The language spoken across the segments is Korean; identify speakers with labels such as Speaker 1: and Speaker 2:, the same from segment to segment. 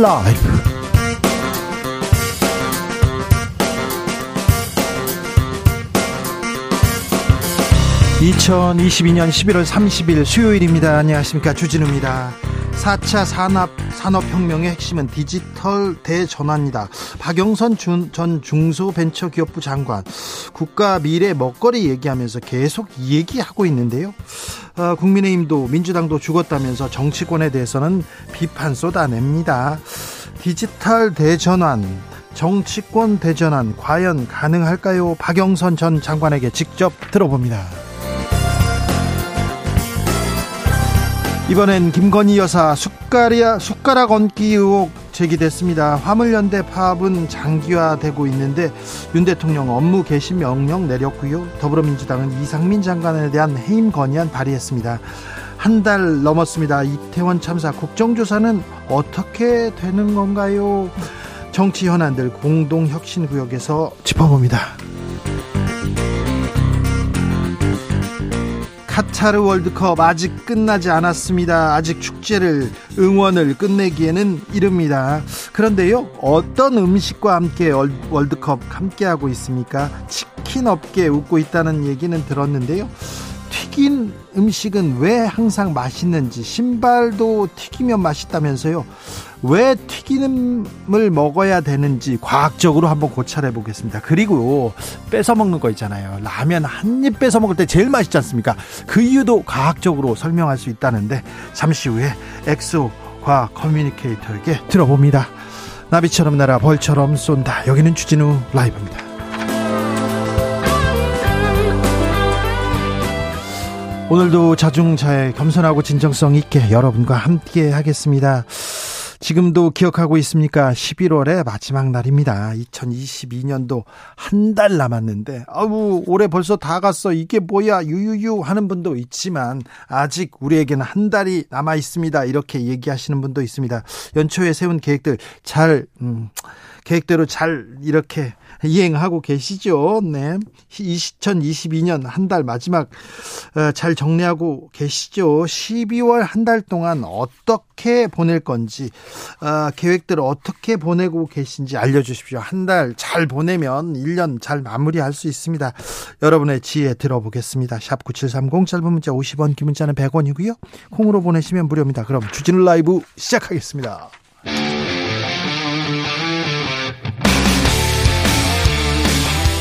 Speaker 1: 라이브 2022년 11월 30일 수요일입니다. 안녕하십니까. 주진우입니다. 4차 산업, 산업혁명의 핵심은 디지털 대전환이다. 박영선 전 중소벤처기업부 장관, 국가 미래 먹거리 얘기하면서 계속 얘기하고 있는데요. 어, 국민의힘도 민주당도 죽었다면서 정치권에 대해서는 비판 쏟아냅니다. 디지털 대전환, 정치권 대전환 과연 가능할까요? 박영선 전 장관에게 직접 들어봅니다. 이번엔 김건희 여사 숟가락, 숟가락 얹기 의혹 제기됐습니다. 화물연대 파업은 장기화되고 있는데 윤 대통령 업무 개시 명령 내렸고요. 더불어민주당은 이상민 장관에 대한 해임 건의안 발의했습니다. 한 달 넘었습니다. 이태원 참사 국정조사는 어떻게 되는 건가요? 정치 현안들 공동혁신구역에서 짚어봅니다. 카타르 월드컵 아직 끝나지 않았습니다. 아직 축제를 응원을 끝내기에는 이릅니다. 그런데요, 어떤 음식과 함께 월드컵 함께하고 있습니까? 치킨 업계 웃고 있다는 얘기는 들었는데요. 튀긴 음식은 왜 항상 맛있는지 신발도 튀기면 맛있다면서요. 왜 튀김을 먹어야 되는지 과학적으로 한번 고찰해 보겠습니다. 그리고 뺏어 먹는 거 있잖아요. 라면 한 입 뺏어 먹을 때 제일 맛있지 않습니까? 그 이유도 과학적으로 설명할 수 있다는데 잠시 후에 엑소 과학 communicator에게 들어봅니다. 나비처럼 날아 벌처럼 쏜다. 여기는 주진우 라이브입니다. 오늘도 자중자애 겸손하고 진정성 있게 여러분과 함께 하겠습니다. 지금도 기억하고 있습니까? 11월의 마지막 날입니다. 2022년도 한 달 남았는데, 아우, 올해 벌써 다 갔어. 이게 뭐야? 유유유 하는 분도 있지만, 아직 우리에게는 한 달이 남아 있습니다. 이렇게 얘기하시는 분도 있습니다. 연초에 세운 계획들 잘, 음, 계획대로 잘 이렇게 이행하고 계시죠. 네. 2022년 한 달 마지막 어, 잘 정리하고 계시죠. 12월 한 달 동안 어떻게 보낼 건지 어, 계획들을 어떻게 보내고 계신지 알려주십시오. 한 달 잘 보내면 1년 잘 마무리할 수 있습니다. 여러분의 지혜 들어보겠습니다. 샵 9730 짧은 문자 50원 긴 문자는 100원이고요. 콩으로 보내시면 무료입니다. 그럼 주진우 라이브 시작하겠습니다.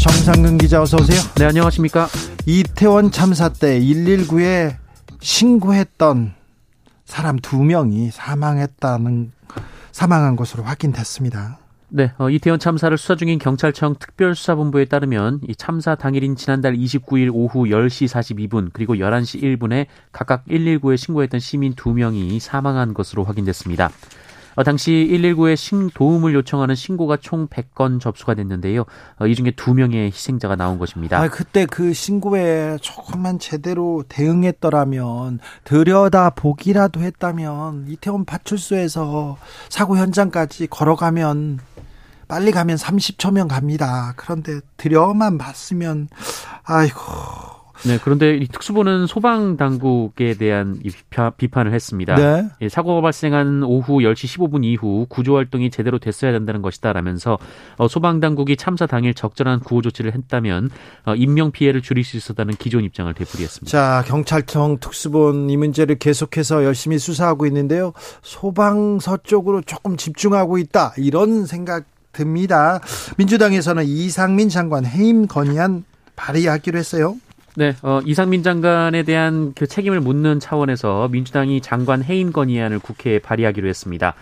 Speaker 1: 정상근 기자 어서 오세요.
Speaker 2: 네, 안녕하십니까?
Speaker 1: 이태원 참사 때 119에 신고했던 사람 두 명이 사망했다는 사망한 것으로 확인됐습니다.
Speaker 2: 네, 어, 이태원 참사를 수사 중인 경찰청 특별수사본부에 따르면 이 참사 당일인 지난달 29일 오후 10시 42분 그리고 11시 1분에 각각 119에 신고했던 시민 두명이 사망한 것으로 확인됐습니다. 어, 당시 119에 신, 도움을 요청하는 신고가 총 100건 접수가 됐는데요. 어, 이 중에 2명의 희생자가 나온 것입니다.
Speaker 1: 아, 그때 그 신고에 조금만 제대로 대응했더라면 들여다 보기라도 했다면 이태원 파출소에서 사고 현장까지 걸어가면 빨리 가면 30초면 갑니다. 그런데 들여만 봤으면 아이고
Speaker 2: 네, 그런데 이 특수부는 소방 당국에 대한 비판 을 했습니다. 네. 예, 사고가 발생한 오후 10시 15분 이후 구조 활동이 제대로 됐어야 된다는 것이다라면서 어, 소방 당국이 참사 당일 적절한 구호 조치를 했다면 어, 인명 피해를 줄일 수 있었다는 기존 입장을 되풀이했습니다.
Speaker 1: 자, 경찰청 특수본 이 문제를 계속해서 열심히 수사하고 있는데요. 소방서 쪽으로 조금 집중하고 있다. 이런 생각 듭니다. 민주당에서는 이상민 장관 해임 건의안 발의하기로 했어요.
Speaker 2: 네, 어, 이상민 장관에 대한 그 책임을 묻는 차원에서 민주당이 장관 해임 건의안을 국회에 발의하기로 했습니다.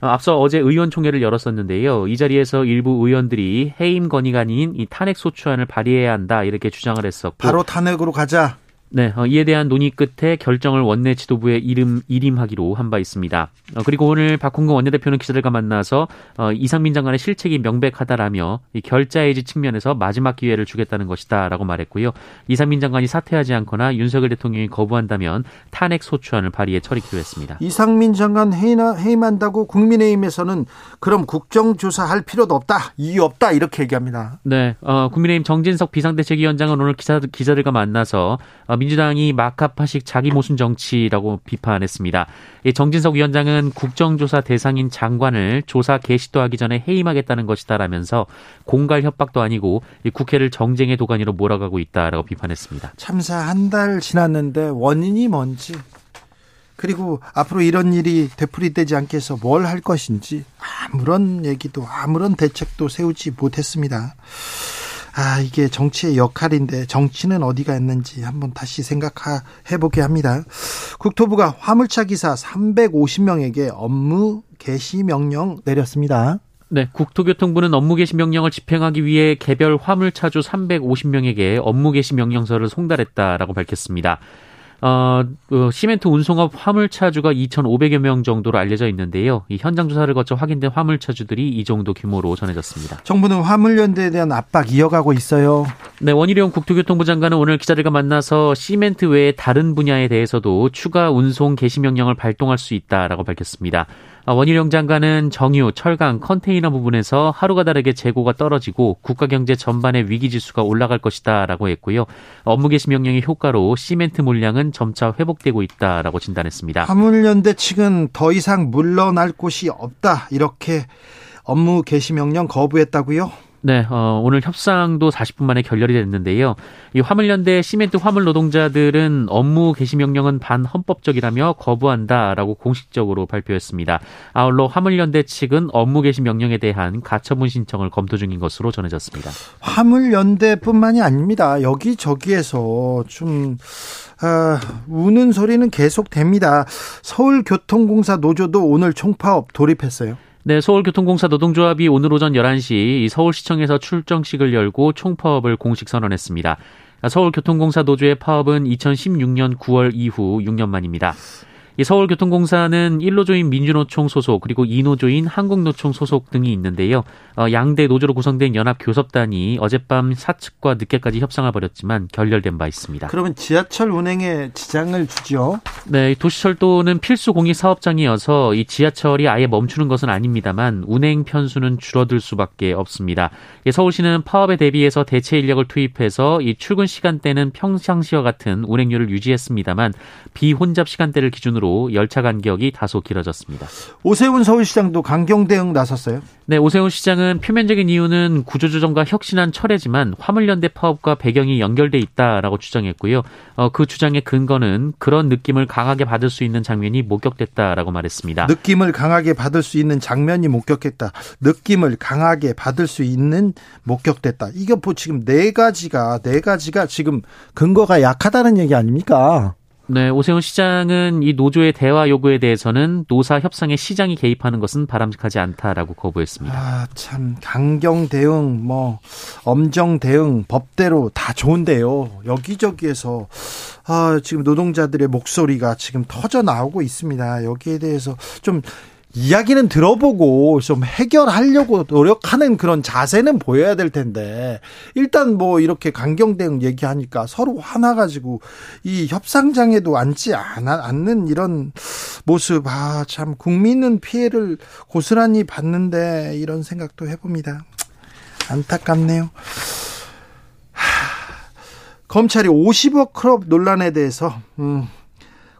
Speaker 2: 어, 앞서 어제 의원총회를 열었었는데요. 이 자리에서 일부 의원들이 해임 아닌 이 탄핵 소추안을 발의해야 한다 이렇게 주장을 했었고
Speaker 1: 바로 탄핵으로 가자.
Speaker 2: 네, 어, 이에 대한 논의 끝에 결정을 원내 지도부에 이름 이임하기로 한 바 있습니다. 어, 그리고 오늘 박홍근 원내대표는 기자들과 만나서 어, 이상민 장관의 실책이 명백하다라며 이 결자해지 측면에서 마지막 기회를 주겠다는 것이다라고 말했고요. 이상민 장관이 사퇴하지 않거나 윤석열 대통령이 거부한다면 탄핵 소추안을 발의해 처리키로 했습니다.
Speaker 1: 이상민 장관 해임하, 해임한다고 국민의힘에서는 그럼 국정조사할 필요도 없다, 이유 없다 이렇게 얘기합니다.
Speaker 2: 네, 어, 국민의힘 정진석 비상대책위원장은 오늘 기자, 기자들과 만나서 어, 민주당이 마카파식 자기 모순 정치라고 비판했습니다. 정진석 위원장은 국정조사 대상인 장관을 조사 개시도 하기 전에 해임하겠다는 것이다라면서 공갈 협박도 아니고 국회를 정쟁의 도가니로 몰아가고 있다라고 비판했습니다.
Speaker 1: 참사 한 달 지났는데 원인이 뭔지 그리고 앞으로 이런 일이 되풀이되지 않게 해서 뭘 할 것인지 아무런 얘기도 아무런 대책도 세우지 못했습니다. 아, 이게 정치의 역할인데 정치는 어디가 있는지 한번 다시 생각해 보게 합니다. 국토부가 화물차 기사 350명에게 업무 개시 명령 내렸습니다.
Speaker 2: 네, 국토교통부는 업무 개시 명령을 집행하기 위해 개별 화물차주 350명에게 업무 개시 명령서를 송달했다라고 밝혔습니다. 어, 어, 시멘트 운송업 화물차주가 2,500여 명 정도로 알려져 있는데요. 이 현장 조사를 거쳐 확인된 화물차주들이 이 정도 규모로 전해졌습니다.
Speaker 1: 정부는 화물연대에 대한 압박 이어가고 있어요.
Speaker 2: 네, 원희룡 국토교통부 장관은 오늘 기자들과 만나서 시멘트 외에 다른 분야에 대해서도 추가 운송 개시 명령을 발동할 수 있다라고 밝혔습니다. 아, 원희룡 장관은 정유, 철강, 컨테이너 부분에서 하루가 다르게 재고가 떨어지고 국가 경제 전반의 위기 지수가 올라갈 것이다라고 했고요. 업무 개시 명령의 효과로 시멘트 물량은 점차 회복되고 있다라고 진단했습니다.
Speaker 1: 화물연대 측은 더 이상 물러날 곳이 없다 이렇게 업무 개시 명령 거부했다고요?
Speaker 2: 네, 어, 오늘 협상도 40분 만에 결렬이 됐는데요. 이 화물연대 시멘트 화물 노동자들은 업무 개시 명령은 반헌법적이라며 거부한다라고 공식적으로 발표했습니다. 아울러 화물연대 측은 업무 개시 명령에 대한 가처분 신청을 검토 중인 것으로 전해졌습니다.
Speaker 1: 화물연대뿐만이 아닙니다. 여기저기에서 좀 아, 우는 소리는 계속됩니다. 서울교통공사 노조도 오늘 총파업 돌입했어요.
Speaker 2: 네, 서울교통공사 노동조합이 오늘 오전 11시 서울시청에서 출정식을 열고 총파업을 공식 선언했습니다. 서울교통공사 노조의 파업은 2016년 9월 이후 6년 만입니다. 서울교통공사는 1노조인 민주노총 소속 그리고 2노조인 한국노총 소속 등이 있는데요. 어, 양대 노조로 구성된 연합교섭단이 어젯밤 사측과 늦게까지 협상을 벌였지만 결렬된 바 있습니다.
Speaker 1: 그러면 지하철 운행에 지장을 주죠?
Speaker 2: 네, 도시철도는 필수 공익 사업장이어서 이 지하철이 아예 멈추는 것은 아닙니다만 운행 편수는 줄어들 수밖에 없습니다. 서울시는 파업에 대비해서 대체 인력을 투입해서 이 출근 시간대는 평상시와 같은 운행률을 유지했습니다만 비혼잡 시간대를 기준으로 열차 간격이 다소 길어졌습니다.
Speaker 1: 오세훈 서울시장도 강경 대응 나섰어요?
Speaker 2: 네, 오세훈 시장은 표면적인 이유는 구조조정과 혁신한 철회지만 화물연대 파업과 배경이 연결돼 있다라고 주장했고요. 어, 그 주장의 근거는 그런 느낌을 강하게 받을 수 있는 장면이 목격됐다라고 말했습니다.
Speaker 1: 느낌을 강하게 받을 수 있는 장면이 목격했다. 느낌을 강하게 받을 수 있는 목격됐다. 이게 뭐 지금 네 가지가 네 가지가 지금 근거가 약하다는 얘기 아닙니까?
Speaker 2: 네, 오세훈 시장은 이 노조의 대화 요구에 대해서는 노사 협상에 시장이 개입하는 것은 바람직하지 않다라고 거부했습니다.
Speaker 1: 아, 참 강경 대응, 뭐 엄정 대응 법대로 다 좋은데요. 여기저기에서 아, 지금 노동자들의 목소리가 지금 터져 나오고 있습니다. 여기에 대해서 좀 이야기는 들어보고 좀 해결하려고 노력하는 그런 자세는 보여야 될 텐데 일단 뭐 이렇게 강경 대응 얘기하니까 서로 화나가지고 이 협상장에도 앉지 않는 이런 모습 아 참 국민은 피해를 고스란히 받는데 이런 생각도 해봅니다. 안타깝네요. 하, 검찰이 50억 클럽 논란에 대해서 음,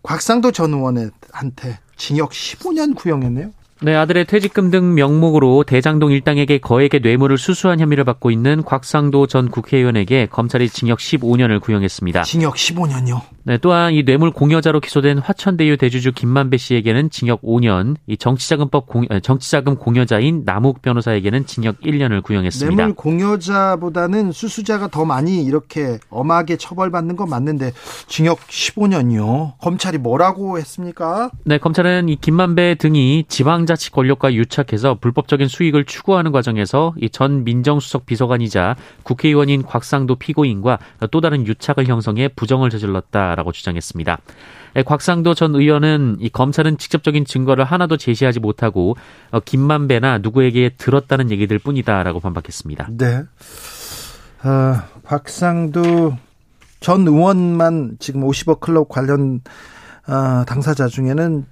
Speaker 1: 곽상도 전 의원 한테 징역 15년 구형했네요.
Speaker 2: 네, 아들의 퇴직금 등 명목으로 대장동 일당에게 거액의 뇌물을 수수한 혐의를 받고 있는 곽상도 전 국회의원에게 검찰이 징역 15년을 구형했습니다.
Speaker 1: 징역 15년요?
Speaker 2: 네, 또한 이 뇌물 공여자로 기소된 화천대유 대주주 김만배 씨에게는 징역 5년, 이 정치자금법 공, 정치자금 공여자인 남욱 변호사에게는 징역 1년을 구형했습니다.
Speaker 1: 뇌물 공여자보다는 수수자가 더 많이 이렇게 엄하게 처벌받는 건 맞는데 징역 15년이요. 검찰이 뭐라고 했습니까?
Speaker 2: 네, 검찰은 이 김만배 등이 지방 자치 권력과 유착해서 불법적인 수익을 추구하는 과정에서 이 전 민정수석 비서관이자 국회의원인 곽상도 피고인과 또 다른 유착을 형성해 부정을 저질렀다라고 주장했습니다. 예, 곽상도 전 의원은 이 검찰은 직접적인 증거를 하나도 제시하지 못하고 어, 김만배나 누구에게 들었다는 얘기들 뿐이다라고 반박했습니다.
Speaker 1: 네. 어, 곽상도 전 의원만 지금 50억 클럽 관련 어, 당사자 중에는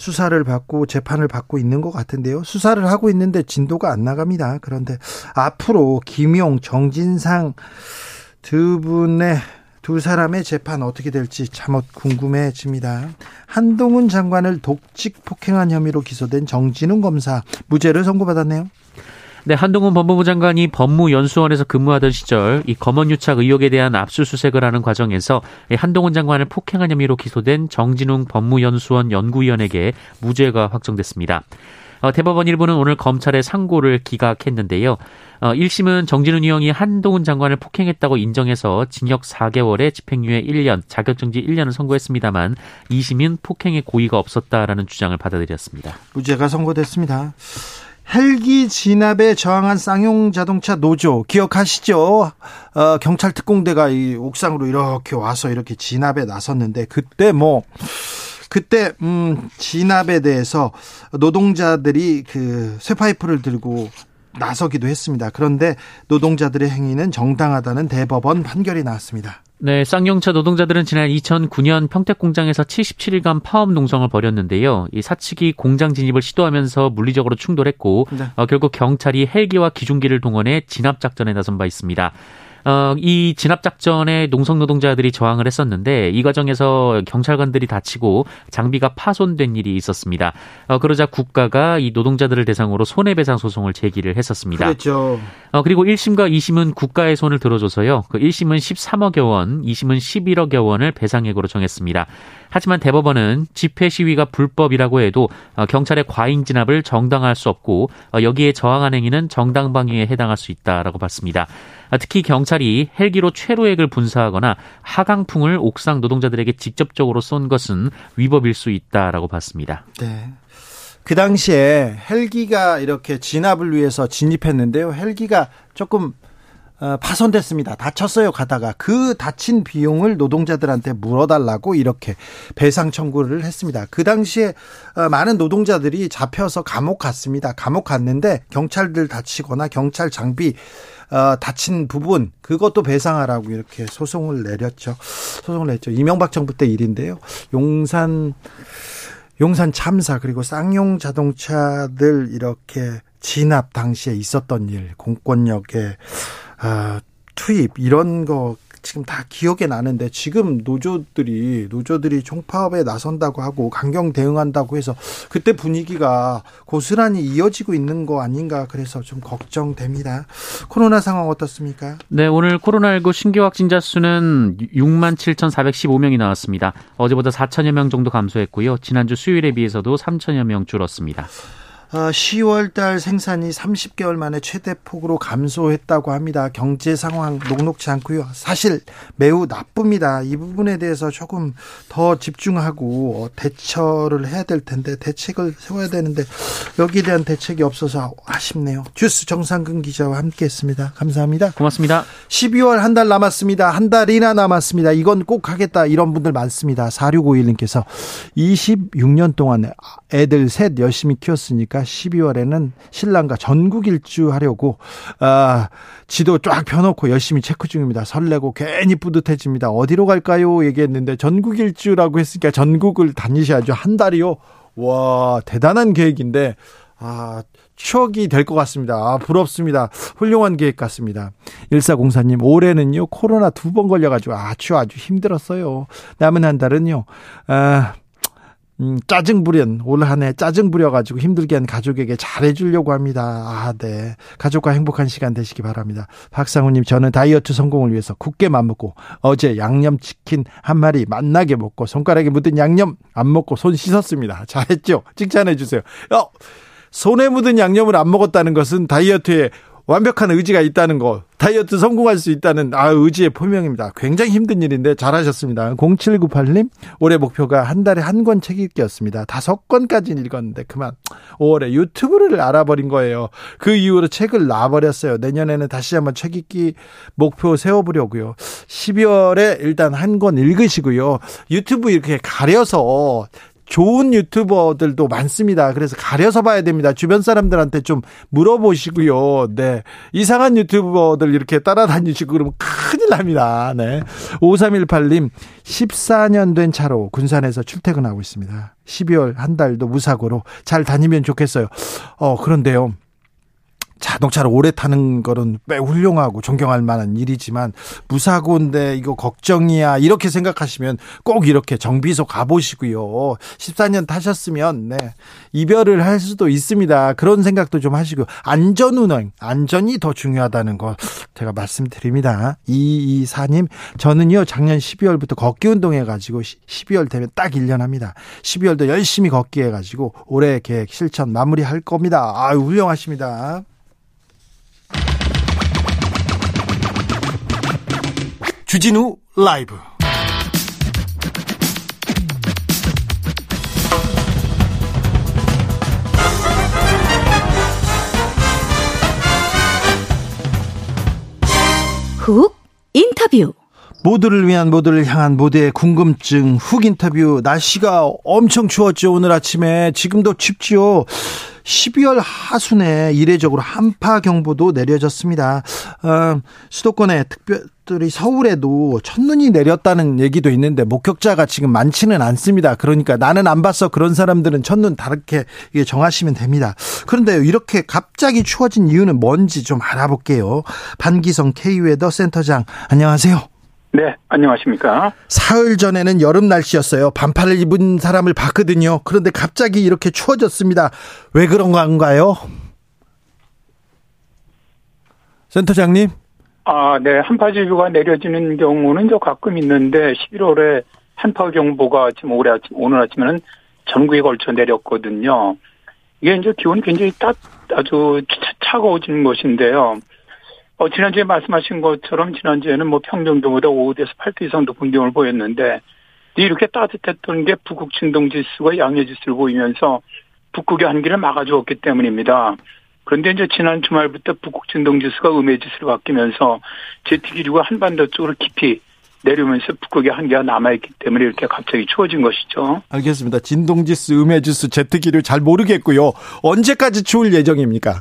Speaker 1: 수사를 받고 재판을 받고 있는 것 같은데요. 수사를 하고 있는데 진도가 안 나갑니다. 그런데 앞으로 김용, 정진상 두 분의 두 사람의 재판 어떻게 될지 참못 궁금해집니다. 한동훈 장관을 독직 폭행한 혐의로 기소된 정진웅 검사 무죄를 선고받았네요.
Speaker 2: 네, 한동훈 법무부 장관이 법무연수원에서 근무하던 시절 이 검언유착 의혹에 대한 압수수색을 하는 과정에서 한동훈 장관을 폭행한 혐의로 기소된 정진웅 법무연수원 연구위원에게 무죄가 확정됐습니다. 어, 대법원 일부는 오늘 검찰의 상고를 기각했는데요. 어, 1심은 정진훈 의원이 한동훈 장관을 폭행했다고 인정해서 징역 4개월에 집행유예 1년, 자격정지 1년을 선고했습니다만 2심은 폭행의 고의가 없었다라는 주장을 받아들였습니다.
Speaker 1: 무죄가 선고됐습니다. 헬기 진압에 저항한 쌍용 자동차 노조 기억하시죠? 어, 경찰 특공대가 이 옥상으로 이렇게 와서 이렇게 진압에 나섰는데 그때 뭐 그때 음 진압에 대해서 노동자들이 그 쇠파이프를 들고 나서기도 했습니다. 그런데 노동자들의 행위는 정당하다는 대법원 판결이 나왔습니다.
Speaker 2: 네, 쌍용차 노동자들은 지난 2009년 평택 공장에서 77일간 파업 농성을 벌였는데요. 이 사측이 공장 진입을 시도하면서 물리적으로 충돌했고 네. 어, 결국 경찰이 헬기와 기중기를 동원해 진압 작전에 나선 바 있습니다. 어, 이 진압 작전에 농성 노동자들이 저항을 했었는데 이 과정에서 경찰관들이 다치고 장비가 파손된 일이 있었습니다. 어, 그러자 국가가 이 노동자들을 대상으로 손해배상 소송을 제기를 했었습니다.
Speaker 1: 그렇죠.
Speaker 2: 어, 그리고 1심과 2심은 국가의 손을 들어줘서요. 그 1심은 13억여 원, 2심은 11억여 원을 배상액으로 정했습니다. 하지만 대법원은 집회 시위가 불법이라고 해도 어, 경찰의 과잉 진압을 정당화할 수 없고 어, 여기에 저항한 행위는 정당 방위에 해당할 수 있다라고 봤습니다. 아, 특히 경찰이 헬기로 최루액을 분사하거나 하강풍을 옥상 노동자들에게 직접적으로 쏜 것은 위법일 수 있다라고 봤습니다.
Speaker 1: 네. 그 당시에 헬기가 이렇게 진압을 위해서 진입했는데요. 헬기가 조금 어, 파손됐습니다. 다쳤어요, 가다가. 그 다친 비용을 노동자들한테 물어달라고 이렇게 배상 청구를 했습니다. 그 당시에 어, 많은 노동자들이 잡혀서 감옥 갔습니다. 감옥 갔는데 경찰들 다치거나 경찰 장비 어, 다친 부분 그것도 배상하라고 이렇게 소송을 내렸죠. 소송을 냈죠. 이명박 정부 때 일인데요. 용산 용산 참사 그리고 쌍용 자동차들 이렇게 진압 당시에 있었던 일, 공권력의 아, 투입 이런 거 지금 다 기억에 나는데 지금 노조들이 노조들이 총파업에 나선다고 하고 강경 대응한다고 해서 그때 분위기가 고스란히 이어지고 있는 거 아닌가 그래서 좀 걱정됩니다. 코로나 상황 어떻습니까?
Speaker 2: 네, 오늘 코로나19 신규 확진자 수는 6만 7,415명이 나왔습니다. 어제보다 4천여 명 정도 감소했고요. 지난주 수요일에 비해서도 3천여 명 줄었습니다.
Speaker 1: 10월 어, 달 생산이 30개월 만에 최대 폭으로 감소했다고 합니다. 경제 상황 녹록지 않고요. 사실 매우 나쁩니다. 이 부분에 대해서 조금 더 집중하고 어, 대처를 해야 될 텐데 대책을 세워야 되는데 여기에 대한 대책이 없어서 아쉽네요. 주스 정상근 기자와 함께했습니다. 감사합니다.
Speaker 2: 고맙습니다.
Speaker 1: 12월 한 달 남았습니다. 한 달이나 남았습니다. 이건 꼭 하겠다 이런 분들 많습니다. 4651님께서 26년 동안 애들 셋 열심히 키웠으니까 12월에는 신랑과 전국 일주 하려고 아, 지도 쫙 펴놓고 열심히 체크 중입니다. 설레고 괜히 뿌듯해집니다. 어디로 갈까요? 얘기했는데 전국 일주라고 했으니까 전국을 다니셔야죠. 한 달이요. 와 대단한 계획인데 아, 추억이 될 것 같습니다. 아, 부럽습니다. 훌륭한 계획 같습니다. 1404님, 올해는요, 코로나 두 번 걸려가지고 아주 아주 힘들었어요. 남은 한 달은요, 아, 음, 짜증 부린 올 한 해 짜증 부려가지고 힘들게 한 가족에게 잘해주려고 합니다. 아, 네. 가족과 행복한 시간 되시기 바랍니다. 박상우님, 저는 다이어트 성공을 위해서 굳게 맘먹고 어제 양념치킨 한 마리 만나게 먹고 손가락에 묻은 양념 안 먹고 손 씻었습니다. 잘했죠? 칭찬해 주세요. 어, 손에 묻은 양념을 안 먹었다는 것은 다이어트에 완벽한 의지가 있다는 거, 다이어트 성공할 수 있다는 아 의지의 표명입니다. 굉장히 힘든 일인데 잘하셨습니다. 0798님 올해 목표가 한 달에 한 권 책 읽기였습니다. 다섯 권까지 읽었는데 그만 5월에 유튜브를 알아버린 거예요. 그 이후로 책을 놔버렸어요. 내년에는 다시 한번 책 읽기 목표 세워보려고요. 12월에 일단 한 권 읽으시고요. 유튜브 이렇게 가려서 좋은 유튜버들도 많습니다. 그래서 가려서 봐야 됩니다. 주변 사람들한테 좀 물어보시고요. 네. 이상한 유튜버들 이렇게 따라다니시고 그러면 큰일 납니다. 네. 5318님, 14년 된 차로 군산에서 출퇴근하고 있습니다. 12월 한 달도 무사고로 잘 다니면 좋겠어요. 어, 그런데요. 자동차를 오래 타는 거는 매우 훌륭하고 존경할 만한 일이지만 무사고인데 이거 걱정이야 이렇게 생각하시면 꼭 이렇게 정비소 가보시고요. 14년 타셨으면 네 이별을 할 수도 있습니다. 그런 생각도 좀 하시고 안전운행 안전이 더 중요하다는 거 제가 말씀드립니다. 224님 저는요 작년 12월부터 걷기 운동해가지고 12월 되면 딱 1년 합니다. 12월도 열심히 걷기 해가지고 올해 계획 실천 마무리할 겁니다. 아 훌륭하십니다. 주진우 라이브.
Speaker 3: 훅 인터뷰.
Speaker 1: 모두를 위한 모두를 향한 모두의 궁금증 훅 인터뷰. 날씨가 엄청 추웠죠 오늘 아침에. 지금도 춥지요 12월 하순에 이례적으로 한파 경보도 내려졌습니다. 어, 수도권에 특별히 서울에도 첫눈이 내렸다는 얘기도 있는데 목격자가 지금 많지는 않습니다. 그러니까 나는 안 봤어 그런 사람들은 첫눈 다르게 정하시면 됩니다. 그런데 이렇게 갑자기 추워진 이유는 뭔지 좀 알아볼게요. 반기성 K웨더 센터장 안녕하세요.
Speaker 4: 네, 안녕하십니까.
Speaker 1: 사흘 전에는 여름 날씨였어요. 반팔을 입은 사람을 봤거든요. 그런데 갑자기 이렇게 추워졌습니다. 왜 그런 건가요? 센터장님?
Speaker 4: 아, 네. 한파주의보가 내려지는 경우는 저 가끔 있는데 11월에 한파 경보가 지금 올해 아침, 오늘 아침에는 전국에 걸쳐 내렸거든요. 이게 이제 기온이 굉장히 따, 아주 차가워지는 것인데요. 어, 지난주에 말씀하신 것처럼 지난주에는 뭐 평년도보다 5도에서 8도 이상 높은 기온을 보였는데 이렇게 따뜻했던 게 북극 진동 지수가 양해 지수를 보이면서 북극의 한기를 막아주었기 때문입니다. 그런데 이제 지난 주말부터 북극 진동 지수가 음해 지수로 바뀌면서 제트 기류가 한반도 쪽으로 깊이 내려오면서 북극의 한기가 남아있기 때문에 이렇게 갑자기 추워진 것이죠.
Speaker 1: 알겠습니다. 진동지수, 음해지수, 제트기류 잘 모르겠고요. 언제까지 추울 예정입니까?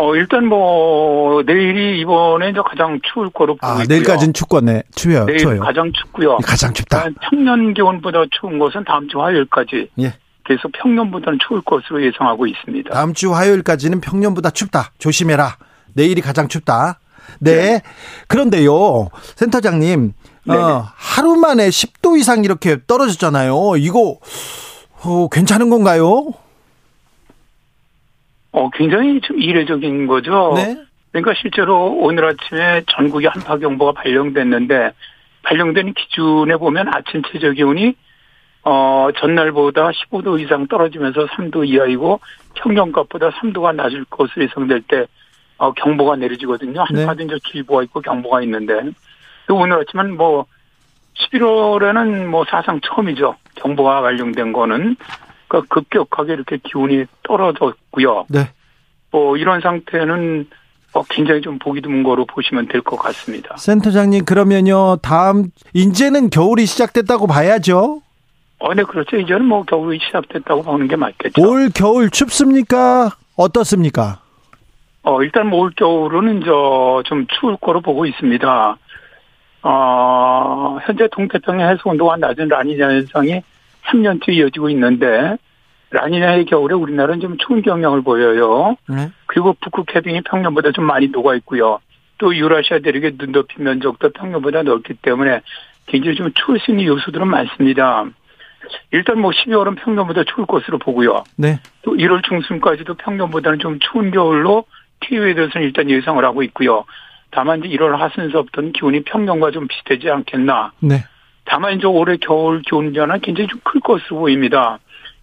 Speaker 4: 어, 일단 뭐, 내일이 이번에 이제 가장 추울 거로 아, 있고요.
Speaker 1: 내일까지는 춥겠네. 추워요.
Speaker 4: 내일
Speaker 1: 추워요.
Speaker 4: 가장 춥고요.
Speaker 1: 가장 춥다.
Speaker 4: 평년 기온보다 추운 것은 다음 주 화요일까지. 예. 계속 평년보다는 추울 것으로 예상하고 있습니다.
Speaker 1: 다음 주 화요일까지는 평년보다 춥다. 조심해라. 내일이 가장 춥다. 네. 네. 그런데요, 센터장님, 어, 하루 만에 10도 이상 이렇게 떨어졌잖아요. 이거 어, 괜찮은 건가요?
Speaker 4: 어, 굉장히 좀 이례적인 거죠. 네. 그러니까 실제로 오늘 아침에 전국에 한파 경보가 발령됐는데 발령된 기준에 보면 아침 최저 기온이 어 전날보다 15도 이상 떨어지면서 3도 이하이고 평년값보다 3도가 낮을 것으로 예상될 때 어, 경보가 내려지거든요. 한파도 네. 이제 주의보가 있고 경보가 있는데 오늘 아침은 뭐 11월에는 뭐 사상 처음이죠. 경보가 발령된 거는 그러니까 급격하게 이렇게 기온이 떨어졌고요. 네. 뭐 이런 상태는 어, 굉장히 좀 보기 드문 거로 보시면 될 것 같습니다.
Speaker 1: 센터장님 그러면요 다음 이제는 겨울이 시작됐다고 봐야죠.
Speaker 4: 어, 네 그렇죠. 이제는 뭐 겨울이 시작됐다고 보는 게 맞겠죠.
Speaker 1: 올 겨울 춥습니까? 어떻습니까?
Speaker 4: 어 일단 뭐 올 겨울은 저 좀 추울 거로 보고 있습니다. 어 현재 동태평양 해수 온도가 낮은 라니냐 현상이 3년째 이어지고 있는데 라니냐의 겨울에 우리나라는 좀 추운 경향을 보여요. 네. 그리고 북극 해빙이 평년보다 좀 많이 녹아 있고요. 또 유라시아 대륙의 눈 덮인 면적도 평년보다 넓기 때문에 굉장히 좀 추울 수 있는 요소들은 많습니다. 일단 뭐 12월은 평년보다 추울 것으로 보고요. 네. 또 1월 중순까지도 평년보다는 좀 추운 겨울로 키위에 대해서는 일단 예상을 하고 있고요. 다만 이제 1월 하순서부터는 기온이 평년과 좀 비슷하지 않겠나. 네. 다만 이제 올해 겨울 기온 변화는 굉장히 좀 클 것으로 보입니다.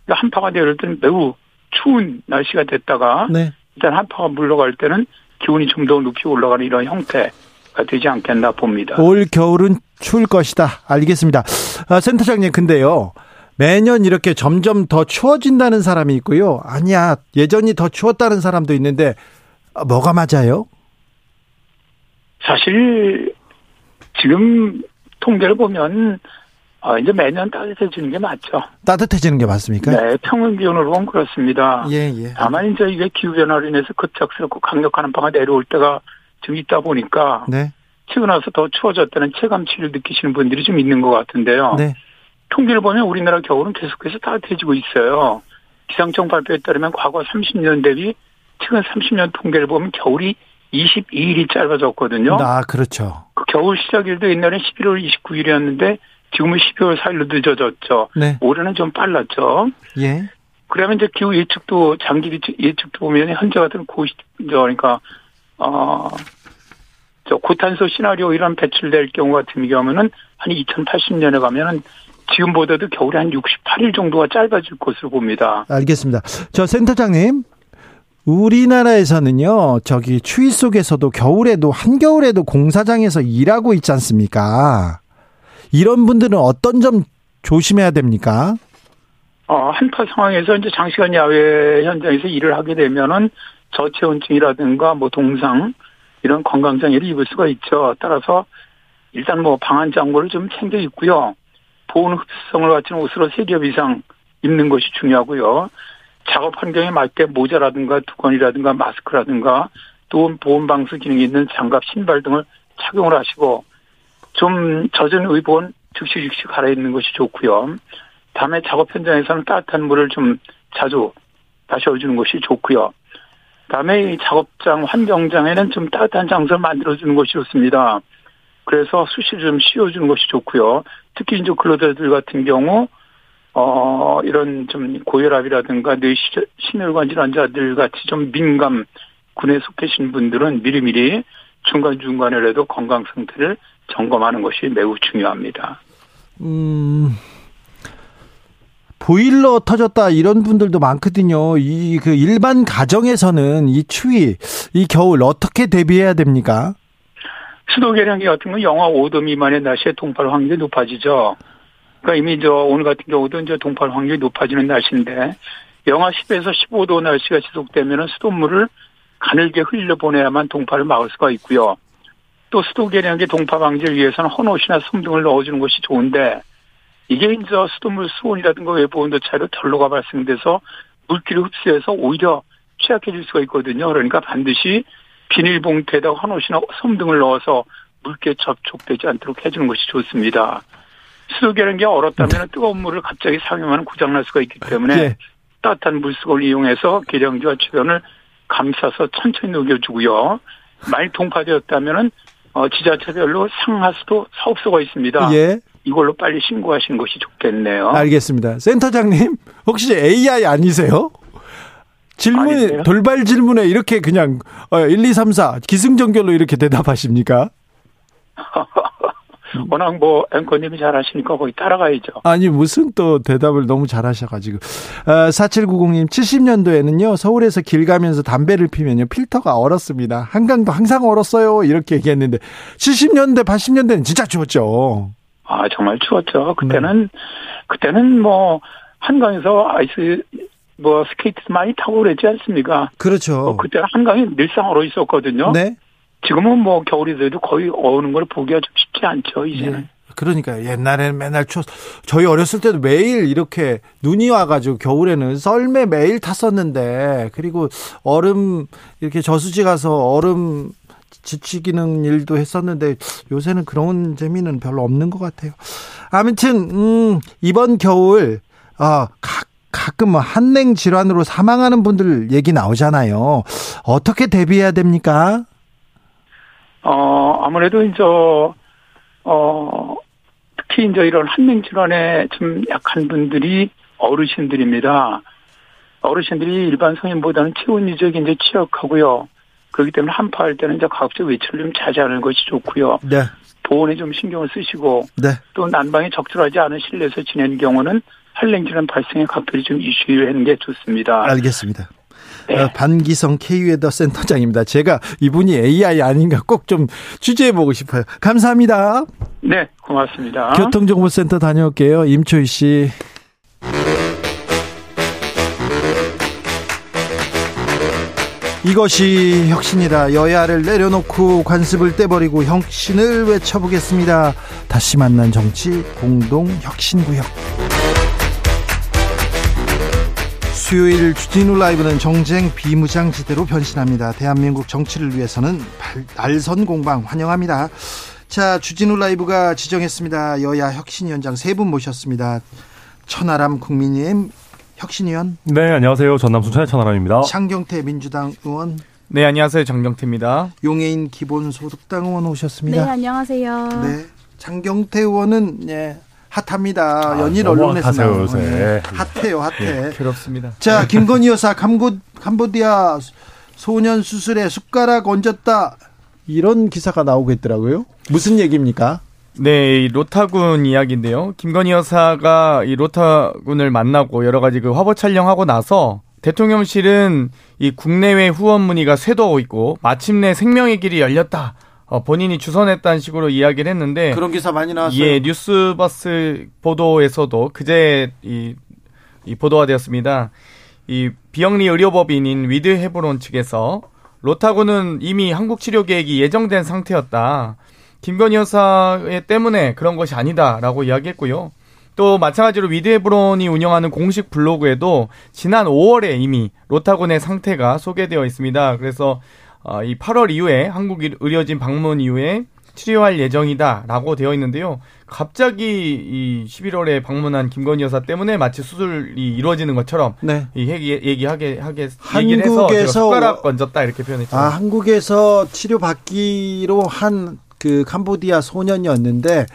Speaker 4: 한파가 내릴 때는 매우 추운 날씨가 됐다가 네. 일단 한파가 물러갈 때는 기온이 좀 더 높이 올라가는 이런 형태가 되지 않겠나 봅니다.
Speaker 1: 올 겨울은 추울 것이다. 알겠습니다. 아, 센터장님, 근데요. 매년 이렇게 점점 더 추워진다는 사람이 있고요. 아니야, 예전이 더 추웠다는 사람도 있는데, 아, 뭐가 맞아요?
Speaker 4: 사실 지금 통계를 보면 어, 이제 매년 따뜻해지는 게 맞죠.
Speaker 1: 따뜻해지는 게 맞습니까?
Speaker 4: 네, 평균 기온으로 보면 그렇습니다.
Speaker 1: 예, 예.
Speaker 4: 다만 이제 이게 기후 변화로 인해서 급작스럽고 강력한 한파가 내려올 때가 좀 있다 보니까
Speaker 1: 네.
Speaker 4: 태어나서 더 추워졌다는 체감치를 느끼시는 분들이 좀 있는 것 같은데요.
Speaker 1: 네.
Speaker 4: 통계를 보면 우리나라 겨울은 계속해서 따뜻해지고 있어요. 기상청 발표에 따르면 과거 30년 대비 최근 30년 통계를 보면 겨울이 22일이 짧아졌거든요.
Speaker 1: 아, 그렇죠.
Speaker 4: 그 겨울 시작일도 옛날에 11월 29일이었는데 지금은 12월 4일로 늦어졌죠.
Speaker 1: 네.
Speaker 4: 올해는 좀 빨랐죠.
Speaker 1: 예.
Speaker 4: 그러면 이제 기후 예측도 장기 예측도 보면 현재 같은 고시 저 그러니까 어 저 고탄소 시나리오 이런 배출될 경우 같은 경우는 한 2080년에 가면은 지금보다도 겨울이 한 68일 정도가 짧아질 것으로 봅니다.
Speaker 1: 알겠습니다. 저 센터장님, 우리나라에서는요, 저기 추위 속에서도 겨울에도, 한겨울에도 공사장에서 일하고 있지 않습니까? 이런 분들은 어떤 점 조심해야 됩니까?
Speaker 4: 어, 한파 상황에서 이제 장시간 야외 현장에서 일을 하게 되면은 저체온증이라든가 뭐 동상 이런 건강장애를 입을 수가 있죠. 따라서 일단 뭐 방한 장구를 좀 챙겨 입고요. 보온 흡수성을 갖춘 옷으로 세 겹 이상 입는 것이 중요하고요. 작업 환경에 맞게 모자라든가 두건이라든가 마스크라든가 또 보온 방수 기능이 있는 장갑, 신발 등을 착용을 하시고 좀 젖은 의본 즉시 즉시 갈아입는 것이 좋고요. 다음에 작업 현장에서는 따뜻한 물을 좀 자주 마셔주는 것이 좋고요. 다음에 이 작업장 환경장에는 좀 따뜻한 장소를 만들어주는 것이 좋습니다. 그래서 수시를 좀 씌워주는 것이 좋고요. 특히 이제 근로자들 같은 경우 어 이런 좀 고혈압이라든가 뇌 심혈관 질환자들 같이 좀 민감 군에 속해 계신 분들은 미리미리 중간 중간에라도 건강 상태를 점검하는 것이 매우 중요합니다.
Speaker 1: 음, 보일러 터졌다 이런 분들도 많거든요. 이 그 일반 가정에서는 이 추위, 이 겨울 어떻게 대비해야 됩니까?
Speaker 4: 수도 계량기 같은 건 영하 5도 미만의 날씨에 동팔 확률이 높아지죠. 그러니까 이미 저 오늘 같은 경우도 이제 동팔 확률이 높아지는 날씨인데 영하 10에서 15도 날씨가 지속되면 수돗물을 가늘게 흘려 보내야만 동파를 막을 수가 있고요. 또 수도 계량기 동파 방지를 위해서는 헌옷이나 솜 등을 넣어주는 것이 좋은데 이게 이제 수돗물 수온이라든가 외부 온도 차이로 결로가 발생돼서 물기를 흡수해서 오히려 취약해질 수가 있거든요. 그러니까 반드시 비닐봉투에다 헌옷이나 솜 등을 넣어서 물기에 접촉되지 않도록 해주는 것이 좋습니다. 수도계량기 얼었다면 뜨거운 물을 갑자기 사용하면 고장날 수가 있기 때문에
Speaker 1: 예.
Speaker 4: 따뜻한 물속을 이용해서 계량기와 주변을 감싸서 천천히 녹여주고요. 많이 동파되었다면은 어, 지자체별로 상하수도 사업소가 있습니다.
Speaker 1: 예.
Speaker 4: 이걸로 빨리 신고하시는 것이 좋겠네요.
Speaker 1: 알겠습니다. 센터장님, 혹시 AI 아니세요? 질문,
Speaker 4: 아니세요?
Speaker 1: 돌발 질문에 이렇게 그냥, 어, 1, 2, 3, 4, 기승전결로 이렇게 대답하십니까?
Speaker 4: 워낙 뭐 앵커님이 잘 하시니까 거기 따라가야죠.
Speaker 1: 아니, 무슨 또 대답을 너무 잘하셔가지고. 어, 4790님, 70년도에는요, 서울에서 길 가면서 담배를 피면요, 필터가 얼었습니다. 한강도 항상 얼었어요. 이렇게 얘기했는데, 70년대, 80년대는 진짜 추웠죠.
Speaker 4: 아 정말 추웠죠. 그때는 그때는 뭐 한강에서 아이스 뭐 스케이트 많이 타고 그랬지 않습니까?
Speaker 1: 그렇죠.
Speaker 4: 어, 그때는 한강이 늘상 얼어 있었거든요.
Speaker 1: 네.
Speaker 4: 지금은 뭐 겨울이 돼도 거의 어는 걸 보기가 좀 쉽지 않죠. 이제는.
Speaker 1: 예. 그러니까 옛날에는 맨날 추 저희 어렸을 때도 매일 이렇게 눈이 와가지고 겨울에는 썰매 매일 탔었는데 그리고 얼음 이렇게 저수지 가서 얼음 지치기는 일도 했었는데 요새는 그런 재미는 별로 없는 것 같아요. 아무튼 음, 이번 겨울 어, 가, 가끔 뭐 한냉 질환으로 사망하는 분들 얘기 나오잖아요. 어떻게 대비해야 됩니까?
Speaker 4: 어 아무래도 이제 어 특히 이제 이런 한냉 질환에 좀 약한 분들이 어르신들입니다. 어르신들이 일반 성인보다는 체온 유적이 이제 취약하고요. 그렇기 때문에 한파할 때는 이제 가급적 외출을 좀 자제하는 것이 좋고요.
Speaker 1: 네,
Speaker 4: 보온에 좀 신경을 쓰시고
Speaker 1: 네.
Speaker 4: 또 난방이 적절하지 않은 실내에서 지내는 경우는 한냉 질환 발생에 각별히 좀 이슈하는 게 좋습니다.
Speaker 1: 알겠습니다. 어, 반기성 K웨더 센터장입니다. 제가 이분이 AI 아닌가 꼭 좀 취재해 보고 싶어요. 감사합니다.
Speaker 4: 네, 고맙습니다.
Speaker 1: 교통정보센터 다녀올게요. 임초희 씨. 이것이 혁신이다. 여야를 내려놓고 관습을 떼버리고 혁신을 외쳐보겠습니다. 다시 만난 정치 공동 혁신구역. 수요일 주진우 라이브는 정쟁 비무장지대로 변신합니다. 대한민국 정치를 위해서는 날선 공방 환영합니다. 자, 주진우 라이브가 지정했습니다. 여야 혁신위원장 세 분 모셨습니다. 천하람 국민의힘 혁신위원.
Speaker 5: 네, 안녕하세요. 전남 순천의 천하람입니다.
Speaker 1: 창경태 민주당 의원.
Speaker 6: 네, 안녕하세요. 정경태입니다.
Speaker 1: 용해인 기본소득당 의원 오셨습니다.
Speaker 7: 네, 안녕하세요.
Speaker 1: 네. 장경태 의원은 예, 핫합니다.
Speaker 5: 아,
Speaker 1: 연일 언론에서
Speaker 5: 핫하세요. 요새.
Speaker 1: 예, 핫해요, 핫해.
Speaker 6: 괴롭습니다.
Speaker 1: 자, 김건희 여사 캄보, 캄보디아 소년 수술에 숟가락 얹었다. 이런 기사가 나오고 있더라고요. 무슨 얘기입니까?
Speaker 6: 네, 이 로타군 이야기인데요. 김건희 여사가 이 로타군을 만나고 여러 가지 그 화보 촬영하고 나서 대통령실은 이 국내외 후원 문의가 쇄도하고 있고 마침내 생명의 길이 열렸다. 어, 본인이 주선했다는 식으로 이야기를 했는데
Speaker 1: 그런 기사 많이 나왔어요.
Speaker 6: 예, 뉴스버스 보도에서도 그제 이, 이 보도가 되었습니다. 이 비영리 의료법인인 위드 헤브론 측에서 로타군은 이미 한국 치료 계획이 예정된 상태였다. 김건희 여사 때문에 그런 것이 아니다라고 이야기했고요. 또 마찬가지로 위드 헤브론이 운영하는 공식 블로그에도 지난 5월에 이미 로타군의 상태가 소개되어 있습니다. 그래서 어, 이 8월 이후에 한국 의료진 방문 이후에 치료할 예정이다라고 되어 있는데요. 갑자기 이 11월에 방문한 김건희 여사 때문에 마치 수술이 이루어지는 것처럼
Speaker 1: 네.
Speaker 6: 이 얘기 얘기하게 하게 얘기를 해서 제가
Speaker 1: 한국에서-
Speaker 6: 숟가락 얹었다 이렇게 표현했죠.
Speaker 1: 아, 한국에서 치료 받기로 한 그 캄보디아 소년이었는데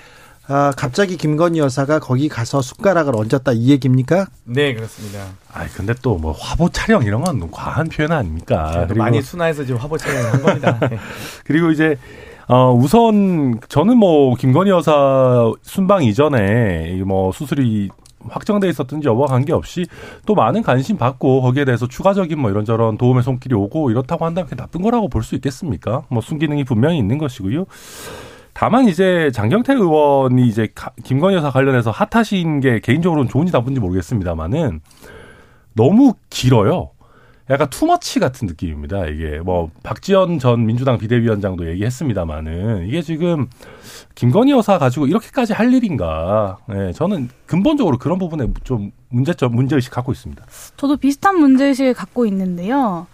Speaker 1: 아, 갑자기 김건희 여사가 거기 가서 숟가락을 얹었다 이 얘기입니까?
Speaker 6: 네 그렇습니다.
Speaker 5: 아 근데 또 뭐 화보 촬영 이런 건 과한 표현 아닙니까?
Speaker 6: 그래도 많이 순화해서 지금 화보 촬영을 한 겁니다. 네.
Speaker 5: 그리고 이제 어 우선 저는 뭐 김건희 여사 순방 이전에 이뭐 수술이 확정돼 있었든지 여부와 관계없이 또 많은 관심 받고 거기에 대해서 추가적인 뭐 이런저런 도움의 손길이 오고 이렇다고 한다면 그게 나쁜 거라고 볼 수 있겠습니까? 뭐 순기능이 분명히 있는 것이고요. 다만 이제 장경태 의원이 이제 가- 김건희 여사 관련해서 핫하신 게 개인적으로는 좋은지 나쁜지 모르겠습니다만은 너무 길어요. 약간 투머치 같은 느낌입니다. 이게 뭐 박지원 전 민주당 비대위원장도 얘기했습니다마는 이게 지금 김건희 여사 가지고 이렇게까지 할 일인가? 예, 저는 근본적으로 그런 부분에 좀 문제점 문제의식 갖고 있습니다.
Speaker 7: 저도 비슷한 문제의식을 갖고 있는데요.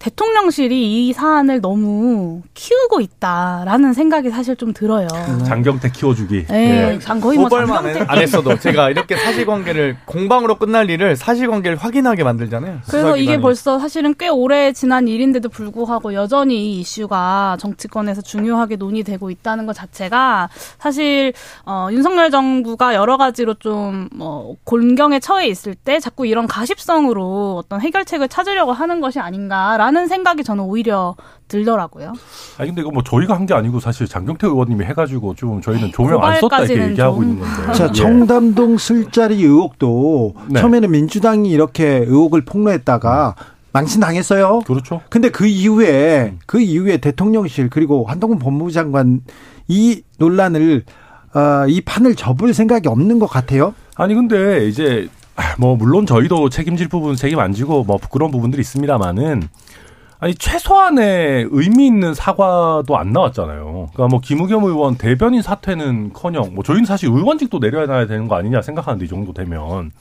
Speaker 7: 대통령실이 이 사안을 너무 키우고 있다라는 생각이 사실 좀 들어요.
Speaker 5: 장경태 키워주기.
Speaker 7: 네,
Speaker 5: 예.
Speaker 7: 장 거의 뭐
Speaker 6: 후벌만
Speaker 7: 장경태
Speaker 6: 안 했어도 제가 이렇게 사실관계를 공방으로 끝날 일을 사실관계를 확인하게 만들잖아요.
Speaker 7: 그래서 이게
Speaker 6: 수사기관이.
Speaker 7: 벌써 사실은 꽤 오래 지난 일인데도 불구하고 여전히 이 이슈가 정치권에서 중요하게 논의되고 있다는 것 자체가 사실 어, 윤석열 정부가 여러 가지로 좀뭐 곤경에 처해 있을 때 자꾸 이런 가십성으로 어떤 해결책을 찾으려고 하는 것이 아닌가라는 생각이 저는 오히려 들더라고요.
Speaker 5: 아니 근데 이거 뭐 저희가 한 게 아니고 사실 장경태 의원님이 해가지고 좀 저희는 조명 안 썼다 이렇게 얘기하고
Speaker 7: 좀.
Speaker 5: 있는 건데.
Speaker 1: 자,
Speaker 5: 예.
Speaker 1: 청담동 술자리 의혹도
Speaker 5: 네.
Speaker 1: 처음에는 민주당이 이렇게 의혹을 폭로했다가 망신 당했어요.
Speaker 5: 그렇죠.
Speaker 1: 근데 그 이후에 그 이후에 대통령실 그리고 한동훈 법무부 장관 이 논란을 어, 이 판을 접을 생각이 없는 것 같아요.
Speaker 5: 아니 근데 이제 아, 뭐 물론 저희도 책임질 부분 책임 안 지고 뭐 부끄러운 부분들이 있습니다만은 아니 최소한의 의미 있는 사과도 안 나왔잖아요. 그러니까 뭐 김우겸 의원 대변인 사퇴는커녕 뭐 저희는 사실 의원직도 내려놔야 되는 거 아니냐 생각하는데 이 정도 되면.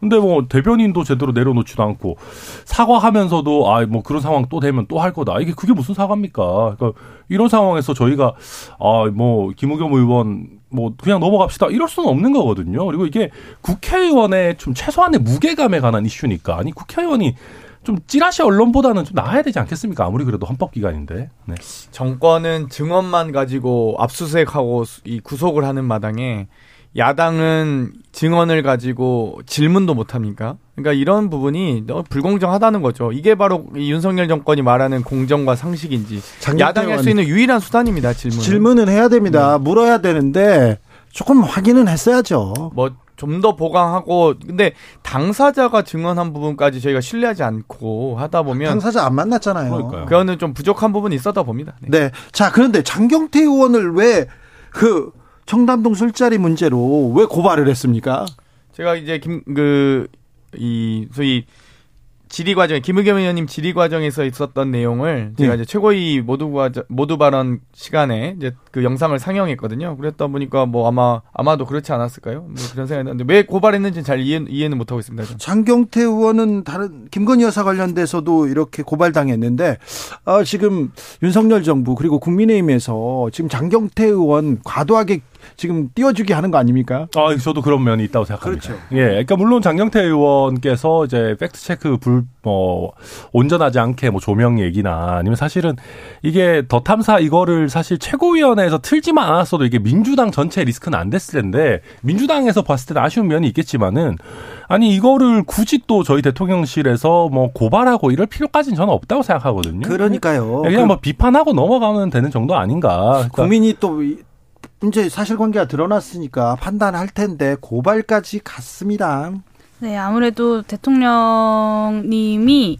Speaker 5: 근데 뭐 대변인도 제대로 내려놓지도 않고 사과하면서도 아 뭐 그런 상황 또 되면 또 할 거다. 이게 그게 무슨 사과입니까? 그러니까 이런 상황에서 저희가 아 뭐 김우겸 의원 뭐 그냥 넘어갑시다 이럴 수는 없는 거거든요. 그리고 이게 국회의원의 좀 최소한의 무게감에 관한 이슈니까 아니 국회의원이 좀 찌라시 언론보다는 좀 나아야 되지 않겠습니까? 아무리 그래도 헌법 기관인데. 네.
Speaker 6: 정권은 증언만 가지고 압수수색하고 수- 이 구속을 하는 마당에 야당은 증언을 가지고 질문도 못 합니까? 그러니까 이런 부분이 너무 불공정하다는 거죠. 이게 바로 이 윤석열 정권이 말하는 공정과 상식인지
Speaker 1: 장경태
Speaker 6: 야당이 할 수. 있는 유일한 수단입니다. 질문.
Speaker 1: 질문은 해야 됩니다. 물어야 되는데 조금 확인은 했어야죠.
Speaker 6: 뭐 좀 더 보강하고 근데 당사자가 증언한 부분까지 저희가 신뢰하지 않고 하다 보면
Speaker 1: 당사자 안 만났잖아요.
Speaker 5: 그러니까요.
Speaker 6: 그거는 좀 부족한 부분이 있었다 봅니다. 네.
Speaker 1: 네. 자, 그런데 장경태 의원을 왜그 청담동 술자리 문제로 왜 고발을 했습니까?
Speaker 6: 제가 이제 김 그 이 소위 질의 과정에 김의겸 의원님 질의 과정에서 있었던 내용을 제가
Speaker 1: 네.
Speaker 6: 이제 최고위 모두 과정 모두 발언 시간에 이제 그 영상을 상영했거든요. 그랬다 보니까 뭐 아마 아마도 그렇지 않았을까요? 뭐 그런 생각이 드는데 왜 고발했는지 잘 이해, 이해는 못 하고 있습니다. 저는.
Speaker 1: 장경태 의원은 다른 김건희 여사 관련돼서도 이렇게 고발당했는데 어, 지금 윤석열 정부 그리고 국민의힘에서 지금 장경태 의원 과도하게 지금 띄워주기 하는 거 아닙니까?
Speaker 5: 아, 저도 그런 면이 있다고 생각합니다.
Speaker 1: 그렇죠.
Speaker 5: 예, 그러니까 물론 장경태 의원께서 이제 팩트 체크 불, 뭐, 온전하지 않게 뭐 조명 얘기나 아니면 사실은 이게 더 탐사 이거를 사실 최고위원회에서 틀지만 않았어도 이게 민주당 전체 리스크는 안 됐을 텐데 민주당에서 봤을 때는 아쉬운 면이 있겠지만은 아니 이거를 굳이 또 저희 대통령실에서 뭐 고발하고 이럴 필요까지는 저는 없다고 생각하거든요.
Speaker 1: 그러니까요.
Speaker 5: 그냥 그뭐 비판하고 넘어가면 되는 정도 아닌가. 그러니까
Speaker 1: 국민이 또 이- 이제 사실관계가 드러났으니까 판단할 텐데 고발까지 갔습니다.
Speaker 7: 네, 아무래도 대통령님이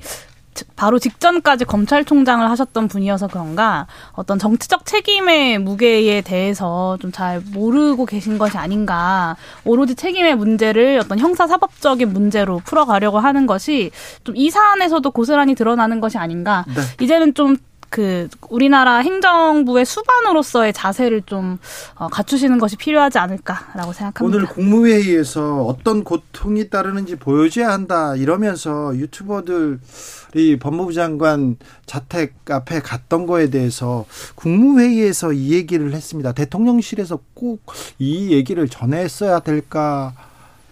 Speaker 7: 즉, 바로 직전까지 검찰총장을 하셨던 분이어서 그런가 어떤 정치적 책임의 무게에 대해서 좀 잘 모르고 계신 것이 아닌가 오로지 책임의 문제를 어떤 형사사법적인 문제로 풀어가려고 하는 것이 좀 이 사안에서도 고스란히 드러나는 것이 아닌가
Speaker 1: 네.
Speaker 7: 이제는 좀 그 우리나라 행정부의 수반으로서의 자세를 좀 어, 갖추시는 것이 필요하지 않을까라고 생각합니다.
Speaker 1: 오늘 국무회의에서 어떤 고통이 따르는지 보여줘야 한다 이러면서 유튜버들이 법무부 장관 자택 앞에 갔던 거에 대해서 국무회의에서 이 얘기를 했습니다. 대통령실에서 꼭 이 얘기를 전했어야 될까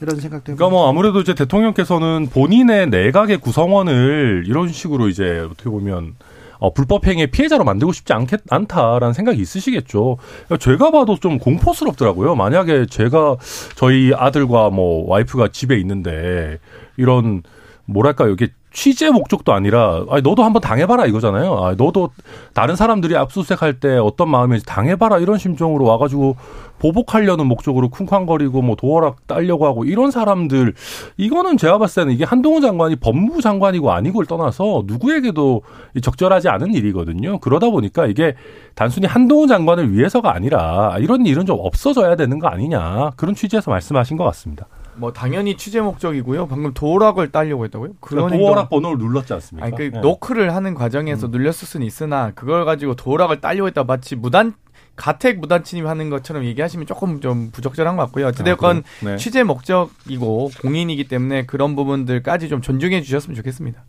Speaker 1: 이런 생각도
Speaker 5: 그러니까 뭐 아무래도 이제 대통령께서는 본인의 내각의 구성원을 이런 식으로 이제 어떻게 보면 어, 불법 행위의 피해자로 만들고 싶지 않겠, 않다라는 생각이 있으시겠죠. 제가 봐도 좀 공포스럽더라고요. 만약에 제가 저희 아들과 뭐 와이프가 집에 있는데 이런 뭐랄까요 이게 취재 목적도 아니라 아니 너도 한번 당해봐라 이거잖아요. 아, 너도 다른 사람들이 압수수색할 때 어떤 마음인지 당해봐라 이런 심정으로 와가지고 보복하려는 목적으로 쿵쾅거리고 뭐 도어락 따려고 하고 이런 사람들 이거는 제가 봤을 때는 이게 한동훈 장관이 법무부 장관이고 아니고를 떠나서 누구에게도 적절하지 않은 일이거든요. 그러다 보니까 이게 단순히 한동훈 장관을 위해서가 아니라 이런 일은 좀 없어져야 되는 거 아니냐 그런 취지에서 말씀하신 것 같습니다.
Speaker 6: 뭐 당연히 취재 목적이고요. 방금 도락을 따려고 했다고요? 그런 행동-
Speaker 5: 도어락 번호를 눌렀지 않습니까?
Speaker 6: 아니 그
Speaker 5: 네.
Speaker 6: 노크를 하는 과정에서 눌렸을 수는 있으나 그걸 가지고 도락을 따려고 했다 마치 무단 가택 무단 침입하는 것처럼 얘기하시면 조금 좀 부적절한 것 같고요. 어찌됐건
Speaker 5: 아? 네.
Speaker 6: 취재 목적이고 공인이기 때문에 그런 부분들까지 좀 존중해 주셨으면 좋겠습니다.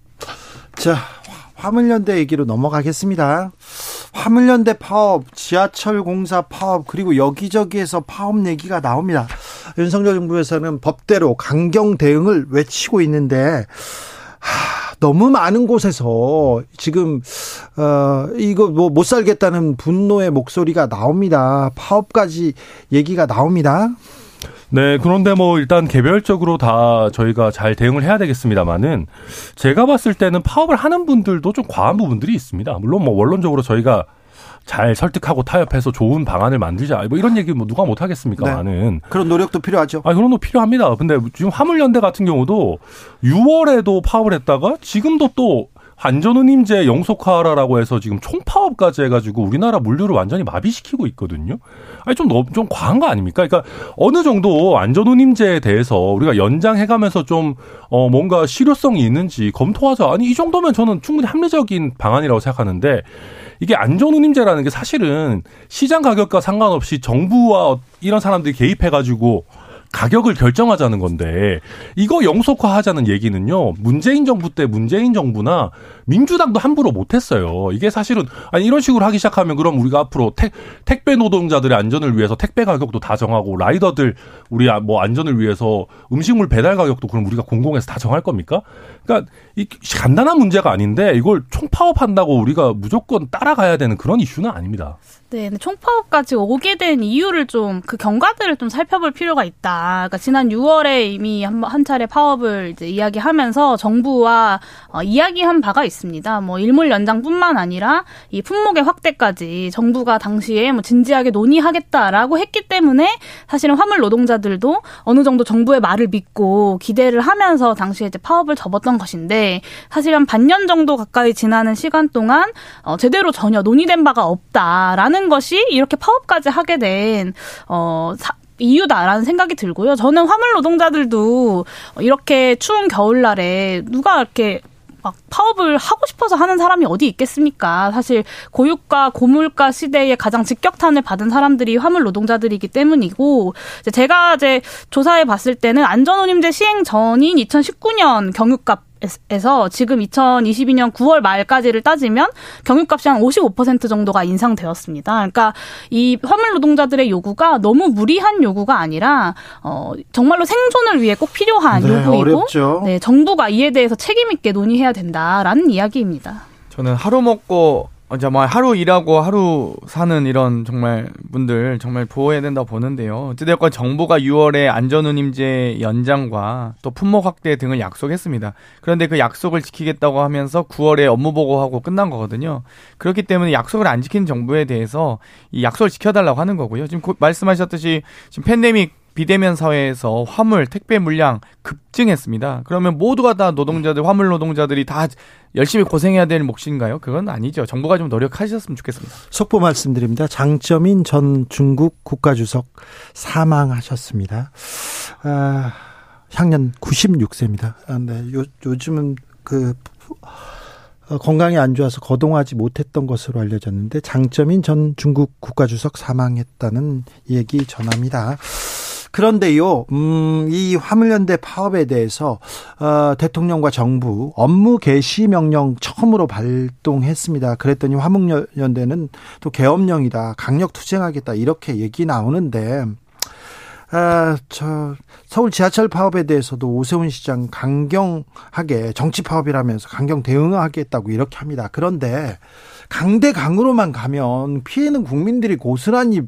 Speaker 1: 자, 화물연대 얘기로 넘어가겠습니다. 화물연대 파업, 지하철 공사 파업, 그리고 여기저기에서 파업 얘기가 나옵니다. 윤석열 정부에서는 법대로 강경 대응을 외치고 있는데, 하, 너무 많은 곳에서 지금 어 이거 뭐 못 살겠다는 분노의 목소리가 나옵니다. 파업까지 얘기가 나옵니다.
Speaker 5: 네, 그런데 뭐 일단 개별적으로 다 저희가 잘 대응을 해야 되겠습니다만은 제가 봤을 때는 파업을 하는 분들도 좀 과한 부분들이 있습니다. 물론 뭐 원론적으로 저희가 잘 설득하고 타협해서 좋은 방안을 만들자. 뭐 이런 얘기 뭐 누가 못 하겠습니까만은
Speaker 1: 그런 노력도 필요하죠.
Speaker 5: 아, 그런 거 필요합니다. 근데 지금 화물연대 같은 경우도 6월에도 파업을 했다가 지금도 또 안전운임제 영속화라고 해서 지금 총파업까지 해가지고 우리나라 물류를 완전히 마비시키고 있거든요. 아니 좀 너무 좀 과한 거 아닙니까? 그러니까 어느 정도 안전운임제에 대해서 우리가 연장해가면서 좀 어 뭔가 실효성이 있는지 검토하자. 아니 이 정도면 저는 충분히 합리적인 방안이라고 생각하는데 이게 안전운임제라는 게 사실은 시장 가격과 상관없이 정부와 이런 사람들이 개입해가지고 가격을 결정하자는 건데 이거 영속화 하자는 얘기는요 문재인 정부 때 문재인 정부나 민주당도 함부로 못했어요. 이게 사실은 아니 이런 식으로 하기 시작하면 그럼 우리가 앞으로 택, 택배 노동자들의 안전을 위해서 택배 가격도 다 정하고 라이더들 우리 아- 뭐 안전을 위해서 음식물 배달 가격도 그럼 우리가 공공에서 다 정할 겁니까? 그러니까 이 간단한 문제가 아닌데 이걸 총파업한다고 우리가 무조건 따라가야 되는 그런 이슈는 아닙니다.
Speaker 7: 네, 총파업까지 오게 된 이유를 좀 그 경과들을 좀 살펴볼 필요가 있다. 그러니까 지난 6월에 이미 한, 한 차례 파업을 이제 이야기하면서 정부와 어, 이야기한 바가 있습니다. 뭐 일몰 연장뿐만 아니라 이 품목의 확대까지 정부가 당시에 뭐 진지하게 논의하겠다라고 했기 때문에 사실은 화물 노동자들도 어느 정도 정부의 말을 믿고 기대를 하면서 당시에 이제 파업을 접었던 것인데 사실 한 반년 정도 가까이 지나는 시간 동안 어, 제대로 전혀 논의된 바가 없다라는 것이 이렇게 파업까지 하게 된 어, 사, 이유다라는 생각이 들고요. 저는 화물 노동자들도 이렇게 추운 겨울날에 누가 이렇게 막 파업을 하고 싶어서 하는 사람이 어디 있겠습니까? 사실 고유가 고물가 시대에 가장 직격탄을 받은 사람들이 화물 노동자들이기 때문이고 제가 이제 조사해 봤을 때는 안전운임제 시행 전인 2019년 경유값 에서 지금 2022년 9월 말까지를 따지면 경유값이 한 55% 정도가 인상되었습니다. 그러니까 이 화물 노동자들의 요구가 너무 무리한 요구가 아니라 어 정말로 생존을 위해 꼭 필요한
Speaker 1: 네,
Speaker 7: 요구이고
Speaker 1: 어렵죠.
Speaker 7: 네, 정부가 이에 대해서 책임 있게 논의해야 된다라는 이야기입니다.
Speaker 6: 저는 하루 먹고 어, 정말 하루 일하고 하루 사는 이런 정말 분들 정말 보호해야 된다고 보는데요. 어찌됐건 정부가 6월에 안전운임제 연장과 또 품목 확대 등을 약속했습니다. 그런데 그 약속을 지키겠다고 하면서 9월에 업무 보고하고 끝난 거거든요. 그렇기 때문에 약속을 안 지킨 정부에 대해서 이 약속을 지켜달라고 하는 거고요. 지금 말씀하셨듯이 지금 팬데믹 비대면 사회에서 화물, 택배 물량 급증했습니다. 그러면 모두가 다 노동자들, 화물 노동자들이 다 열심히 고생해야 될 몫인가요? 그건 아니죠. 정부가 좀 노력하셨으면 좋겠습니다.
Speaker 1: 속보 말씀드립니다. 장점인 전 중국 국가주석 사망하셨습니다. 아, 향년 96세입니다. 아, 네, 요, 요즘은 그 어, 건강이 안 좋아서 거동하지 못했던 것으로 알려졌는데 장점인 전 중국 국가주석 사망했다는 얘기 전합니다. 그런데요, 음, 이 화물연대 파업에 대해서 어, 대통령과 정부 업무 개시 명령 처음으로 발동했습니다. 그랬더니 화물연대는 또 계엄령이다, 강력 투쟁하겠다 이렇게 얘기 나오는데. 아, 저, 서울 지하철 파업에 대해서도 오세훈 시장 강경하게 정치 파업이라면서 강경 대응하겠다고 이렇게 합니다. 그런데 강대 강으로만 가면 피해는 국민들이 고스란히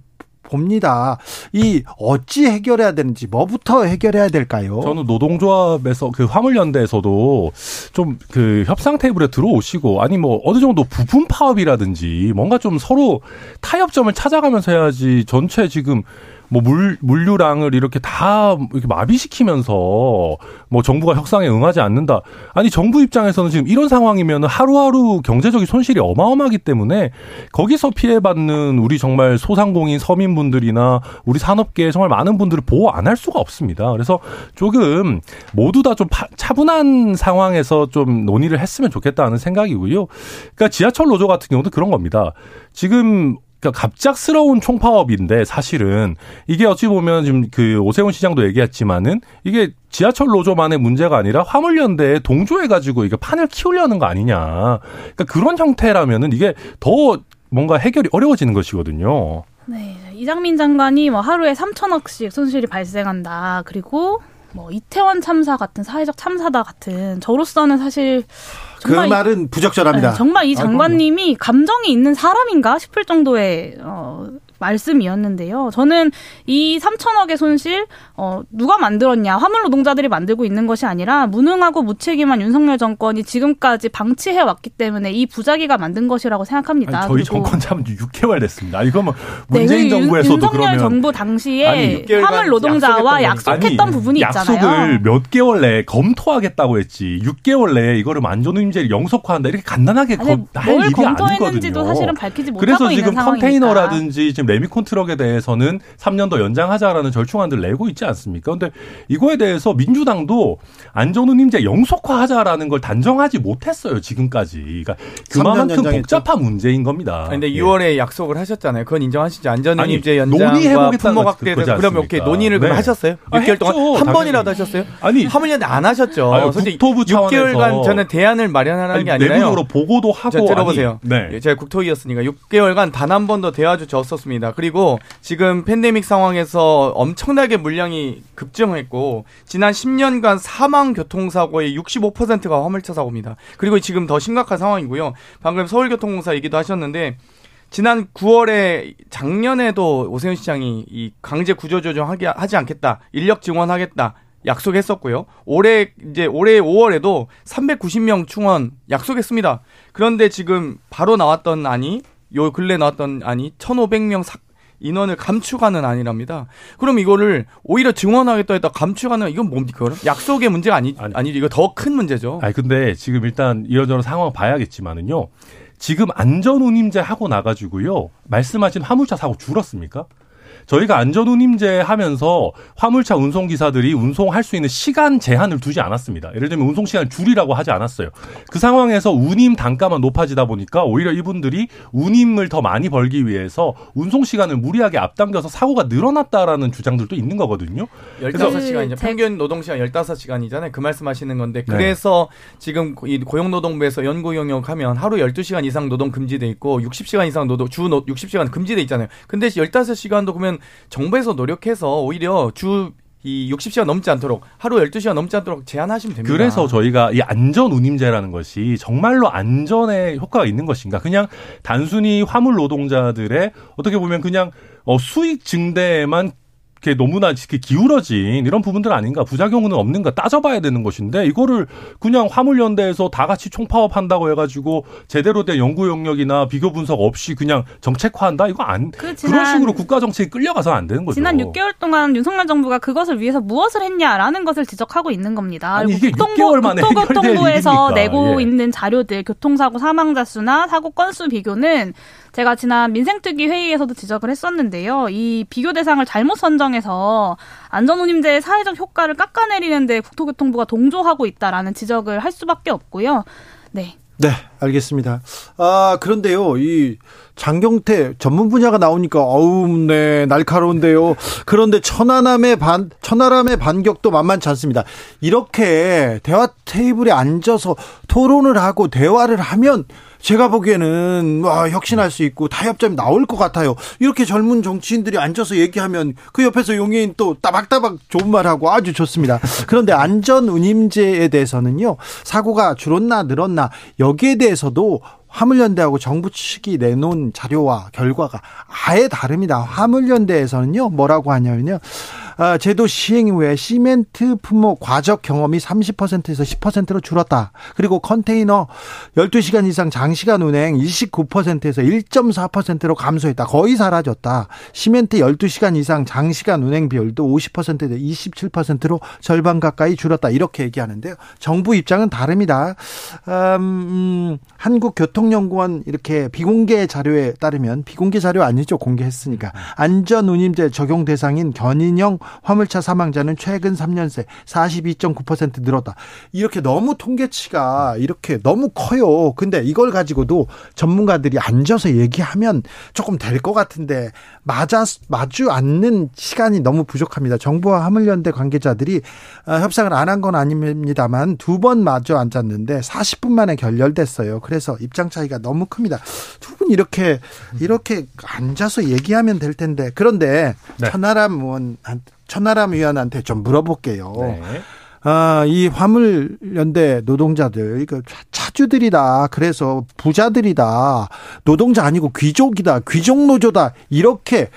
Speaker 1: 봅니다. 이 어찌 해결해야 되는지 뭐부터 해결해야 될까요?
Speaker 5: 저는 노동조합에서 그 화물연대에서도 좀 그 협상 테이블에 들어오시고 아니 뭐 어느 정도 부분 파업이라든지 뭔가 좀 서로 타협점을 찾아가면서 해야지 전체 지금 뭐 물, 물류랑을 이렇게 다 이렇게 마비시키면서 뭐 정부가 협상에 응하지 않는다. 아니, 정부 입장에서는 지금 이런 상황이면 하루하루 경제적인 손실이 어마어마하기 때문에 거기서 피해받는 우리 정말 소상공인 서민분들이나 우리 산업계 정말 많은 분들을 보호 안 할 수가 없습니다. 그래서 조금 모두 다 좀 차분한 상황에서 좀 논의를 했으면 좋겠다는 생각이고요. 그러니까 지하철 노조 같은 경우도 그런 겁니다. 지금 그러니까 갑작스러운 총파업인데 사실은 이게 어찌 보면 지금 그 오세훈 시장도 얘기했지만은 이게 지하철 노조만의 문제가 아니라 화물연대에 동조해 가지고 이게 판을 키우려는 거 아니냐. 그러니까 그런 형태라면은 이게 더 뭔가 해결이 어려워지는 것이거든요.
Speaker 7: 네, 이장민 장관이 뭐 하루에 3천억씩 손실이 발생한다. 그리고 뭐 이태원 참사 같은 사회적 참사다 같은 저로서는 사실
Speaker 1: 그 말은 부적절합니다.
Speaker 7: 네, 정말 이 장관님이 감정이 있는 사람인가 싶을 정도의 어, 말씀이었는데요. 저는 이 3천억의 손실 어, 누가 만들었냐 화물 노동자들이 만들고 있는 것이 아니라 무능하고 무책임한 윤석열 정권이 지금까지 방치해 왔기 때문에 이 부자기가 만든 것이라고 생각합니다.
Speaker 5: 아니, 저희 정권 지 6개월 됐습니다. 이거 뭐 문재인 네, 정부에서도
Speaker 7: 윤석열 정부 당시에 아니, 화물 노동자와 약속했던 아니, 부분이
Speaker 5: 약속을
Speaker 7: 있잖아요.
Speaker 5: 약속을 몇 개월 내에 검토하겠다고 했지 6개월 내에 이거를 만전임제를 영속화한다 이렇게 간단하게
Speaker 7: 아니,
Speaker 5: 거, 할 일이
Speaker 7: 아니거든요. 사실은 밝히지 못하고
Speaker 5: 그래서 지금
Speaker 7: 있는
Speaker 5: 컨테이너라든지 지금 레미콘 트럭에 대해서는 3년 더 연장하자라는 절충안들 내고 있지 않습니까? 근데 이거에 대해서 민주당도 안전운임제 영속화하자라는 걸 단정하지 못했어요 지금까지. 그러니까 그만큼 복잡한 문제인 겁니다.
Speaker 6: 근데 예. 6월에 약속을 하셨잖아요. 그건 인정하시죠? 안전운임제 연장과 품목 확대 그럼 오케이 논의를 네. 하셨어요? 6개월 아, 동안 한 당연히. 번이라도 하셨어요? 아니 한문년대 안 하셨죠.
Speaker 5: 아니, 국토부
Speaker 6: 6개월간 저는 대안을 마련하는 아니, 게 아니라요.
Speaker 5: 내부적으로 보고도 하고
Speaker 6: 자, 들어보세요. 네. 제가 국토위였으니까 6개월간 단 한 번도 대화조차 없었 습니다. 그리고 지금 팬데믹 상황에서 엄청나게 물량이 급증했고 지난 10년간 사망 교통사고의 65%가 화물차 사고입니다. 그리고 지금 더 심각한 상황이고요. 방금 서울교통공사 얘기도 하셨는데 지난 9월에 작년에도 오세훈 시장이 이 강제 구조조정 하지 않겠다. 인력 증원하겠다. 약속했었고요. 올해 이제 올해 5월에도 390명 충원 약속했습니다. 그런데 지금 바로 나왔던 안이 요 근래 나왔던 안이 1,500명 사, 인원을 감축하는 안이랍니다. 그럼 이거를 오히려 증원하겠다 했다 감축하는 이건 뭡니까? 그럼? 약속의 문제가 아니
Speaker 5: 아니.
Speaker 6: 아니 이거 더 큰 문제죠.
Speaker 5: 아니 근데 지금 일단 이런저런 상황 봐야겠지만은요. 지금 안전운임제 하고 나가지고요. 말씀하신 화물차 사고 줄었습니까? 저희가 안전운임제 하면서 화물차 운송기사들이 운송할 수 있는 시간 제한을 두지 않았습니다. 예를 들면 운송시간 줄이라고 하지 않았어요. 그 상황에서 운임 단가만 높아지다 보니까 오히려 이분들이 운임을 더 많이 벌기 위해서 운송시간을 무리하게 앞당겨서 사고가 늘어났다라는 주장들도 있는 거거든요.
Speaker 6: 15시간 이제
Speaker 7: 제-
Speaker 6: 평균 노동시간 15시간이잖아요. 그 말씀하시는 건데
Speaker 5: 네.
Speaker 6: 그래서 지금 이 고용노동부에서 연구 용역 하면 하루 12시간 이상 노동 금지돼 있고 60시간 이상 노동 주 노- 60시간 금지돼 있잖아요. 근데 15시간도 그러면 정부에서 노력해서 오히려 주 이 60시간 넘지 않도록 하루 12시간 넘지 않도록 제한하시면 됩니다.
Speaker 5: 그래서 저희가 이 안전 운임제라는 것이 정말로 안전에 효과가 있는 것인가? 그냥 단순히 화물 노동자들의 어떻게 보면 그냥 어, 수익 증대에만 이렇게 너무나 이렇게 기울어진 이런 부분들 아닌가 부작용은 없는가 따져봐야 되는 것인데 이거를 그냥 화물연대에서 다 같이 총파업 한다고 해가지고 제대로 된 연구 영역이나 비교 분석 없이 그냥 정책화한다 이거 안
Speaker 7: 그
Speaker 5: 그런 식으로 국가 정책이 끌려가서 안 되는 거죠.
Speaker 7: 지난 6개월 동안 윤석열 정부가 그것을 위해서 무엇을 했냐라는 것을 지적하고 있는 겁니다.
Speaker 5: 아니, 이게 6개월 만에 해결될
Speaker 7: 국토교통부에서? 내고
Speaker 5: 예.
Speaker 7: 있는 자료들, 교통사고 사망자 수나 사고 건수 비교는 제가 지난 민생특위 회의에서도 지적을 했었는데요. 이 비교 대상을 잘못 선정해서 안전운임제의 사회적 효과를 깎아내리는데 국토교통부가 동조하고 있다라는 지적을 할 수밖에 없고요. 네.
Speaker 1: 네, 알겠습니다. 아, 그런데요, 이 장경태 전문 분야가 나오니까, 어우, 네, 날카로운데요. 그런데 천안함의 반, 천안함의 반격도 만만치 않습니다. 이렇게 대화 테이블에 앉아서 토론을 하고 대화를 하면 제가 보기에는 와 혁신할 수 있고 타협점이 나올 것 같아요. 이렇게 젊은 정치인들이 앉아서 얘기하면 그 옆에서 용해인 또 따박따박 좋은 말하고 아주 좋습니다. 그런데 안전 운임제에 대해서는요 사고가 줄었나 늘었나 여기에 대해서도 화물연대하고 정부 측이 내놓은 자료와 결과가 아예 다릅니다. 화물연대에서는요 뭐라고 하냐면요. 아, 제도 시행 후에 시멘트 품목 과적 경험이 30%에서 10%로 줄었다. 그리고 컨테이너 12시간 이상 장시간 운행 29%에서 1.4%로 감소했다. 거의 사라졌다. 시멘트 12시간 이상 장시간 운행 비율도 50%에서 27%로 절반 가까이 줄었다. 이렇게 얘기하는데요. 정부 입장은 다릅니다. 음, 한국교통연구원 이렇게 비공개 자료에 따르면 비공개 자료 아니죠. 공개했으니까. 안전 운임제 적용 대상인 견인형 화물차 사망자는 최근 3년 새 42.9% 늘었다. 이렇게 너무 통계치가 이렇게 너무 커요. 근데 이걸 가지고도 전문가들이 앉아서 얘기하면 조금 될 것 같은데 맞아 마주 않는 시간이 너무 부족합니다. 정부와 화물연대 관계자들이 어, 협상을 안 한 건 아닙니다만 두 번 마주 앉았는데 40분 만에 결렬됐어요. 그래서 입장 차이가 너무 큽니다. 두 분 이렇게 이렇게 앉아서 얘기하면 될 텐데 그런데
Speaker 5: 네.
Speaker 1: 천하람 의원 천하람 의원한테 좀 물어볼게요.
Speaker 5: 네.
Speaker 1: 아, 이 화물연대 노동자들, 이거 차- 차주들이다. 그래서 부자들이다. 노동자 아니고 귀족이다. 귀족 노조다. 이렇게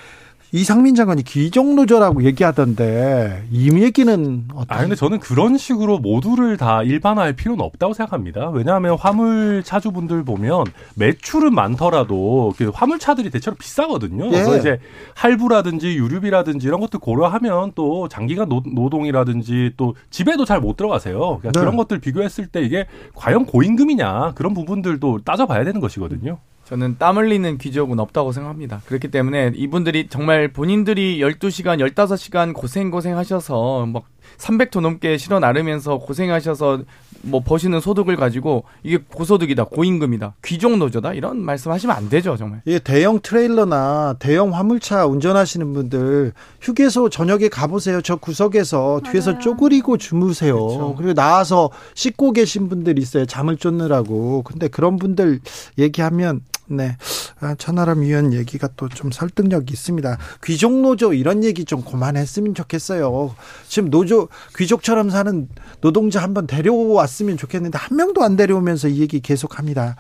Speaker 1: 이상민 장관이 귀족노조라고 얘기하던데, 이 얘기는 어떤.
Speaker 5: 아 근데 저는 그런 식으로 모두를 다 일반화할 필요는 없다고 생각합니다. 왜냐하면 화물 차주분들 보면 매출은 많더라도 그 화물차들이 대체로 비싸거든요.
Speaker 1: 예.
Speaker 5: 그래서 이제 할부라든지 유류비라든지 이런 것들 고려하면 또 장기간 노, 노동이라든지 또 집에도 잘 못 들어가세요. 그러니까
Speaker 1: 네.
Speaker 5: 그런 것들 비교했을 때 이게 과연 고임금이냐 그런 부분들도 따져봐야 되는 것이거든요.
Speaker 6: 저는 땀 흘리는 귀족은 없다고 생각합니다. 그렇기 때문에 이분들이 정말 본인들이 12시간, 15시간 고생고생 하셔서 막 300톤 넘게 실어 나르면서 고생하셔서 뭐 버시는 소득을 가지고 이게 고소득이다, 고임금이다, 귀족 노조다 이런 말씀하시면 안 되죠, 정말.
Speaker 1: 이 대형 트레일러나 대형 화물차 운전하시는 분들 휴게소 저녁에 가보세요. 저 구석에서 뒤에서
Speaker 7: 맞아요.
Speaker 1: 쪼그리고 주무세요.
Speaker 6: 그렇죠.
Speaker 1: 그리고 나와서 씻고 계신 분들 있어요. 잠을 쫓느라고. 근데 그런 분들 얘기하면 네. 아, 천하람 위원 얘기가 또 좀 설득력이 있습니다. 귀족 노조 이런 얘기 좀 그만했으면 좋겠어요. 지금 노조 귀족처럼 사는 노동자 한번 데려왔으면 좋겠는데 한 명도 안 데려오면서 이 얘기 계속합니다.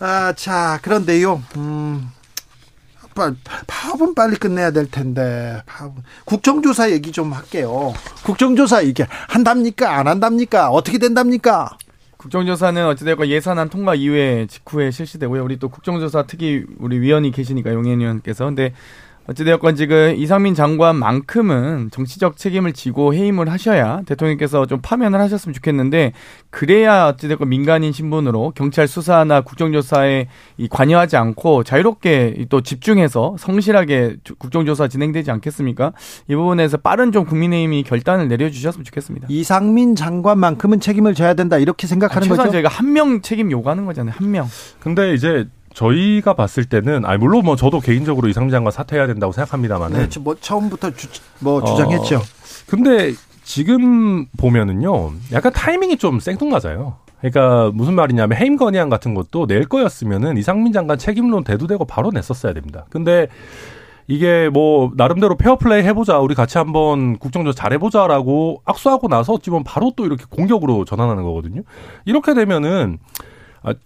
Speaker 1: 아, 자, 그런데요. 음. 빨- 파업은 빨리 끝내야 될 텐데 파업 국정조사 얘기 좀 할게요. 국정조사 이게 한답니까 안 한답니까 어떻게 된답니까?
Speaker 6: 국정조사는 어찌되건 예산안 통과 이후에 직후에 실시되고요. 우리 또 국정조사 특위 우리 위원이 계시니까 용현 의원께서 근데 어찌되었건 지금 이상민 장관만큼은 정치적 책임을 지고 해임을 하셔야 대통령께서 좀 파면을 하셨으면 좋겠는데 그래야 어찌되건 민간인 신분으로 경찰 수사나 국정조사에 이 관여하지 않고 자유롭게 또 집중해서 성실하게 주- 국정조사 진행되지 않겠습니까? 이 부분에서 빠른 좀 국민의힘이 결단을 내려주셨으면 좋겠습니다.
Speaker 1: 이상민 장관만큼은 책임을 져야 된다 이렇게 생각하는
Speaker 6: 최소한
Speaker 1: 거죠.
Speaker 6: 저희가 한 명 책임 요구하는 거잖아요. 한 명.
Speaker 5: 근데 이제 저희가 봤을 때는 아니 물론 뭐 저도 개인적으로 이상민 장관 사퇴해야 된다고 생각합니다만은
Speaker 1: 네, 저 뭐 처음부터 주, 뭐 주장했죠.
Speaker 5: 어, 근데 지금 보면은요, 약간 타이밍이 좀 생뚱맞아요. 그러니까 무슨 말이냐면 해임 건의안 같은 것도 낼 거였으면은 이상민 장관 책임론 대두되고 바로 냈었어야 됩니다. 근데 이게 뭐 나름대로 페어플레이 해보자 우리 같이 한번 국정조사 잘해보자라고 악수하고 나서 어찌 보면 바로 또 이렇게 공격으로 전환하는 거거든요. 이렇게 되면은 아,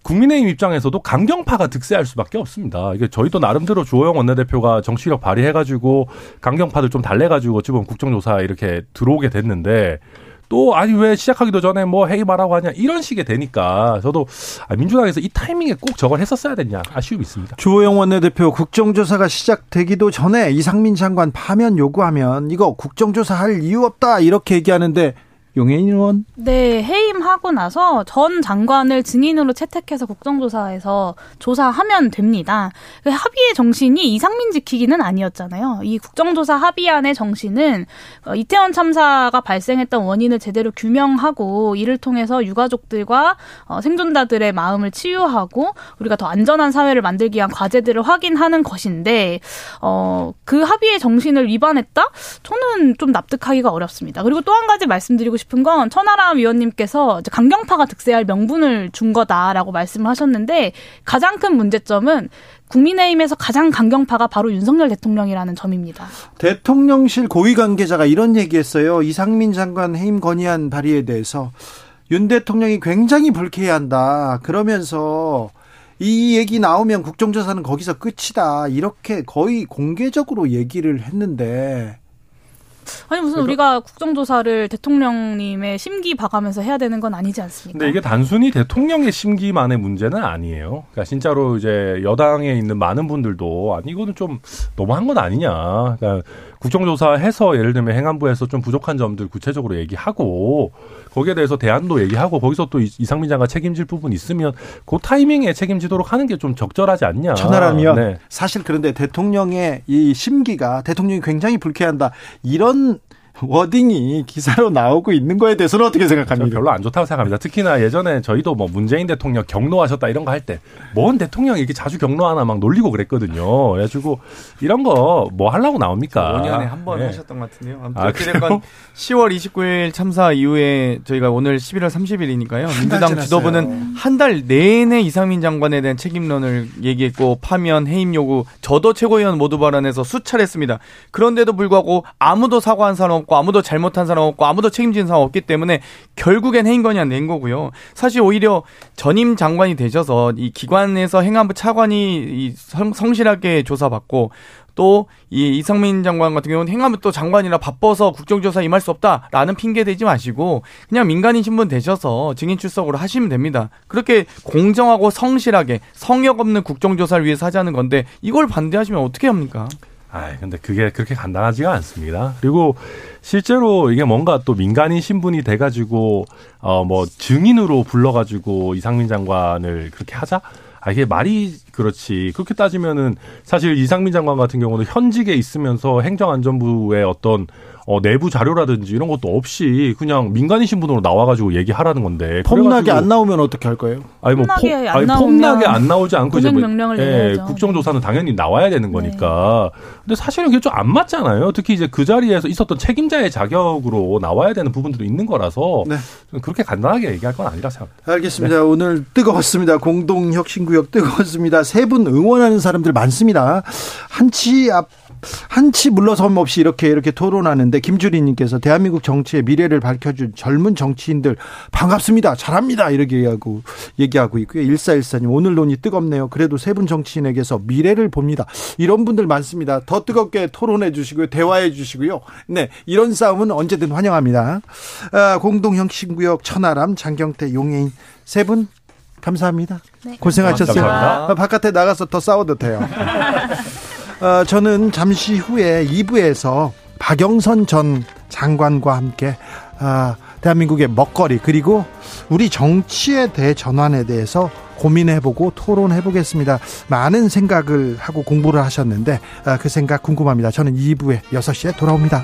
Speaker 5: 국민의힘 입장에서도 강경파가 득세할 수밖에 없습니다. 이게 저희도 나름대로 주호영 원내대표가 정치력 발휘해가지고 강경파들 좀 달래가지고 지금 국정조사 이렇게 들어오게 됐는데 또 아니 왜 시작하기도 전에 뭐 해임하라고 하냐 이런 식이 되니까 저도 아, 민주당에서 이 타이밍에 꼭 저걸 했었어야 됐냐 아쉬움이 있습니다.
Speaker 1: 주호영 원내대표 국정조사가 시작되기도 전에 이상민 장관 파면 요구하면 이거 국정조사 할 이유 없다 이렇게 얘기하는데 용해인 의원
Speaker 7: 네, 해임하고 나서 전 장관을 증인으로 채택해서 국정조사에서 조사하면 됩니다. 그 합의의 정신이 이상민 지키기는 아니었잖아요. 이 국정조사 합의안의 정신은 어, 이태원 참사가 발생했던 원인을 제대로 규명하고 이를 통해서 유가족들과 어, 생존자들의 마음을 치유하고 우리가 더 안전한 사회를 만들기 위한 과제들을 확인하는 것인데 어, 그 합의의 정신을 위반했다? 저는 좀 납득하기가 어렵습니다. 그리고 또 한 가지 말씀드리고 싶은 건 천하람 위원님께서 이제 강경파가 득세할 명분을 준 거다라고 말씀을 하셨는데 가장 큰 문제점은 국민의힘에서 가장 강경파가 바로 윤석열 대통령이라는 점입니다.
Speaker 1: 대통령실 고위 관계자가 이런 얘기했어요. 이상민 장관 해임 건의안 발의에 대해서 윤 대통령이 굉장히 불쾌해한다. 그러면서 이 얘기 나오면 국정조사는 거기서 끝이다. 이렇게 거의 공개적으로 얘기를 했는데
Speaker 7: 아니 무슨 우리가 국정조사를 대통령님의 심기 봐가면서 해야 되는 건 아니지 않습니까?
Speaker 5: 근데 이게 단순히 대통령의 심기만의 문제는 아니에요. 그러니까 진짜로 이제 여당에 있는 많은 분들도 아니 이거는 좀 너무한 건 아니냐. 그러니까 국정조사해서 예를 들면 행안부에서 좀 부족한 점들 구체적으로 얘기하고 거기에 대해서 대안도 얘기하고 거기서 또 이- 이상민 장관 책임질 부분 있으면 그 타이밍에 책임지도록 하는 게 좀 적절하지 않냐.
Speaker 1: 천하라면
Speaker 5: 네.
Speaker 1: 사실 그런데 대통령의 이 심기가 대통령이 굉장히 불쾌한다. 이런 워딩이 기사로 나오고 있는 거에 대해서는 어떻게 생각합니까?
Speaker 5: 별로 안 좋다고 생각합니다. 특히나 예전에 저희도 뭐 문재인 대통령 경로하셨다 이런 거 할 때 뭔 대통령이 이렇게 자주 경로하나 막 놀리고 그랬거든요. 그래가지고 이런 거 뭐 하려고 나옵니까?
Speaker 6: 5년에 한번
Speaker 5: 네.
Speaker 6: 하셨던 것 같은데요. 아무튼
Speaker 5: 아,
Speaker 6: 어찌됐건 10월 29일 참사 이후에 저희가 오늘 11월 30일이니까요. 민주당. 지도부는 한 달 내내 이상민 장관에 대한 책임론을 얘기했고 파면 해임 요구 저도 최고위원 모두 발언해서 수차례 했습니다. 그런데도 불구하고 아무도 사과한 사람 없고 아무도 잘못한 사람 없고 아무도 책임진 사람 없기 때문에 결국엔 해임 건의안 낸 거고요. 사실 오히려 전임 장관이 되셔서 이 기관에서 행안부 차관이 이 성, 성실하게 조사받고 또이 이상민 장관 같은 경우는 행안부 또 장관이라 바빠서 국정조사 임할 수 없다라는 핑계 대지 마시고 그냥 민간인 신분 되셔서 증인 출석으로 하시면 됩니다. 그렇게 공정하고 성실하게 성역 없는 국정조사를 위해서 하자는 건데 이걸 반대하시면 어떻게 합니까?
Speaker 5: 아, 근데 그게 그렇게 간단하지가 않습니다. 그리고 실제로 이게 뭔가 또 민간인 신분이 돼가지고 어 뭐 증인으로 불러가지고 이상민 장관을 그렇게 하자. 아 이게 말이 그렇지. 그렇게 따지면은 사실 이상민 장관 같은 경우는 현직에 있으면서 행정안전부의 어떤 어, 내부 자료라든지 이런 것도 없이 그냥 민간인 신분으로 나와가지고 얘기하라는 건데.
Speaker 1: 폼나게 안 나오면 어떻게 할 거예요?
Speaker 5: 아니 뭐
Speaker 7: 폼나게
Speaker 5: 폼,
Speaker 7: 안
Speaker 5: 아니
Speaker 7: 나오면
Speaker 5: 폼나게 안 나오지 않고 이제 뭐,
Speaker 7: 명령을
Speaker 5: 예. 국정조사는 당연히 나와야 되는 거니까. 근데 사실은 그게 좀 안 맞잖아요. 특히 이제 그 자리에서 있었던 책임자의 자격으로 나와야 되는 부분들도 있는 거라서
Speaker 1: 네.
Speaker 5: 그렇게 간단하게 얘기할 건 아니라 생각합니다.
Speaker 1: 알겠습니다. 오늘 뜨거웠습니다. 공동혁신구역 뜨거웠습니다. 세 분 응원하는 사람들 많습니다. 한치 앞 한치 물러섬 없이 이렇게 이렇게 토론하는데 김주리님께서 대한민국 정치의 미래를 밝혀준 젊은 정치인들 반갑습니다. 잘합니다. 이렇게 얘기하고 얘기하고 있고요. 1414님 오늘 논의 뜨겁네요. 그래도 세 분 정치인에게서 미래를 봅니다. 이런 분들 많습니다. 더 뜨겁게 토론해 주시고요. 대화해 주시고요. 네. 이런 싸움은 언제든 환영합니다. 아, 공동형신구역 천하람 장경태 용해인 세 분 감사합니다.
Speaker 7: 네.
Speaker 1: 고생하셨어요.
Speaker 5: 감사합니다.
Speaker 1: 아, 바깥에 나가서 더 싸워도 돼요. 어, 저는 잠시 후에 2부에서 박영선 전 장관과 함께 아, 대한민국의 먹거리 그리고 우리 정치의 대전환에 대해서 고민해보고 토론해보겠습니다. 많은 생각을 하고 공부를 하셨는데 아, 그 생각 궁금합니다. 저는 2부에 6시에 돌아옵니다.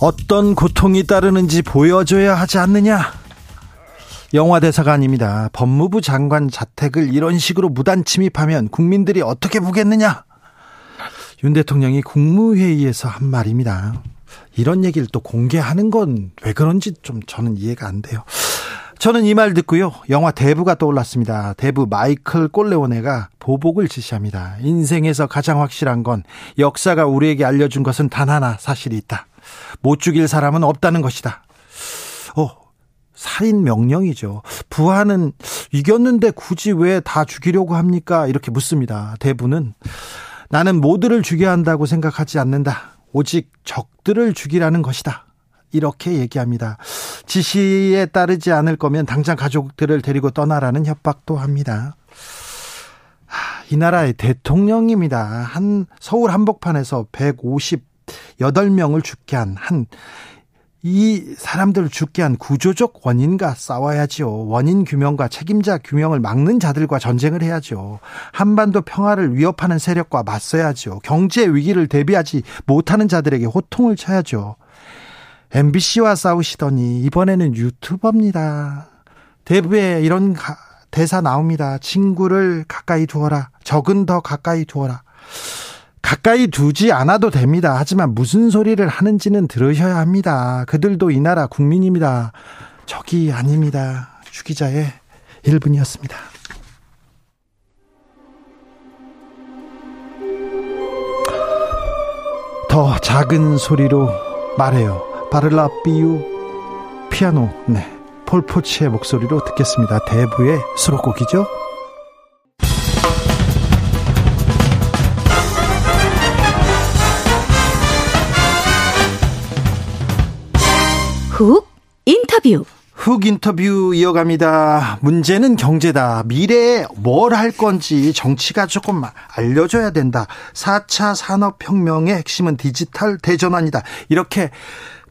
Speaker 1: 어떤 고통이 따르는지 보여줘야 하지 않느냐 영화 대사가 아닙니다 법무부 장관 자택을 이런 식으로 무단 침입하면 국민들이 어떻게 보겠느냐 윤 대통령이 국무회의에서 한 말입니다 이런 얘기를 또 공개하는 건 왜 그런지 좀 저는 이해가 안 돼요 저는 이 말 듣고요. 영화 대부가 떠올랐습니다. 대부 마이클 꼴레오네가 보복을 지시합니다. 인생에서 가장 확실한 건 역사가 우리에게 알려준 것은 단 하나 사실이 있다. 못 죽일 사람은 없다는 것이다. 어, 살인 명령이죠. 부하는 이겼는데 굳이 왜 다 죽이려고 합니까? 이렇게 묻습니다. 대부는 나는 모두를 죽여야 한다고 생각하지 않는다. 오직 적들을 죽이라는 것이다. 이렇게 얘기합니다. 지시에 따르지 않을 거면 당장 가족들을 데리고 떠나라는 협박도 합니다. 하, 이 나라의 대통령입니다. 한 서울 한복판에서 158명을 죽게 한 한 이 사람들을 죽게 한 구조적 원인과 싸워야지요. 원인 규명과 책임자 규명을 막는 자들과 전쟁을 해야죠. 한반도 평화를 위협하는 세력과 맞서야죠. 경제 위기를 대비하지 못하는 자들에게 호통을 쳐야죠. MBC와 싸우시더니 이번에는 유튜버입니다. 대부에 이런 가, 대사 나옵니다. 친구를 가까이 두어라. 적은 더 가까이 두어라. 가까이 두지 않아도 됩니다. 하지만 무슨 소리를 하는지는 들으셔야 합니다. 그들도 이 나라 국민입니다. 적이 아닙니다. 주기자의 1분이었습니다. 더 작은 소리로 말해요. 바를라 비유 피아노 네 폴포치의 목소리로 듣겠습니다. 대부의 수록곡이죠.
Speaker 3: 훅 인터뷰.
Speaker 1: 훅 인터뷰 이어갑니다. 문제는 경제다. 미래에 뭘 할 건지 정치가 조금 알려줘야 된다. 4차 산업혁명의 핵심은 디지털 대전환이다. 이렇게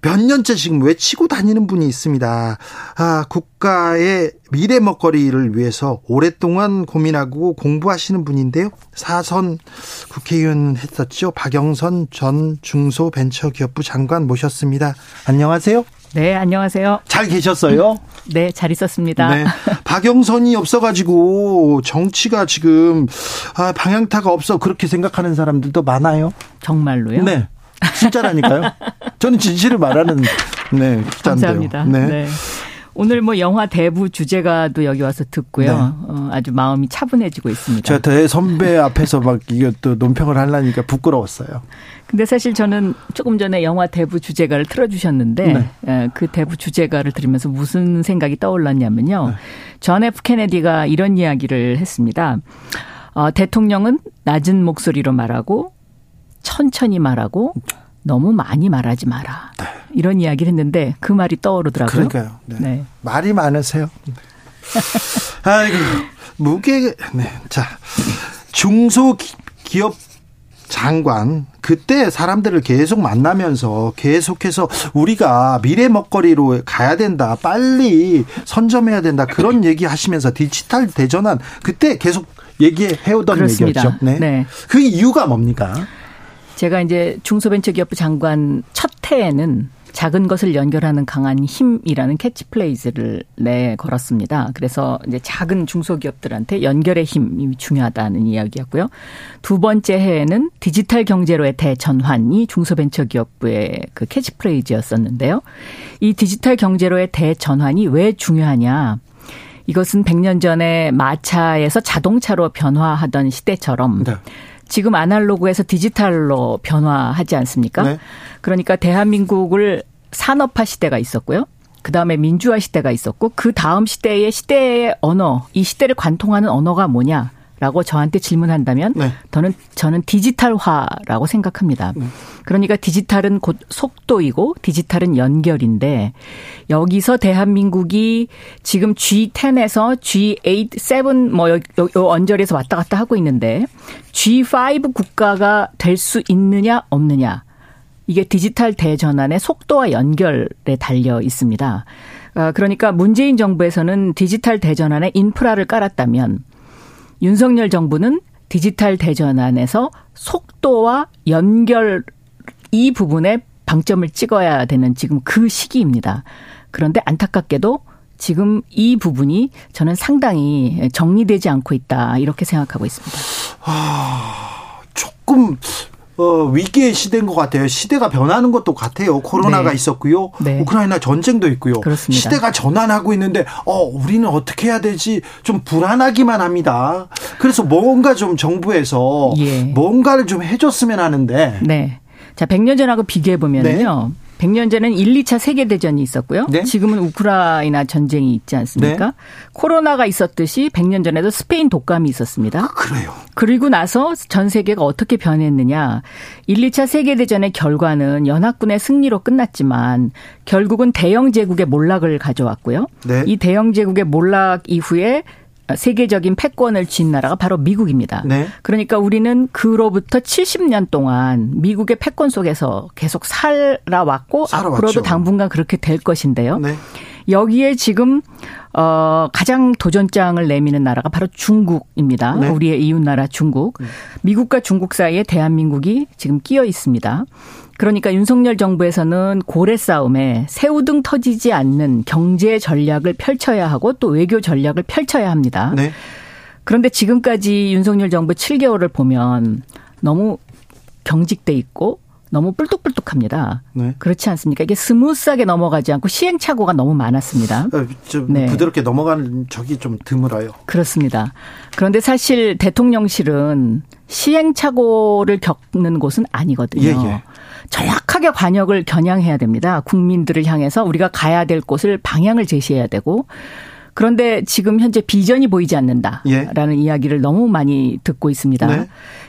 Speaker 1: 몇 년째 지금 외치고 다니는 분이 있습니다. 아, 국가의 미래 먹거리를 위해서 오랫동안 고민하고 공부하시는 분인데요. 사선 국회의원 했었죠. 박영선 전 중소벤처기업부 장관 모셨습니다. 안녕하세요.
Speaker 8: 네, 안녕하세요.
Speaker 1: 잘 계셨어요?
Speaker 8: 네, 잘 있었습니다.
Speaker 1: 네. 박영선이 없어가지고 정치가 지금 아, 방향타가 없어 그렇게 생각하는 사람들도 많아요.
Speaker 8: 정말로요?
Speaker 1: 네. 진짜라니까요. 저는 진실을 말하는 네 기자인데요.
Speaker 8: 감사합니다.
Speaker 1: 네.
Speaker 8: 네. 오늘 뭐 영화 대부 주제가도 여기 와서 듣고요.
Speaker 1: 네.
Speaker 8: 어, 아주 마음이 차분해지고 있습니다.
Speaker 1: 제가 대 선배 앞에서 막 이게 또 논평을 하려니까 부끄러웠어요.
Speaker 8: 근데 사실 저는 조금 전에 영화 대부 주제가를 틀어주셨는데
Speaker 1: 네.
Speaker 8: 에, 그 대부 주제가를 들으면서 무슨 생각이 떠올랐냐면요.
Speaker 1: 네.
Speaker 8: 존 F 케네디가 이런 이야기를 했습니다. 어, 대통령은 낮은 목소리로 말하고 천천히 말하고 너무 많이 말하지 마라. 이런 이야기를 했는데 그 말이 떠오르더라고요.
Speaker 1: 네. 그러니까요. 네.
Speaker 8: 네.
Speaker 1: 말이 많으세요. 아이고 무게 네. 자 중소 기- 기업 장관 그때 사람들을 계속 만나면서 계속해서 우리가 미래 먹거리로 가야 된다. 빨리 선점해야 된다. 그런 얘기 하시면서 디지털 대전환 그때 계속 얘기해 오던. 얘기였죠. 네.
Speaker 8: 네.
Speaker 1: 그 이유가 뭡니까?
Speaker 8: 제가 이제 중소벤처기업부 장관 첫 해에는 작은 것을 연결하는 강한 힘이라는 캐치플레이즈를 내 걸었습니다. 그래서 이제 작은 중소기업들한테 연결의 힘이 중요하다는 이야기였고요. 두 번째 해에는 디지털 경제로의 대전환이 중소벤처기업부의 그 캐치플레이즈였었는데요. 이 디지털 경제로의 대전환이 왜 중요하냐? 이것은 100년 전에 마차에서 자동차로 변화하던 시대처럼
Speaker 1: 네.
Speaker 8: 지금 아날로그에서 디지털로 변화하지 않습니까?
Speaker 1: 네.
Speaker 8: 그러니까 대한민국을 산업화 시대가 있었고요. 그 다음에 민주화 시대가 있었고 그 다음 시대의 시대의 언어, 이 시대를 관통하는 언어가 뭐냐? 라고 저한테 질문한다면
Speaker 1: 네.
Speaker 8: 저는 저는 디지털화라고 생각합니다. 그러니까 디지털은 곧 속도이고 디지털은 연결인데 여기서 대한민국이 지금 G10에서 G8, 7뭐 요, 요, 요 언저리에서 왔다 갔다 하고 있는데 G5 국가가 될 수 있느냐 없느냐 이게 디지털 대전환의 속도와 연결에 달려 있습니다. 아, 그러니까 문재인 정부에서는 디지털 대전환에 인프라를 깔았다면 윤석열 정부는 디지털 대전환에서 속도와 연결 이 부분에 방점을 찍어야 되는 지금 그 시기입니다. 그런데 안타깝게도 지금 이 부분이 저는 상당히 정리되지 않고 있다 이렇게 생각하고 있습니다.
Speaker 1: 조금 어, 위기의 시대인 것 같아요. 시대가 변하는 것도 같아요. 코로나가
Speaker 8: 네.
Speaker 1: 있었고요.
Speaker 8: 네.
Speaker 1: 우크라이나 전쟁도 있고요.
Speaker 8: 그렇습니다.
Speaker 1: 시대가 전환하고 있는데 어, 우리는 어떻게 해야 되지? 좀 불안하기만 합니다. 그래서 뭔가 좀 정부에서
Speaker 8: 예.
Speaker 1: 뭔가를 좀 해줬으면 하는데
Speaker 8: 네. 자, 100년 전하고 비교해 보면은요. 100년 전엔 1, 2차 세계대전이 있었고요.
Speaker 1: 네.
Speaker 8: 지금은 우크라이나 전쟁이 있지 않습니까?
Speaker 1: 네.
Speaker 8: 코로나가 있었듯이 100년 전에도 스페인 독감이 있었습니다.
Speaker 1: 그래요.
Speaker 8: 그리고 나서 전 세계가 어떻게 변했느냐. 1, 2차 세계대전의 결과는 연합군의 승리로 끝났지만 결국은 대영 제국의 몰락을 가져왔고요.
Speaker 1: 네.
Speaker 8: 이 대영 제국의 몰락 이후에 세계적인 패권을 쥔 나라가 바로 미국입니다.
Speaker 1: 네.
Speaker 8: 그러니까 우리는 그로부터 70년 동안 미국의 패권 속에서 계속 살아왔고
Speaker 1: 살아왔죠.
Speaker 8: 앞으로도 당분간 그렇게 될 것인데요.
Speaker 1: 네.
Speaker 8: 여기에 지금 어 가장 도전장을 내미는 나라가 바로 중국입니다.
Speaker 1: 네.
Speaker 8: 우리의 이웃 나라 중국. 미국과 중국 사이에 대한민국이 지금 끼어 있습니다. 그러니까 윤석열 정부에서는 고래 싸움에 새우등 터지지 않는 경제 전략을 펼쳐야 하고 또 외교 전략을 펼쳐야 합니다.
Speaker 1: 네.
Speaker 8: 그런데 지금까지 윤석열 정부 7개월을 보면 너무 경직돼 있고 너무 뿔뚝뿔뚝합니다.
Speaker 1: 네.
Speaker 8: 그렇지 않습니까? 이게 스무스하게 넘어가지 않고 시행착오가 너무 많았습니다.
Speaker 1: 어, 좀
Speaker 8: 네.
Speaker 1: 부드럽게 넘어가는 적이 좀 드물어요.
Speaker 8: 그렇습니다. 그런데 사실 대통령실은 시행착오를 겪는 곳은 아니거든요.
Speaker 1: 예, 예.
Speaker 8: 정확하게 과녁을 겨냥해야 됩니다. 국민들을 향해서 우리가 가야 될 곳을 방향을 제시해야 되고 그런데 지금 현재 비전이 보이지 않는다라는 이야기를 너무 많이 듣고 있습니다.
Speaker 1: 네.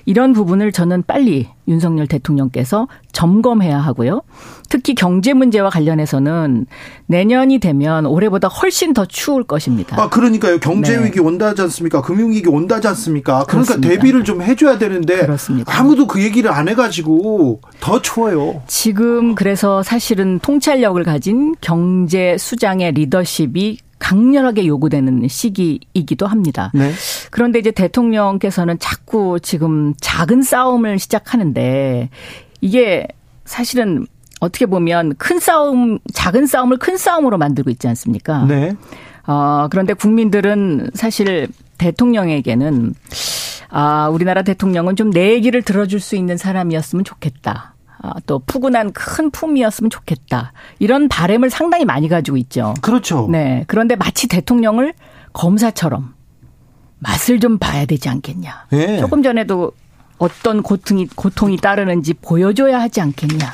Speaker 8: 이런 부분을 저는 빨리 윤석열 대통령께서 점검해야 하고요. 특히 경제 문제와 관련해서는 내년이 되면 올해보다 훨씬 더 추울 것입니다.
Speaker 1: 아, 그러니까요. 경제
Speaker 8: 네.
Speaker 1: 위기 온다지 않습니까? 금융 위기 온다지 않습니까? 그러니까
Speaker 8: 그렇습니다.
Speaker 1: 대비를 좀 해줘야 되는데
Speaker 8: 그렇습니다.
Speaker 1: 아무도 그 얘기를 안 해가지고 더 추워요.
Speaker 8: 지금 그래서 사실은 통찰력을 가진 경제 수장의 리더십이 강렬하게 요구되는 시기이기도 합니다.
Speaker 1: 네.
Speaker 8: 그런데 이제 대통령께서는 자꾸 지금 작은 싸움을 시작하는데 이게 사실은 어떻게 보면 큰 싸움, 작은 싸움을 큰 싸움으로 만들고 있지 않습니까?
Speaker 1: 네.
Speaker 8: 어, 그런데 국민들은 사실 대통령에게는 아, 우리나라 대통령은 좀 내 얘기를 들어줄 수 있는 사람이었으면 좋겠다. 아, 또 푸근한 큰 품이었으면 좋겠다. 이런 바램을 상당히 많이 가지고 있죠.
Speaker 1: 그렇죠.
Speaker 8: 네. 그런데 마치 대통령을 검사처럼 맛을 좀 봐야 되지 않겠냐.
Speaker 1: 네.
Speaker 8: 조금 전에도 어떤 고통이, 고통이 따르는지 보여줘야 하지 않겠냐.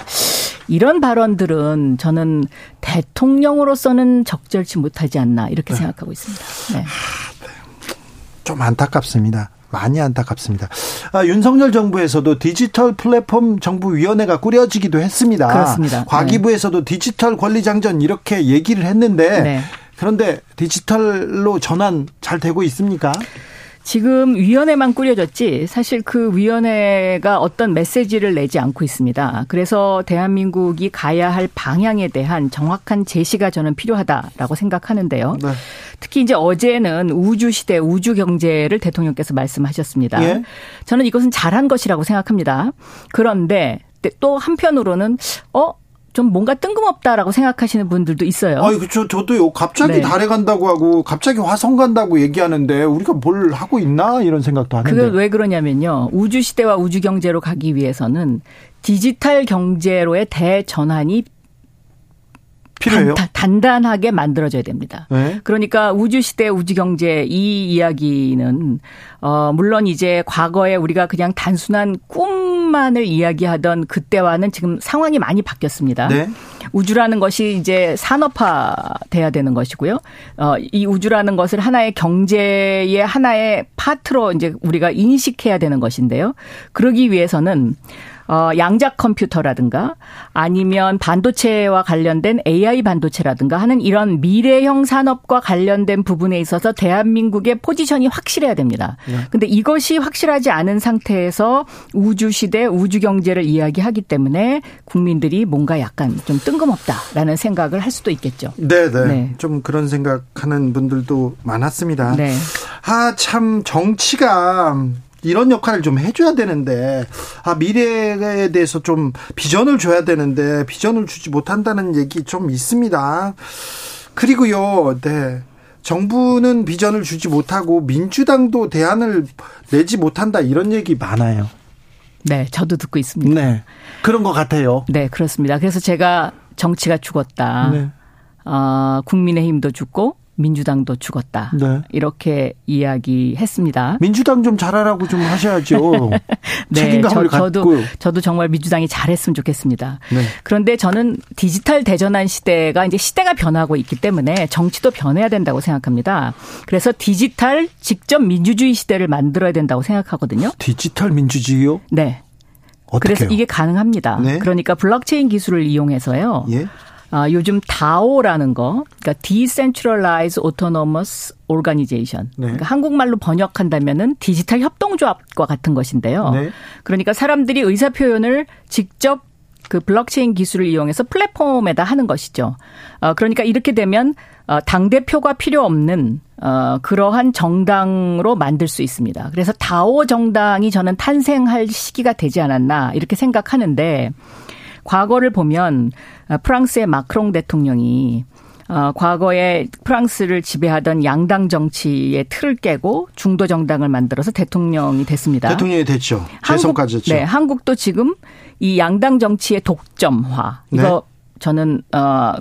Speaker 8: 이런 발언들은 저는 대통령으로서는 적절치 못하지 않나 이렇게 생각하고 있습니다. 네.
Speaker 1: 좀 안타깝습니다. 많이 안타깝습니다. 아, 윤석열 정부에서도 디지털 플랫폼 정부위원회가 꾸려지기도 했습니다.
Speaker 8: 그렇습니다.
Speaker 1: 과기부에서도 디지털 권리장전 이렇게 얘기를 했는데
Speaker 8: 네.
Speaker 1: 그런데 디지털로 전환 잘 되고 있습니까?
Speaker 8: 지금 위원회만 꾸려졌지 사실 그 위원회가 어떤 메시지를 내지 않고 있습니다. 그래서 대한민국이 가야 할 방향에 대한 정확한 제시가 저는 필요하다라고 생각하는데요.
Speaker 1: 네.
Speaker 8: 특히 이제 어제는 우주 시대 우주 경제를 대통령께서 말씀하셨습니다.
Speaker 1: 예.
Speaker 8: 저는 이것은 잘한 것이라고 생각합니다. 그런데 또 한편으로는 어? 좀 뭔가 뜬금없다라고 생각하시는 분들도 있어요.
Speaker 1: 아이 저 저도요. 갑자기
Speaker 8: 네.
Speaker 1: 달에 간다고 하고 갑자기 화성 간다고 얘기하는데 우리가 뭘 하고 있나 이런 생각도 하는데.
Speaker 8: 그게 왜 그러냐면요. 우주 시대와 우주 경제로 가기 위해서는 디지털 경제로의 대전환이
Speaker 1: 필요해요.
Speaker 8: 단, 단단하게 만들어져야 됩니다.
Speaker 1: 네.
Speaker 8: 그러니까 우주 시대 우주 경제 이 이야기는 어 물론 이제 과거에 우리가 그냥 단순한 꿈만을 이야기하던 그때와는 지금 상황이 많이 바뀌었습니다.
Speaker 1: 네.
Speaker 8: 우주라는 것이 이제 산업화 돼야 되는 것이고요. 어, 이 우주라는 것을 하나의 경제의 하나의 파트로 이제 우리가 인식해야 되는 것인데요. 그러기 위해서는 어, 양자 컴퓨터라든가 아니면 반도체와 관련된 AI 반도체라든가 하는 이런 미래형 산업과 관련된 부분에 있어서 대한민국의 포지션이 확실해야 됩니다. 근데 이것이 확실하지 않은 상태에서 우주 시대 우주 경제를 이야기하기 때문에 국민들이 뭔가 약간 좀 뜬금없다라는 생각을 할 수도 있겠죠.
Speaker 1: 네, 네.
Speaker 8: 네.
Speaker 1: 좀 그런 생각하는 분들도 많았습니다.
Speaker 8: 네.
Speaker 1: 아, 참 정치가 이런 역할을 좀 해줘야 되는데 아 미래에 대해서 좀 비전을 줘야 되는데 비전을 주지 못한다는 얘기 좀 있습니다. 그리고요, 네. 정부는 비전을 주지 못하고 민주당도 대안을 내지 못한다 이런 얘기 많아요.
Speaker 8: 네, 저도 듣고 있습니다.
Speaker 1: 네, 그런 것 같아요.
Speaker 8: 네, 그렇습니다. 그래서 제가 정치가 죽었다.
Speaker 1: 네.
Speaker 8: 어, 국민의 힘도 죽고 민주당도 죽었다.
Speaker 1: 네.
Speaker 8: 이렇게 이야기했습니다.
Speaker 1: 민주당 좀 잘하라고 좀 하셔야죠. 책임감을
Speaker 8: 네, 저, 도
Speaker 1: 갖고.
Speaker 8: 저도 정말 민주당이 잘했으면 좋겠습니다.
Speaker 1: 네.
Speaker 8: 그런데 저는 디지털 대전환 시대가 이제 시대가 변하고 있기 때문에 정치도 변해야 된다고 생각합니다. 그래서 디지털 직접 민주주의 시대를 만들어야 된다고 생각하거든요.
Speaker 1: 디지털 민주주의요?
Speaker 8: 네.
Speaker 1: 어떻게요?
Speaker 8: 그래서 이게 가능합니다.
Speaker 1: 네.
Speaker 8: 그러니까 블록체인 기술을 이용해서요.
Speaker 1: 예.
Speaker 8: 아, 요즘 DAO라는 거, 그러니까 Decentralized Autonomous Organization.
Speaker 1: 네.
Speaker 8: 그러니까 한국말로 번역한다면은 디지털 협동조합과 같은 것인데요.
Speaker 1: 네.
Speaker 8: 그러니까 사람들이 의사 표현을 직접 그 블록체인 기술을 이용해서 플랫폼에다 하는 것이죠. 어, 그러니까 이렇게 되면 어, 당 대표가 필요 없는 어, 그러한 정당으로 만들 수 있습니다. 그래서 다오 정당이 저는 탄생할 시기가 되지 않았나 이렇게 생각하는데 과거를 보면 어, 프랑스의 마크롱 대통령이 어, 과거에 프랑스를 지배하던 양당 정치의 틀을 깨고 중도 정당을 만들어서 대통령이 됐습니다.
Speaker 1: 대통령이 됐죠. 재선까지 했죠.
Speaker 8: 네, 한국도 지금 이 양당 정치의 독점화
Speaker 1: 네.
Speaker 8: 이거 저는 어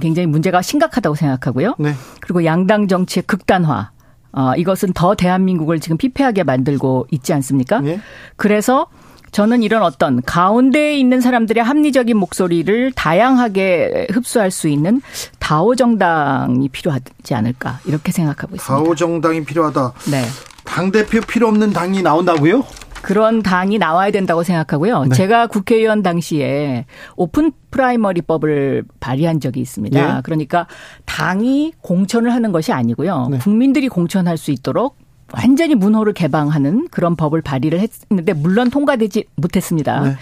Speaker 8: 굉장히 문제가 심각하다고 생각하고요.
Speaker 1: 네.
Speaker 8: 그리고 양당 정치의 극단화 어 이것은 더 대한민국을 지금 피폐하게 만들고 있지 않습니까?
Speaker 1: 예.
Speaker 8: 그래서 저는 이런 어떤 가운데에 있는 사람들의 합리적인 목소리를 다양하게 흡수할 수 있는 다오 정당이 필요하지 않을까 이렇게 생각하고 있습니다.
Speaker 1: 가오 정당이 필요하다.
Speaker 8: 네.
Speaker 1: 당 대표 필요 없는 당이 나온다고요?
Speaker 8: 그런 당이 나와야 된다고 생각하고요.
Speaker 1: 네.
Speaker 8: 제가 국회의원 당시에 오픈 프라이머리법을 발의한 적이 있습니다.
Speaker 1: 네.
Speaker 8: 그러니까 당이 공천을 하는 것이 아니고요.
Speaker 1: 네.
Speaker 8: 국민들이 공천할 수 있도록 완전히 문호를 개방하는 그런 법을 발의를 했는데 물론 통과되지 못했습니다.
Speaker 1: 네.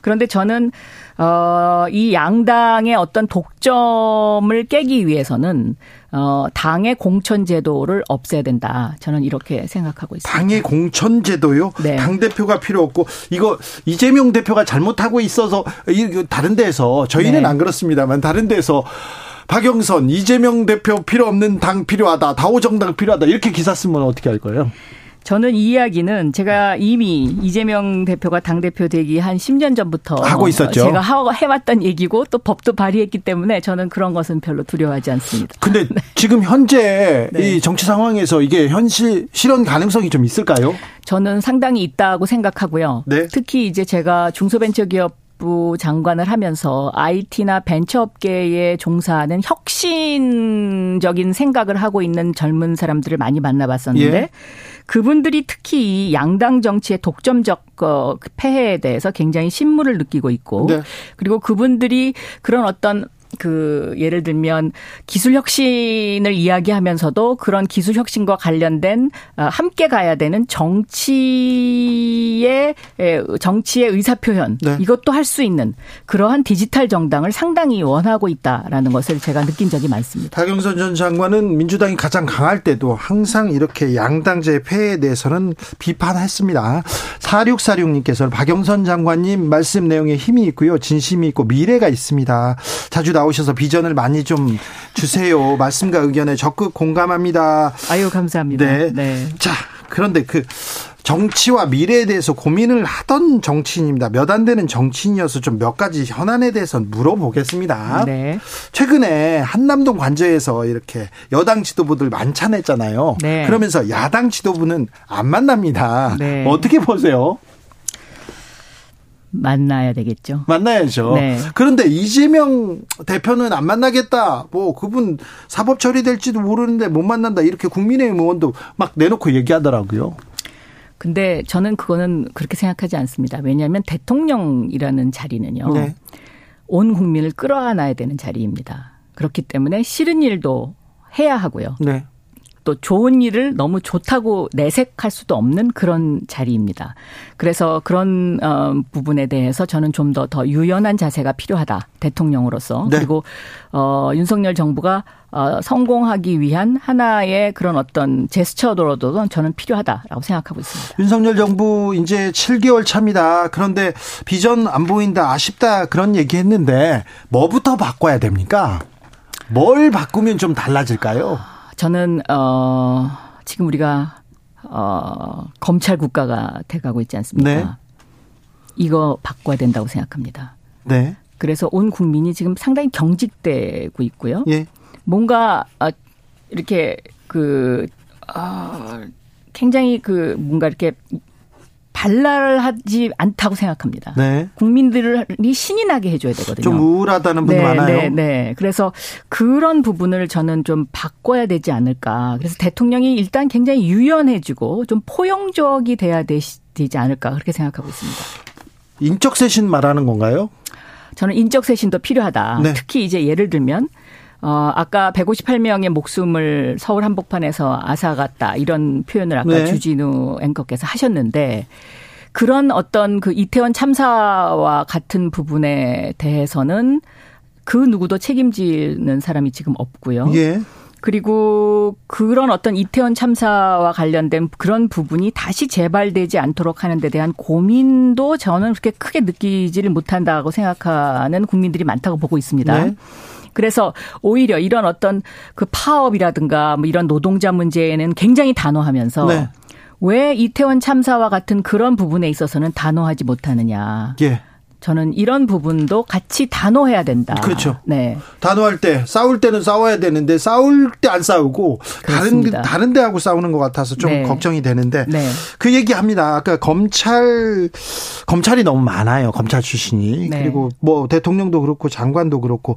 Speaker 8: 그런데 저는 어, 이 양당의 어떤 독점을 깨기 위해서는 어, 당의 공천 제도를 없애야 된다. 저는 이렇게 생각하고 있습니다.
Speaker 1: 당의 공천 제도요.
Speaker 8: 네.
Speaker 1: 당 대표가 필요 없고 이거 이재명 대표가 잘못하고 있어서 다른 데서 저희는
Speaker 8: 네.
Speaker 1: 안 그렇습니다만 다른 데서 박영선 이재명 대표 필요 없는 당 필요하다. 다오 정당 필요하다. 이렇게 기사 쓰면 어떻게 할 거예요?
Speaker 8: 저는 이 이야기는 제가 이미 이재명 대표가 당대표 되기 한 10년 전부터
Speaker 1: 하고 있었죠.
Speaker 8: 제가 하- 해왔던 얘기고 또 법도 발의했기 때문에 저는 그런 것은 별로 두려워하지 않습니다.
Speaker 1: 근데 지금 현재
Speaker 8: 네.
Speaker 1: 이 정치 상황에서 이게 현실 실현 가능성이 좀 있을까요?
Speaker 8: 저는 상당히 있다고 생각하고요.
Speaker 1: 네.
Speaker 8: 특히 이제 제가 중소벤처기업 부 장관을 하면서 IT나 벤처업계에 종사하는 혁신적인 생각을 하고 있는 젊은 사람들을 많이 만나봤었는데
Speaker 1: 예.
Speaker 8: 그분들이 특히 이 양당 정치의 독점적 어, 그 폐해에 대해서 굉장히 신물을 느끼고 있고
Speaker 1: 네.
Speaker 8: 그리고 그분들이 그런 어떤 그 예를 들면 기술 혁신을 이야기하면서도 그런 기술 혁신과 관련된 어, 함께 가야 되는 정치의 에, 정치의 의사 표현
Speaker 1: 네.
Speaker 8: 이것도 할 수 있는 그러한 디지털 정당을 상당히 원하고 있다라는 것을 제가 느낀 적이 많습니다.
Speaker 1: 박영선 전 장관은 민주당이 가장 강할 때도 항상 이렇게 양당제 폐해에 대해서는 비판했습니다. 4646님께서는 박영선 장관님 말씀 내용에 힘이 있고요. 진심이 있고 미래가 있습니다. 자주 나오 셔서 비전을 많이 좀 주세요. 말씀과 의견에 적극 공감합니다.
Speaker 8: 아유 감사합니다.
Speaker 1: 네.
Speaker 8: 네.
Speaker 1: 자, 그런데 그 정치와 미래에 대해서 고민을 하던 정치인입니다. 몇 안 되는 정치인이어서 좀 몇 가지 현안에 대해서 물어보겠습니다.
Speaker 8: 네.
Speaker 1: 최근에 한남동 관저에서 이렇게 여당 지도부들 만찬했잖아요.
Speaker 8: 네.
Speaker 1: 그러면서 야당 지도부는 안 만납니다.
Speaker 8: 네.
Speaker 1: 어떻게 보세요?
Speaker 8: 만나야 되겠죠.
Speaker 1: 만나야죠.
Speaker 8: 네.
Speaker 1: 그런데 이재명 대표는 안 만나겠다. 뭐 그분 사법 처리될지도 모르는데 못 만난다. 이렇게 국민의힘 의원도 막 내놓고 얘기하더라고요.
Speaker 8: 근데 저는 그거는 그렇게 생각하지 않습니다. 왜냐하면 대통령이라는 자리는요.
Speaker 1: 네.
Speaker 8: 온 국민을 끌어안아야 되는 자리입니다. 그렇기 때문에 싫은 일도 해야 하고요.
Speaker 1: 네.
Speaker 8: 또 좋은 일을 너무 좋다고 내색할 수도 없는 그런 자리입니다. 그래서 그런 어, 부분에 대해서 저는 좀더더 유연한 자세가 필요하다 대통령으로서
Speaker 1: 네.
Speaker 8: 그리고 어, 윤석열 정부가 어, 성공하기 위한 하나의 그런 어떤 제스처로도 저는 필요하다라고 생각하고 있습니다.
Speaker 1: 윤석열 정부 이제 7개월 차입니다. 그런데 비전 안 보인다, 아쉽다 그런 얘기했는데 뭐부터 바꿔야 됩니까? 뭘 바꾸면 좀 달라질까요?
Speaker 8: 저는 어 지금 우리가 어 검찰 국가가 돼가고 있지 않습니까?
Speaker 1: 네.
Speaker 8: 이거 바꿔야 된다고 생각합니다.
Speaker 1: 네.
Speaker 8: 그래서 온 국민이 지금 상당히 경직되고 있고요.
Speaker 1: 예.
Speaker 8: 뭔가 아, 이렇게 그 아, 굉장히 그 뭔가 이렇게 발랄하지 않다고 생각합니다.
Speaker 1: 네.
Speaker 8: 국민들이 신이 나게 해줘야 되거든요.
Speaker 1: 좀 우울하다는 분도
Speaker 8: 네,
Speaker 1: 많아요.
Speaker 8: 네, 네. 그래서 그런 부분을 저는 좀 바꿔야 되지 않을까. 그래서 대통령이 일단 굉장히 유연해지고 좀 포용적이 돼야 되, 되지 않을까 그렇게 생각하고 있습니다.
Speaker 1: 인적 쇄신 말하는 건가요?
Speaker 8: 저는 인적 쇄신도 필요하다.
Speaker 1: 네.
Speaker 8: 특히 이제 예를 들면 어 아까 158명의 목숨을 서울 한복판에서 앗아갔다 이런 표현을 아까
Speaker 1: 네.
Speaker 8: 주진우 앵커께서 하셨는데 그런 어떤 그 이태원 참사와 같은 부분에 대해서는 그 누구도 책임지는 사람이 지금 없고요.
Speaker 1: 예.
Speaker 8: 그리고 그런 어떤 이태원 참사와 관련된 그런 부분이 다시 재발되지 않도록 하는 데 대한 고민도 저는 그렇게 크게 느끼지를 못한다고 생각하는 국민들이 많다고 보고 있습니다.
Speaker 1: 네.
Speaker 8: 그래서 오히려 이런 어떤 그 파업이라든가 뭐 이런 노동자 문제에는 굉장히 단호하면서
Speaker 1: 네.
Speaker 8: 왜 이태원 참사와 같은 그런 부분에 있어서는 단호하지 못하느냐.
Speaker 1: 예.
Speaker 8: 저는 이런 부분도 같이 단호해야 된다.
Speaker 1: 그렇죠.
Speaker 8: 네.
Speaker 1: 단호할 때 싸울 때는 싸워야 되는데 싸울 때 안 싸우고 다른
Speaker 8: 그렇습니다.
Speaker 1: 다른 데하고 싸우는 것 같아서 좀
Speaker 8: 네.
Speaker 1: 걱정이 되는데
Speaker 8: 네.
Speaker 1: 그 얘기합니다. 아까 검찰 검찰이 너무 많아요. 검찰 출신이
Speaker 8: 네.
Speaker 1: 그리고 뭐 대통령도 그렇고 장관도 그렇고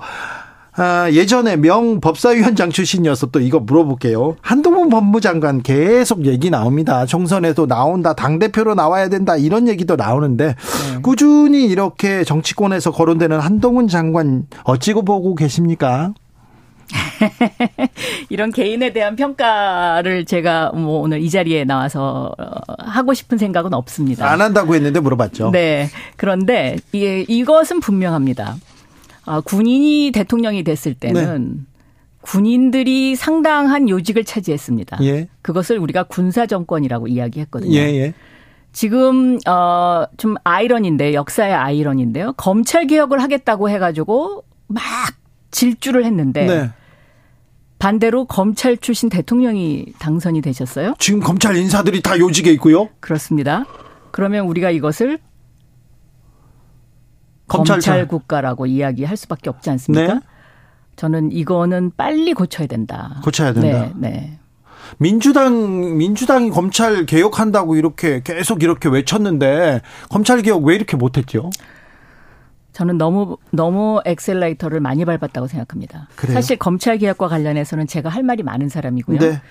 Speaker 1: 아, 예전에 명 법사위원장 출신이어서 또 이거 물어볼게요. 한동훈 법무장관 계속 얘기 나옵니다. 총선에도 나온다. 당대표로 나와야 된다. 이런 얘기도 나오는데
Speaker 8: 네.
Speaker 1: 꾸준히 이렇게 정치권에서 거론되는 한동훈 장관 어찌고 보고 계십니까?
Speaker 8: 이런 개인에 대한 평가를 제가 뭐 오늘 이 자리에 나와서 어, 하고 싶은 생각은 없습니다.
Speaker 1: 안 한다고 했는데 물어봤죠.
Speaker 8: 네. 그런데 이게 이것은 분명합니다. 아, 군인이 대통령이 됐을 때는 군인들이 상당한 요직을 차지했습니다.
Speaker 1: 예.
Speaker 8: 그것을 우리가 군사 정권이라고 이야기했거든요.
Speaker 1: 예, 예.
Speaker 8: 지금 어좀 아이러니인데 역사의 아이러니인데요. 검찰 개혁을 하겠다고 해가지고 막 질주를 했는데
Speaker 1: 네.
Speaker 8: 반대로 검찰 출신 대통령이 당선이 되셨어요.
Speaker 1: 지금 검찰 인사들이 다 요직에 있고요.
Speaker 8: 그렇습니다. 그러면 우리가 이것을
Speaker 1: 검찰
Speaker 8: 검찰, 국가라고 이야기할 수밖에 없지 않습니까?
Speaker 1: 네.
Speaker 8: 저는 이거는 빨리 고쳐야 된다.
Speaker 1: 고쳐야 된다.
Speaker 8: 네, 네.
Speaker 1: 민주당 민주당이 검찰 개혁한다고 이렇게 계속 이렇게 외쳤는데 검찰 개혁 왜 이렇게 못했죠?
Speaker 8: 저는 너무 너무 엑셀레이터를 많이 밟았다고 생각합니다.
Speaker 1: 그래요?
Speaker 8: 사실 검찰 개혁과 관련해서는 제가 할 말이 많은 사람이고요.
Speaker 1: 네.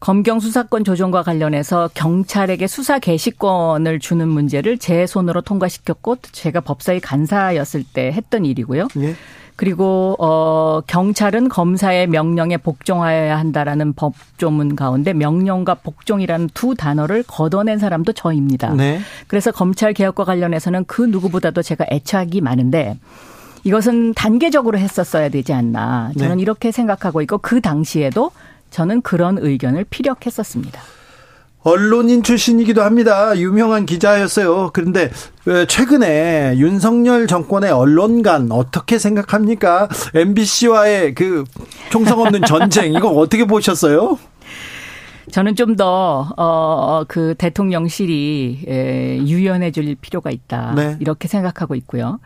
Speaker 8: 검경 수사권 조정과 관련해서 경찰에게 수사 개시권을 주는 문제를 제 손으로 통과시켰고 제가 법사위 간사였을 때 했던 일이고요.
Speaker 1: 예.
Speaker 8: 그리고 어 경찰은 검사의 명령에 복종하여야 한다라는 법조문 가운데 명령과 복종이라는 두 단어를 걷어낸 사람도 저입니다.
Speaker 1: 네.
Speaker 8: 그래서 검찰 개혁과 관련해서는 그 누구보다도 제가 애착이 많은데 이것은 단계적으로 했었어야 되지 않나 저는
Speaker 1: 네.
Speaker 8: 이렇게 생각하고 있고 그 당시에도 저는 그런 의견을 피력했었습니다.
Speaker 1: 언론인 출신이기도 합니다. 유명한 기자였어요. 그런데 어, 최근에 윤석열 정권의 언론관 어떻게 생각합니까? MBC와의 그 총성 없는 전쟁 이거 어떻게 보셨어요?
Speaker 8: 저는 좀 더, 어, 그 대통령실이 에, 유연해 줄 필요가 있다.
Speaker 1: 네.
Speaker 8: 이렇게 생각하고 있고요.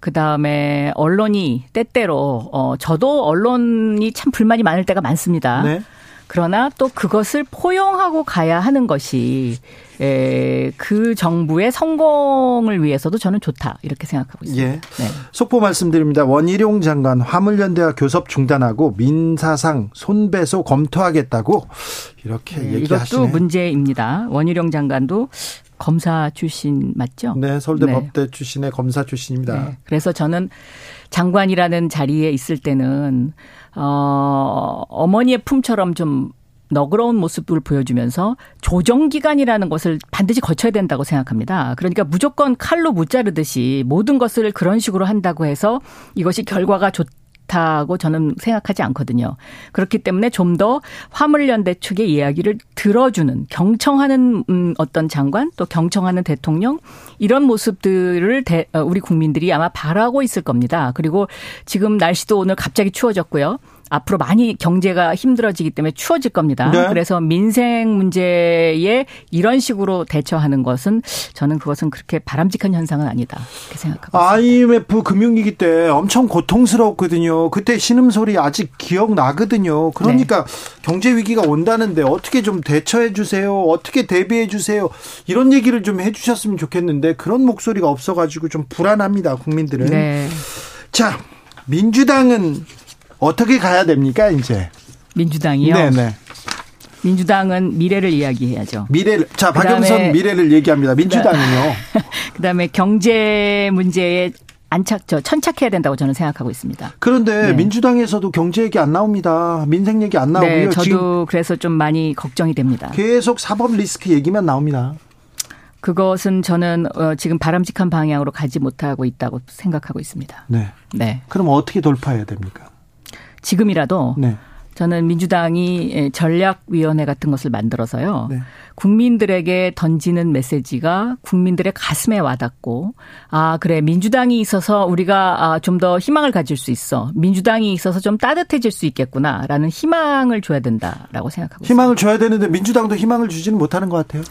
Speaker 8: 그 다음에 언론이 때때로, 어, 저도 언론이 참 불만이 많을 때가 많습니다.
Speaker 1: 네.
Speaker 8: 그러나 또 그것을 포용하고 가야 하는 것이 에, 그 정부의 성공을 위해서도 저는 좋다 이렇게 생각하고 있습니다.
Speaker 1: 예.
Speaker 8: 네.
Speaker 1: 속보 말씀드립니다. 원희룡 장관 화물연대와 교섭 중단하고 민사상 손배소 검토하겠다고 이렇게
Speaker 8: 네,
Speaker 1: 얘기하시네요.
Speaker 8: 이것도 문제입니다. 원희룡 장관도 검사 출신 맞죠?
Speaker 1: 네, 서울대
Speaker 8: 네.
Speaker 1: 법대 출신의 검사 출신입니다.
Speaker 8: 네. 그래서 저는 장관이라는 자리에 있을 때는 어 어머니의 품처럼 좀 너그러운 모습을 보여주면서 조정 기간이라는 것을 반드시 거쳐야 된다고 생각합니다. 그러니까 무조건 칼로 무자르듯이 모든 것을 그런 식으로 한다고 해서 이것이 결과가 좋 다고 저는 생각하지 않거든요. 그렇기 때문에 좀 더 화물연대 측의 이야기를 들어주는 경청하는 음, 어떤 장관 또 경청하는 대통령 이런 모습들을 대- 어, 우리 국민들이 아마 바라고 있을 겁니다. 그리고 지금 날씨도 오늘 갑자기 추워졌고요. 앞으로 많이 경제가 힘들어지기 때문에 추워질 겁니다.
Speaker 1: 네.
Speaker 8: 그래서 민생 문제에 이런 식으로 대처하는 것은 저는 그것은 그렇게 바람직한 현상은 아니다. 이렇게 생각하고 있습니다.
Speaker 1: IMF 금융위기 때 엄청 고통스러웠거든요. 그때 신음소리 아직 기억나거든요. 그러니까
Speaker 8: 네.
Speaker 1: 경제 위기가 온다는데 어떻게 좀 대처해 주세요. 어떻게 대비해 주세요. 이런 얘기를 좀 해 주셨으면 좋겠는데 그런 목소리가 없어 가지고 좀 불안합니다, 국민들은.
Speaker 8: 네.
Speaker 1: 자, 민주당은 어떻게 가야 됩니까, 이제?
Speaker 8: 민주당이요.
Speaker 1: 네, 네.
Speaker 8: 민주당은 미래를 이야기해야죠.
Speaker 1: 미래를 자, 박영선 미래를 얘기합니다. 민주당은요.
Speaker 8: 그다음에 경제 문제에 안착 저 천착해야 된다고 저는 생각하고 있습니다.
Speaker 1: 그런데
Speaker 8: 네.
Speaker 1: 민주당에서도 경제 얘기 안 나옵니다. 민생 얘기 안 나오고요.
Speaker 8: 네, 저도 그래서 좀 많이 걱정이 됩니다.
Speaker 1: 계속 사법 리스크 얘기만 나옵니다.
Speaker 8: 그것은 저는 어, 지금 바람직한 방향으로 가지 못하고 있다고 생각하고 있습니다.
Speaker 1: 네.
Speaker 8: 네.
Speaker 1: 그럼 어떻게 돌파해야 됩니까?
Speaker 8: 지금이라도
Speaker 1: 네.
Speaker 8: 저는 민주당이 예, 전략위원회 같은 것을 만들어서요.
Speaker 1: 네.
Speaker 8: 국민들에게 던지는 메시지가 국민들의 가슴에 와닿고, 아, 그래, 민주당이 있어서 우리가 아, 좀더 희망을 가질 수 있어. 민주당이 있어서 좀 따뜻해질 수 있겠구나. 라는 희망을 줘야 된다라고 생각하고 있습니다.
Speaker 1: 희망을 줘야 되는데 민주당도 희망을 주지는 못하는 것 같아요.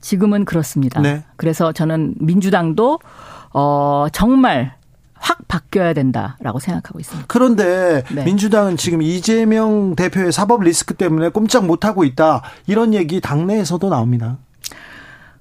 Speaker 8: 지금은 그렇습니다.
Speaker 1: 네.
Speaker 8: 그래서 저는 민주당도 어, 정말 확 바뀌어야 된다라고 생각하고 있습니다.
Speaker 1: 그런데
Speaker 8: 네.
Speaker 1: 민주당은 지금 이재명 대표의 사법 리스크 때문에 꼼짝 못하고 있다. 이런 얘기 당내에서도 나옵니다.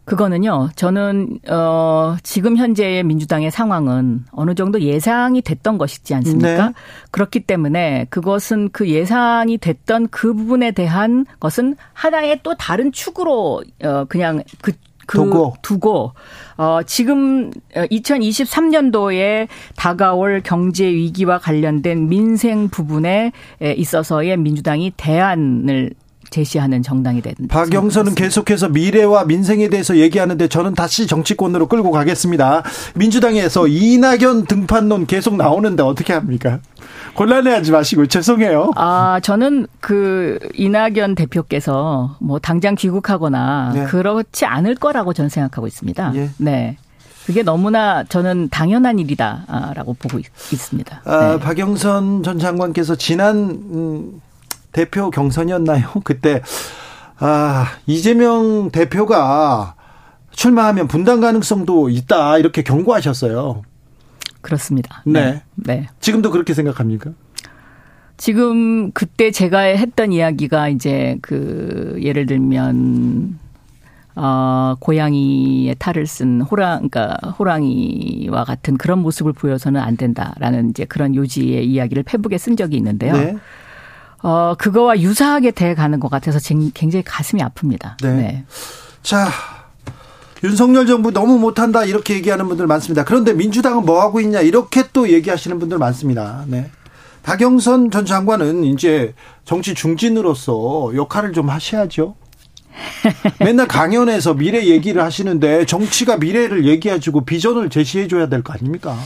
Speaker 8: 그거는요, 저는, 어, 지금 현재의 민주당의 상황은 어느 정도 예상이 됐던 것이지 않습니까?
Speaker 1: 네.
Speaker 8: 그렇기 때문에 그것은 그 예상이 됐던 그 부분에 대한 것은 하나의 또 다른 축으로, 어, 그냥 그, 그
Speaker 1: 두고.
Speaker 8: 두고 어 지금 2023년도에 다가올 경제 위기와 관련된 민생 부분에 있어서의 민주당이 대안을 제시하는 정당이 된다.
Speaker 1: 박영선은 계속해서 미래와 민생에 대해서 얘기하는데 저는 다시 정치권으로 끌고 가겠습니다. 민주당에서 이낙연 등판론 계속 나오는데 어떻게 합니까? 곤란해하지 마시고 죄송해요.
Speaker 8: 아, 저는 그 이낙연 대표께서 뭐 당장 귀국하거나
Speaker 1: 네.
Speaker 8: 그렇지 않을 거라고 저는 생각하고 있습니다.
Speaker 1: 예.
Speaker 8: 네. 그게 너무나 저는 당연한 일이다라고 보고 있, 습니다
Speaker 1: 아,
Speaker 8: 네.
Speaker 1: 박영선 전 장관께서 지난 음, 대표 경선이었나요? 그때 아, 이재명 대표가 출마하면 분당 가능성도 있다 이렇게 경고하셨어요.
Speaker 8: 그렇습니다.
Speaker 1: 네.
Speaker 8: 네.
Speaker 1: 지금도 그렇게 생각합니까?
Speaker 8: 지금 그때 제가 했던 이야기가 이제 그 예를 들면 어 고양이의 탈을 쓴 호랑 그러니까 호랑이와 같은 그런 모습을 보여서는 안 된다라는 이제 그런 요지의 이야기를 페북에 쓴 적이 있는데요.
Speaker 1: 네.
Speaker 8: 어 그거와 유사하게 돼 가는 것 같아서 진- 굉장히 가슴이 아픕니다.
Speaker 1: 네.
Speaker 8: 네.
Speaker 1: 자, 윤석열 정부 너무 못한다 이렇게 얘기하는 분들 많습니다. 그런데 민주당은 뭐 하고 있냐 이렇게 또 얘기하시는 분들 많습니다. 네. 박영선 전 장관은 이제 정치 중진으로서 역할을 좀 하셔야죠. 맨날 강연에서 미래 얘기를 하시는데 정치가 미래를 얘기해주고 비전을 제시해줘야 될 거 아닙니까?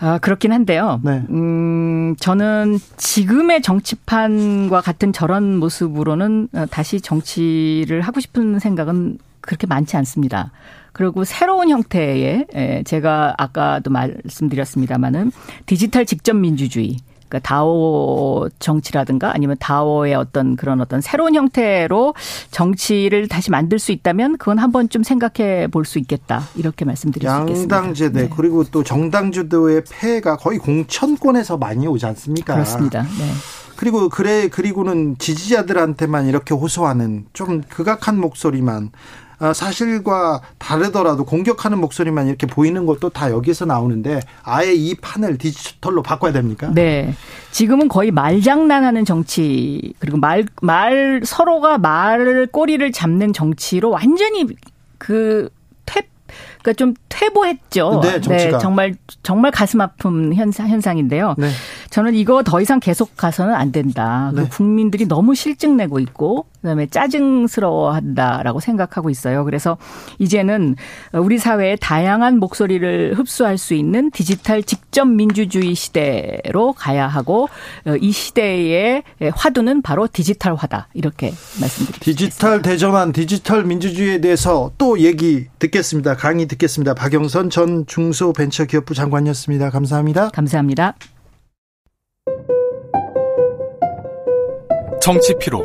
Speaker 8: 아, 그렇긴 한데요.
Speaker 1: 네.
Speaker 8: 음, 저는 지금의 정치판과 같은 저런 모습으로는 어, 다시 정치를 하고 싶은 생각은 그렇게 많지 않습니다. 그리고 새로운 형태의 에, 제가 아까도 말씀드렸습니다마는 디지털 직접 민주주의 그러니까 다오 정치라든가 아니면 다오의 어떤 그런 어떤 새로운 형태로 정치를 다시 만들 수 있다면 그건 한번 좀 생각해 볼 수 있겠다 이렇게 말씀드릴 수 있겠습니다.
Speaker 1: 양당제대
Speaker 8: 네.
Speaker 1: 그리고 또 정당 주도의 폐해가 거의 공천권에서 많이 오지 않습니까?
Speaker 8: 그렇습니다. 네.
Speaker 1: 그리고 그래 그리고는 지지자들한테만 이렇게 호소하는 좀 극악한 목소리만 아, 사실과 다르더라도 공격하는 목소리만 이렇게 보이는 것도 다 여기서 나오는데 아예 이 판을 디지털로 바꿔야 됩니까?
Speaker 8: 네. 지금은 거의 말장난하는 정치 그리고 말 말 서로가 말 꼬리를 잡는 정치로 완전히 그 퇴, 그러니까 좀 퇴보했죠.
Speaker 1: 네, 정치가.
Speaker 8: 정말 정말 가슴 아픈 현상 현상인데요.
Speaker 1: 네.
Speaker 8: 저는 이거 더 이상 계속 가서는 안 된다. 그
Speaker 1: 네.
Speaker 8: 국민들이 너무 실증 내고 있고 그다음에 짜증스러워한다라고 생각하고 있어요. 그래서 이제는 우리 사회의 다양한 목소리를 흡수할 수 있는 디지털 직접 민주주의 시대로 가야 하고 어, 이 시대의 화두는 바로 디지털화다. 이렇게 말씀드립니다.
Speaker 1: 디지털 대전환, 디지털 민주주의에 대해서 또 얘기 듣겠습니다. 강의 듣겠습니다. 박영선 전 중소벤처기업부 장관이었습니다. 감사합니다.
Speaker 8: 감사합니다.
Speaker 9: 정치 피로,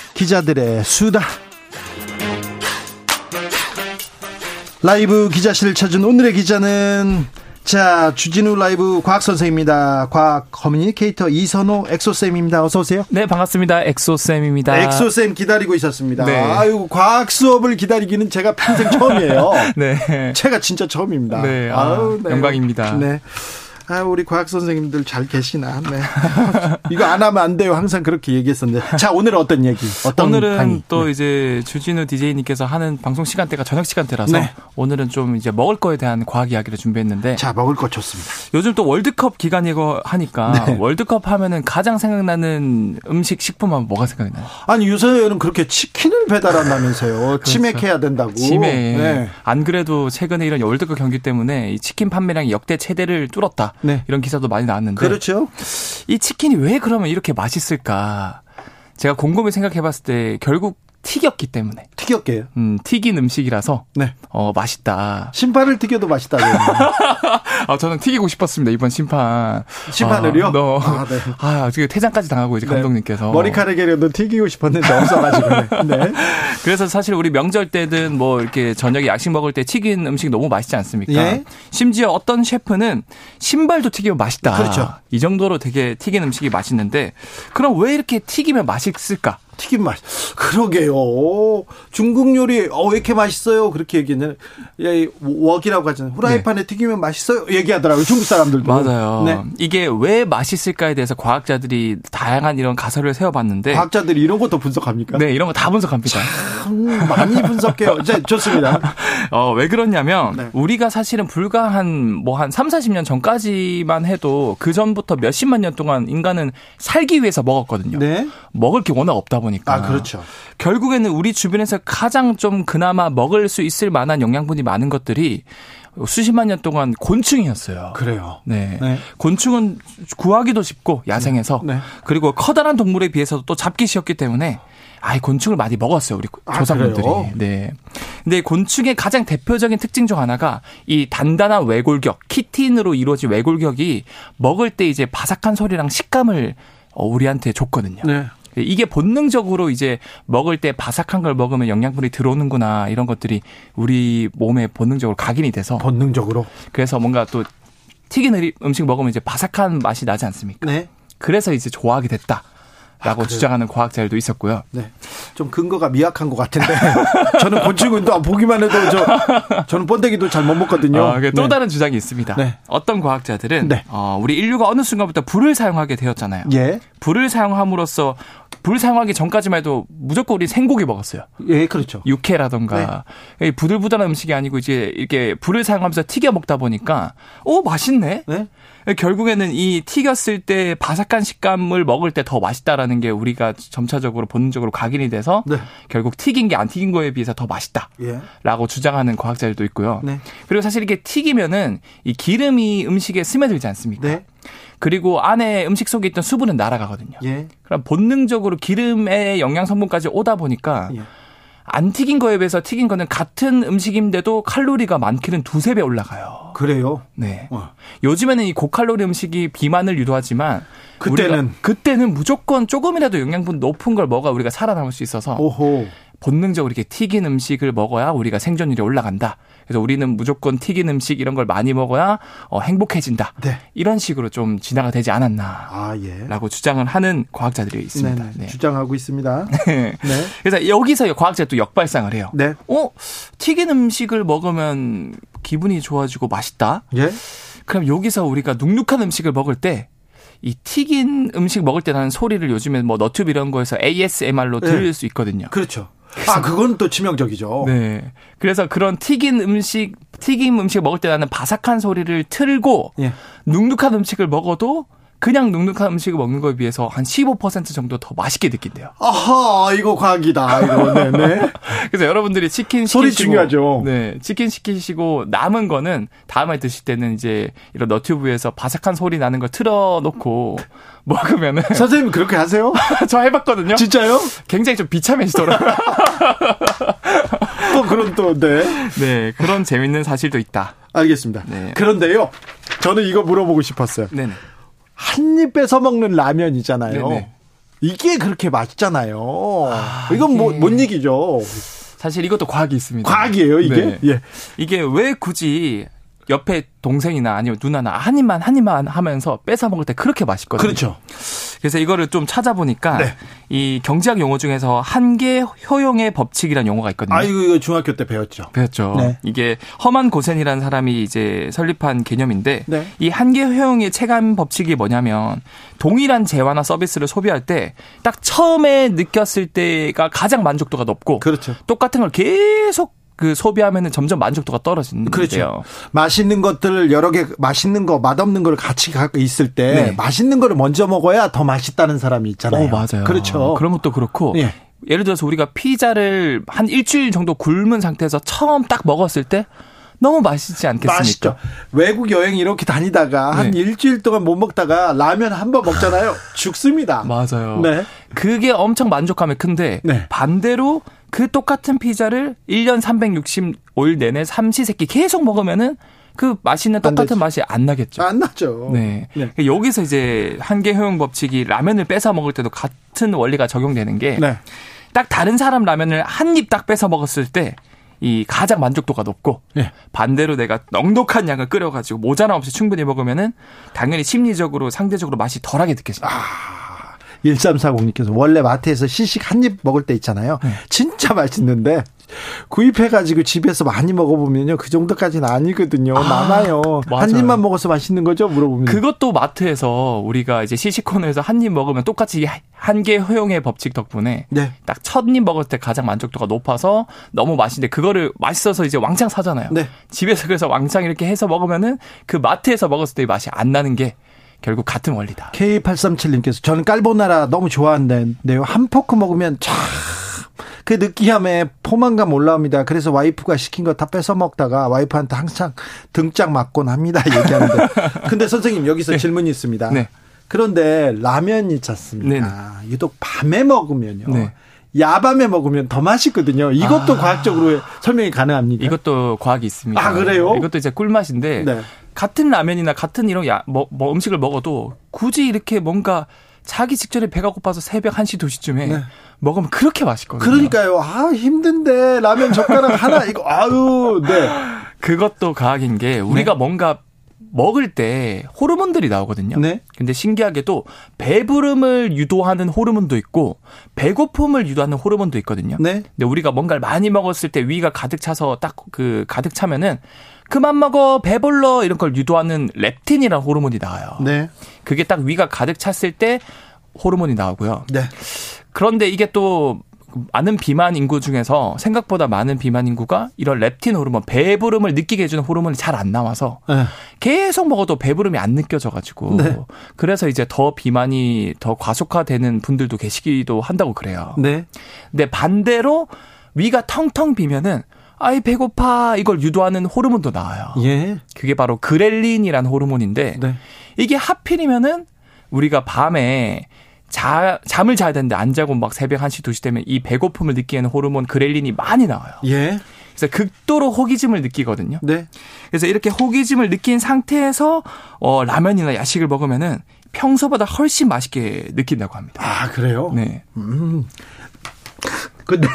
Speaker 1: 기자들의 수다. 라이브 기자실을 찾은 오늘의 기자는 자 주진우 라이브 과학 선생입니다. 과학 커뮤니케이터 이선호 엑소 쌤입니다. 어서 오세요.
Speaker 10: 네, 반갑습니다. 엑소 쌤입니다.
Speaker 1: 엑소 쌤 기다리고 있었습니다.
Speaker 10: 네.
Speaker 1: 아유 과학 수업을 기다리기는 제가 평생 처음이에요.
Speaker 10: 네.
Speaker 1: 제가 진짜 처음입니다.
Speaker 10: 네, 아, 영광입니다.
Speaker 1: 네. 아, 우리 과학 선생님들 잘 계시나? 네. 이거 안 하면 안 돼요. 항상 그렇게 얘기했었는데. 자, 오늘 어떤 얘기? 어떤
Speaker 10: 오늘은
Speaker 1: 강의?
Speaker 10: 또
Speaker 1: 네.
Speaker 10: 이제 주진우 DJ님께서 하는 방송 시간대가 저녁 시간대라서
Speaker 1: 네.
Speaker 10: 오늘은 좀 이제 먹을 거에 대한 과학 이야기를 준비했는데
Speaker 1: 자, 먹을 거 좋습니다.
Speaker 10: 요즘 또 월드컵 기간이고 하니까
Speaker 1: 네.
Speaker 10: 월드컵 하면은 가장 생각나는 음식 식품 하면 뭐가 생각나요?
Speaker 1: 아니, 요새는 그렇게 치킨을 배달한다면서요. 치맥해야 된다고.
Speaker 10: 그렇죠. 치매.
Speaker 1: 네.
Speaker 10: 안 그래도 최근에 이런 월드컵 경기 때문에 이 치킨 판매량이 역대 최대를 뚫었다.
Speaker 1: 네.
Speaker 10: 이런 기사도 많이 나왔는데
Speaker 1: 그렇죠.
Speaker 10: 이 치킨이 왜 그러면 이렇게 맛있을까? 제가 곰곰이 생각해 봤을 때 결국 튀겼기 때문에.
Speaker 1: 튀겼게요.
Speaker 10: 음, 튀긴 음식이라서
Speaker 1: 네.
Speaker 10: 어, 맛있다.
Speaker 1: 신발을 튀겨도 맛있다고.
Speaker 10: 아, 저는 튀기고 싶었습니다. 이번 심판.
Speaker 1: 심판을요?
Speaker 10: 아, 너,
Speaker 1: 아, 네.
Speaker 10: 아, 지금 퇴장까지 당하고 이제
Speaker 1: 네.
Speaker 10: 감독님께서
Speaker 1: 머리카락이라도 튀기고 싶었는데 없어가지고. 네.
Speaker 10: 그래서 사실 우리 명절 때든 뭐 이렇게 저녁에 야식 먹을 때 튀긴 음식 너무 맛있지 않습니까?
Speaker 1: 예.
Speaker 10: 심지어 어떤 셰프는 신발도 튀기면 맛있다.
Speaker 1: 그렇죠.
Speaker 10: 이 정도로 되게 튀긴 음식이 맛있는데 그럼 왜 이렇게 튀기면 맛있을까?
Speaker 1: 튀김 맛. 그러게요. 중국 요리 어 왜 이렇게 맛있어요? 그렇게 얘기는 예, 웍이라고 하잖아요. 후라이팬에 튀기면 맛있어요. 얘기하더라고요. 중국 사람들도.
Speaker 10: 맞아요.
Speaker 1: 네.
Speaker 10: 이게 왜 맛있을까에 대해서 과학자들이 다양한 이런 가설을 세워봤는데
Speaker 1: 과학자들이 이런 것도 분석합니까?
Speaker 10: 네, 이런 거 다 분석합니다.
Speaker 1: 참 많이 분석해요. 이제 좋습니다.
Speaker 10: 어, 왜 그러냐면
Speaker 1: 네.
Speaker 10: 우리가 사실은 불과 한 뭐한 3, 40년 전까지만 해도 그 전부터 몇십만 년 동안 인간은 살기 위해서 먹었거든요.
Speaker 1: 네.
Speaker 10: 먹을 게 워낙 없다 보니 까.
Speaker 1: 아, 그렇죠.
Speaker 10: 결국에는 우리 주변에서 가장 좀 그나마 먹을 수 있을 만한 영양분이 많은 것들이 수십만 년 동안 곤충이었어요.
Speaker 1: 그래요.
Speaker 10: 네.
Speaker 1: 네.
Speaker 10: 곤충은 구하기도 쉽고 야생에서
Speaker 1: 네.
Speaker 10: 그리고 커다란 동물에 비해서도 또 잡기 쉬웠기 때문에 아이 곤충을 많이 먹었어요 우리
Speaker 1: 아,
Speaker 10: 조상분들이.
Speaker 1: 그래요?
Speaker 10: 네. 근데 곤충의 가장 대표적인 특징 중 하나가 이 단단한 외골격 키틴으로 이루어진 외골격이 먹을 때 이제 바삭한 소리랑 식감을 어, 우리한테 줬거든요.
Speaker 1: 네.
Speaker 10: 이게 본능적으로 이제 먹을 때 바삭한 걸 먹으면 영양분이 들어오는구나 이런 것들이 우리 몸에 본능적으로 각인이 돼서
Speaker 1: 본능적으로.
Speaker 10: 그래서 뭔가 또 튀긴 음- 음식 먹으면 이제 바삭한 맛이 나지 않습니까?
Speaker 1: 네.
Speaker 10: 그래서 이제 좋아하게 됐다. 라고
Speaker 1: 그래요?
Speaker 10: 주장하는 과학자들도 있었고요.
Speaker 1: 네. 좀 근거가 미약한 것 같은데. 저는 곤충은 또 보기만 해도 저, 저는 번데기도 잘 못 먹거든요.
Speaker 10: 어, 또
Speaker 1: 네.
Speaker 10: 다른 주장이 있습니다.
Speaker 1: 네.
Speaker 10: 어떤 과학자들은
Speaker 1: 네.
Speaker 10: 어, 우리 인류가 어느 순간부터 불을 사용하게 되었잖아요.
Speaker 1: 예.
Speaker 10: 불을 사용함으로써 불 사용하기 전까지만 해도 무조건 우리 생고기 먹었어요.
Speaker 1: 예, 그렇죠.
Speaker 10: 육회라던가 이 부들부들한 음식이 아니고 이제 이렇게 불을 사용하면서 튀겨 먹다 보니까 오 맛있네.
Speaker 1: 네.
Speaker 10: 결국에는 이 튀겼을 때 바삭한 식감을 먹을 때 더 맛있다라는 게 우리가 점차적으로 본능적으로 각인이 돼서
Speaker 1: 네.
Speaker 10: 결국 튀긴 게 안 튀긴 거에 비해서 더 맛있다.
Speaker 1: 예.
Speaker 10: 라고 주장하는 과학자들도 있고요.
Speaker 1: 네.
Speaker 10: 그리고 사실 이게 튀기면은 이 기름이 음식에 스며들지 않습니까?
Speaker 1: 네.
Speaker 10: 그리고 안에 음식 속에 있던 수분은 날아가거든요.
Speaker 1: 예.
Speaker 10: 그럼 본능적으로 기름의 영양 성분까지 오다 보니까
Speaker 1: 예.
Speaker 10: 안 튀긴 거에 비해서 튀긴 거는 같은 음식인데도 칼로리가 많게는 두세 배 올라가요.
Speaker 1: 그래요.
Speaker 10: 네.
Speaker 1: 어.
Speaker 10: 요즘에는 이 고칼로리 음식이 비만을 유도하지만
Speaker 1: 그때는?
Speaker 10: 그때는 무조건 조금이라도 영양분 높은 걸 먹어 우리가 살아남을 수 있어서
Speaker 1: 오호.
Speaker 10: 본능적으로 이렇게 튀긴 음식을 먹어야 우리가 생존율이 올라간다. 그래서 우리는 무조건 튀긴 음식 이런 걸 많이 먹어야 어, 행복해진다.
Speaker 1: 네.
Speaker 10: 이런 식으로 좀 진화가 되지 않았나라고
Speaker 1: 아, 예.
Speaker 10: 주장을 하는 과학자들이 있습니다.
Speaker 1: 네,
Speaker 10: 네.
Speaker 1: 주장하고 있습니다.
Speaker 10: 네.
Speaker 1: 네.
Speaker 10: 그래서 여기서 과학자가 또 역발상을 해요.
Speaker 1: 네.
Speaker 10: 어, 튀긴 음식을 먹으면 기분이 좋아지고 맛있다.
Speaker 1: 예.
Speaker 10: 그럼 여기서 우리가 눅눅한 음식을 먹을 때이 튀긴 음식 먹을 때 나는 소리를 요즘에 뭐 너튜브 이런 거에서 ASMR로
Speaker 1: 네.
Speaker 10: 들을 수 있거든요.
Speaker 1: 그렇죠. 아, 그건 또 치명적이죠.
Speaker 10: 네. 그래서 그런 튀긴 음식, 튀김 음식 먹을 때 나는 바삭한 소리를 틀고
Speaker 1: 예.
Speaker 10: 눅눅한 음식을 먹어도 그냥 눅눅한 음식을 먹는 거에 비해서 한 15% 정도 더 맛있게 느낀대요.
Speaker 1: 아하, 이거 과학이다. 이거, 네네.
Speaker 10: 그래서 여러분들이 치킨 시키시고
Speaker 1: 소리 중요하죠.
Speaker 10: 네, 치킨 시키시고 남은 거는 다음에 드실 때는 이제 이런 너튜브에서 바삭한 소리 나는 걸 틀어 놓고 먹으면은
Speaker 1: 선생님 그렇게 하세요?
Speaker 10: 저 해 봤거든요.
Speaker 1: 진짜요?
Speaker 10: 굉장히 좀 비참해지더라고요.
Speaker 1: 또 그런 또, 네.
Speaker 10: 네, 그런 재밌는 사실도 있다.
Speaker 1: 알겠습니다.
Speaker 10: 네.
Speaker 1: 그런데요, 저는 이거 물어보고 싶었어요.
Speaker 10: 네네.
Speaker 1: 한 입 뺏어 먹는 라면이잖아요.
Speaker 10: 네네.
Speaker 1: 이게 그렇게 맛있잖아요.
Speaker 10: 아,
Speaker 1: 이건 뭐, 못 이기죠.
Speaker 10: 사실 이것도 과학이 있습니다.
Speaker 1: 과학이에요, 이게?
Speaker 10: 네.
Speaker 1: 예.
Speaker 10: 이게 왜 굳이 옆에 동생이나 아니면 누나나 한 입만 한 입만 하면서 뺏어 먹을 때 그렇게 맛있거든요.
Speaker 1: 그렇죠.
Speaker 10: 그래서 이거를 좀 찾아보니까
Speaker 1: 네.
Speaker 10: 이 경제학 용어 중에서 한계 효용의 법칙이라는 용어가 있거든요.
Speaker 1: 아, 이거 중학교 때 배웠죠.
Speaker 10: 배웠죠.
Speaker 1: 네.
Speaker 10: 이게 허만 고센이라는 사람이 이제 설립한 개념인데
Speaker 1: 네.
Speaker 10: 이 한계 효용의 체감 법칙이 뭐냐면 동일한 재화나 서비스를 소비할 때 딱 처음에 느꼈을 때가 가장 만족도가 높고
Speaker 1: 그렇죠.
Speaker 10: 똑같은 걸 계속 그 소비하면은 점점 만족도가 떨어지는데요.
Speaker 1: 그렇죠. 맛있는 것들을 여러 개 맛있는 거 맛없는 걸 같이 갖고 있을 때
Speaker 10: 네.
Speaker 1: 맛있는 거를 먼저 먹어야 더 맛있다는 사람이 있잖아요.
Speaker 10: 어, 맞아요.
Speaker 1: 그렇죠.
Speaker 10: 그런 것도 그렇고
Speaker 1: 예.
Speaker 10: 예를 들어서 우리가 피자를 한 일주일 정도 굶은 상태에서 처음 딱 먹었을 때 너무 맛있지 않겠습니까?
Speaker 1: 맛있죠. 외국 여행 이렇게 다니다가 한
Speaker 10: 네.
Speaker 1: 일주일 동안 못 먹다가 라면 한 번 먹잖아요. 죽습니다.
Speaker 10: 맞아요.
Speaker 1: 네.
Speaker 10: 그게 엄청 만족감이 큰데
Speaker 1: 네.
Speaker 10: 반대로 그 똑같은 피자를 1년 365일 내내 삼시세끼 계속 먹으면은 그 맛있는
Speaker 1: 안
Speaker 10: 똑같은. 맛이 안 나겠죠.
Speaker 1: 안 나죠.
Speaker 10: 네.
Speaker 1: 네.
Speaker 10: 그러니까 여기서 이제 한계 효용 법칙이 라면을 뺏어 먹을 때도 같은 원리가 적용되는 게딱
Speaker 1: 네.
Speaker 10: 다른 사람 라면을 한 입 딱 뺏어 먹었을 때 이 가장 만족도가 높고
Speaker 1: 네.
Speaker 10: 반대로 내가 넉넉한 양을 끓여가지고 모자람 없이 충분히 먹으면은 당연히 심리적으로 상대적으로 맛이 덜하게 느껴집니다.
Speaker 1: 1340님께서 원래 마트에서 시식 한 입 먹을 때 있잖아요.
Speaker 10: 네.
Speaker 1: 진짜 맛있는데 구입해가지고 집에서 많이 먹어보면요. 그 정도까지는 아니거든요. 남아요. 한
Speaker 10: 맞아요.
Speaker 1: 입만 먹어서 맛있는 거죠? 물어보면.
Speaker 10: 그것도 마트에서 우리가 이제 시식코너에서 한 입 먹으면 똑같이 한계 허용의 법칙 덕분에
Speaker 1: 네.
Speaker 10: 딱첫 입 먹을 때 가장 만족도가 높아서 너무 맛있는데 그거를 맛있어서 이제 왕창 사잖아요.
Speaker 1: 네.
Speaker 10: 집에서 그래서 왕창 이렇게 해서 먹으면은 그 마트에서 먹었을 때 맛이 안 나는 게 결국 같은 원리다.
Speaker 1: K837님께서 저는 깔보나라 너무 좋아하는데요. 한 포크 먹으면 참 그 느끼함에 포만감 올라옵니다. 그래서 와이프가 시킨 거 다 뺏어 먹다가 와이프한테 항상 등짝 맞곤 합니다. 얘기하는데. 근데 선생님 여기서 질문이 있습니다.
Speaker 10: 네.
Speaker 1: 그런데 라면이 있지 않습니까? 유독 밤에 먹으면요.
Speaker 10: 네.
Speaker 1: 야밤에 먹으면 더 맛있거든요. 이것도 과학적으로 설명이 가능합니까?
Speaker 10: 이것도 과학이 있습니다.
Speaker 1: 아, 그래요?
Speaker 10: 이것도 이제 꿀맛인데
Speaker 1: 네.
Speaker 10: 같은 라면이나 같은 이런 야, 뭐, 뭐 음식을 먹어도 굳이 이렇게 뭔가 자기 직전에 배가 고파서 새벽 1시, 2시쯤에
Speaker 1: 네.
Speaker 10: 먹으면 그렇게 맛있거든요.
Speaker 1: 그러니까요. 아, 힘든데 라면 젓가락 하나 이거 아유, 네.
Speaker 10: 그것도 과학인 게 우리가 뭔가 먹을 때 호르몬들이 나오거든요.
Speaker 1: 네.
Speaker 10: 근데 신기하게도 배부름을 유도하는 호르몬도 있고 배고픔을 유도하는 호르몬도 있거든요.
Speaker 1: 네.
Speaker 10: 근데 우리가 뭔가를 많이 먹었을 때 위가 가득 차서 딱 그 가득 차면은 그만 먹어 배불러 이런 걸 유도하는 렙틴이라는 호르몬이 나와요.
Speaker 1: 네.
Speaker 10: 그게 딱 위가 가득 찼을 때 호르몬이 나오고요.
Speaker 1: 네.
Speaker 10: 그런데 이게 또 많은 비만 인구 중에서 생각보다 많은 비만 인구가 이런 렙틴 호르몬, 배부름을 느끼게 해주는 호르몬이 잘 안 나와서
Speaker 1: 네.
Speaker 10: 계속 먹어도 배부름이 안 느껴져가지고
Speaker 1: 네.
Speaker 10: 그래서 이제 더 비만이 더 과속화되는 분들도 계시기도 한다고 그래요.
Speaker 1: 네.
Speaker 10: 근데 반대로 위가 텅텅 비면은 아이 배고파 이걸 유도하는 호르몬도 나와요.
Speaker 1: 예.
Speaker 10: 그게 바로 그렐린이라는 호르몬인데
Speaker 1: 네.
Speaker 10: 이게 하필이면은 우리가 밤에 자, 잠을 자야 되는데 안 자고 막 새벽 1시, 2시 되면 이 배고픔을 느끼는 호르몬 그렐린이 많이 나와요.
Speaker 1: 예.
Speaker 10: 그래서 극도로 호기심을 느끼거든요.
Speaker 1: 네.
Speaker 10: 그래서 이렇게 호기심을 느낀 상태에서 어, 라면이나 야식을 먹으면은 평소보다 훨씬 맛있게 느낀다고 합니다.
Speaker 1: 아, 그래요?
Speaker 10: 네.
Speaker 1: 음. 근데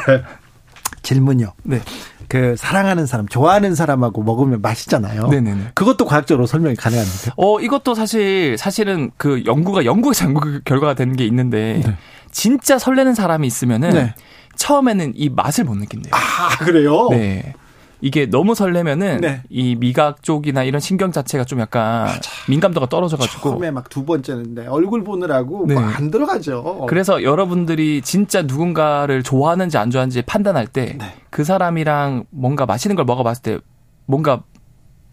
Speaker 1: 질문요.
Speaker 10: 네.
Speaker 1: 그 사랑하는 사람, 좋아하는 사람하고 먹으면 맛있잖아요.
Speaker 10: 네네네.
Speaker 1: 그것도 과학적으로 설명이 가능합니까?
Speaker 10: 어, 이것도 사실, 사실은 그 연구가, 연구에서 연구 결과가 되는 게 있는데, 진짜 설레는 사람이 있으면은,
Speaker 1: 네.
Speaker 10: 처음에는 이 맛을 못 느낀대요.
Speaker 1: 아, 그래요?
Speaker 10: 네. 이게 너무 설레면은,
Speaker 1: 네.
Speaker 10: 이 미각 쪽이나 이런 신경 자체가 좀 약간 민감도가 떨어져가지고,
Speaker 1: 처음에 막 두 번째는데 얼굴 보느라고
Speaker 10: 네.
Speaker 1: 막안 들어가죠.
Speaker 10: 그래서 여러분들이 진짜 누군가를 좋아하는지 안 좋아하는지 판단할 때,
Speaker 1: 네.
Speaker 10: 그 사람이랑 뭔가 맛있는 걸 먹어봤을 때, 뭔가,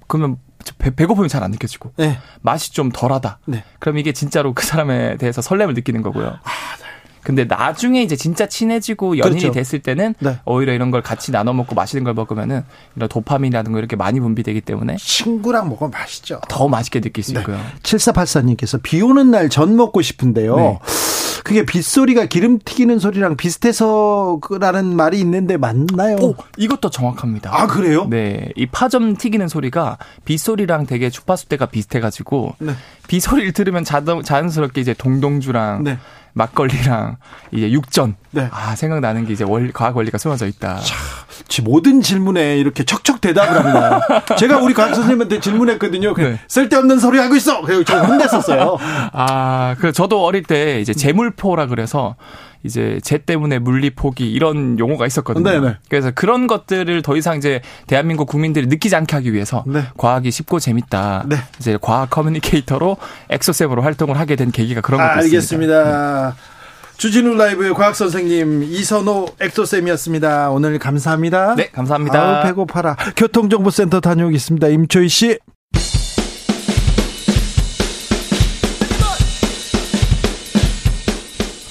Speaker 10: 그러면 배, 배고픔이 잘 안 느껴지고,
Speaker 1: 네.
Speaker 10: 맛이 좀 덜하다.
Speaker 1: 네.
Speaker 10: 그럼 이게 진짜로 그 사람에 대해서 설렘을 느끼는 거고요. 근데 나중에 이제 진짜 친해지고 연인이
Speaker 1: 그렇죠.
Speaker 10: 됐을 때는
Speaker 1: 네.
Speaker 10: 오히려 이런 걸 같이 나눠 먹고 맛있는 걸 먹으면은 이런 도파민이라는 거 이렇게 많이 분비되기 때문에
Speaker 1: 친구랑 먹으면 맛있죠.
Speaker 10: 더 맛있게 느낄 수
Speaker 1: 네.
Speaker 10: 있고요.
Speaker 1: 7484님께서 비 오는 날 전 먹고 싶은데요.
Speaker 10: 네.
Speaker 1: 그게 빗소리가 기름 튀기는 소리랑 비슷해서라는 말이 있는데 맞나요?
Speaker 10: 오, 이것도 정확합니다.
Speaker 1: 아, 그래요?
Speaker 10: 네, 이 파점 튀기는 소리가 빗소리랑 되게 주파수대가 비슷해가지고
Speaker 1: 네.
Speaker 10: 비소리를 들으면 자동, 자연스럽게 이제 동동주랑
Speaker 1: 네.
Speaker 10: 막걸리랑 이제 육전
Speaker 1: 네.
Speaker 10: 아 생각나는 게 이제 원 과학 원리가 숨어져 있다.
Speaker 1: 지 모든 질문에 이렇게 척척 대답을 합니다. 제가 우리 강 선생님한테 질문했거든요. 그냥
Speaker 10: 네.
Speaker 1: 쓸데없는 소리 하고 있어. 그래서 저 혼냈었어요.
Speaker 10: 아, 그 저도 어릴 때 이제 재물포라 그래서 이제 재 때문에 물리 포기 이런 용어가 있었거든요.
Speaker 1: 네네.
Speaker 10: 그래서 그런 것들을 더 이상 이제 대한민국 국민들이 느끼지 않게 하기 위해서
Speaker 1: 네.
Speaker 10: 과학이 쉽고 재밌다.
Speaker 1: 네.
Speaker 10: 이제 과학 커뮤니케이터로 엑소쌤으로 활동을 하게 된 계기가 그런 것도 있습니다.
Speaker 1: 알겠습니다. 주진우 라이브의 과학 선생님 이선호 엑소쌤이었습니다. 오늘 감사합니다.
Speaker 10: 네, 감사합니다.
Speaker 1: 아우 배고파라. 교통정보센터 다녀오겠습니다. 임초희 씨.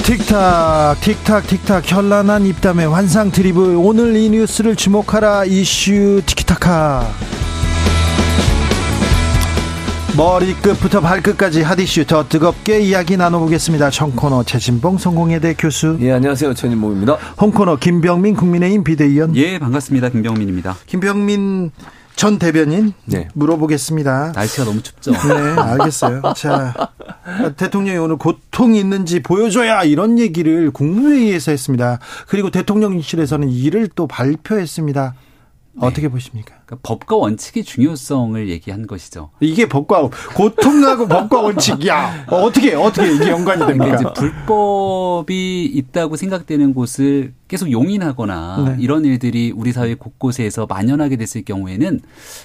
Speaker 1: 틱탁 틱탁 틱탁 현란한 입담의 환상 드리블 오늘 이 뉴스를 주목하라 이슈 티키타카 머리끝부터 발끝까지 핫이슈 더 뜨겁게 이야기 나눠보겠습니다. 청코너 최진봉 성공회대 교수
Speaker 11: 예, 안녕하세요. 전인봉입니다.
Speaker 1: 홍코너 김병민 국민의힘 비대위원
Speaker 12: 예, 반갑습니다. 김병민입니다.
Speaker 1: 김병민 전 대변인
Speaker 11: 네.
Speaker 1: 물어보겠습니다.
Speaker 12: 날씨가 너무 춥죠?
Speaker 1: 네, 알겠어요. 자, 대통령이 오늘 고통이 있는지 보여줘야 이런 얘기를 국무회의에서 했습니다. 그리고 대통령실에서는 이를 또 발표했습니다. 어떻게 보십니까?
Speaker 12: 그러니까 법과 원칙의 중요성을 얘기한 것이죠.
Speaker 1: 이게 법과 고통하고 법과 원칙이야. 어, 어떻게 어떻게 이게 연관이
Speaker 12: 그러니까
Speaker 1: 됩니까?
Speaker 12: 이제 불법이 있다고 생각되는 곳을 계속 용인하거나
Speaker 1: 네.
Speaker 12: 이런 일들이 우리 사회 곳곳에서 만연하게 됐을 경우에는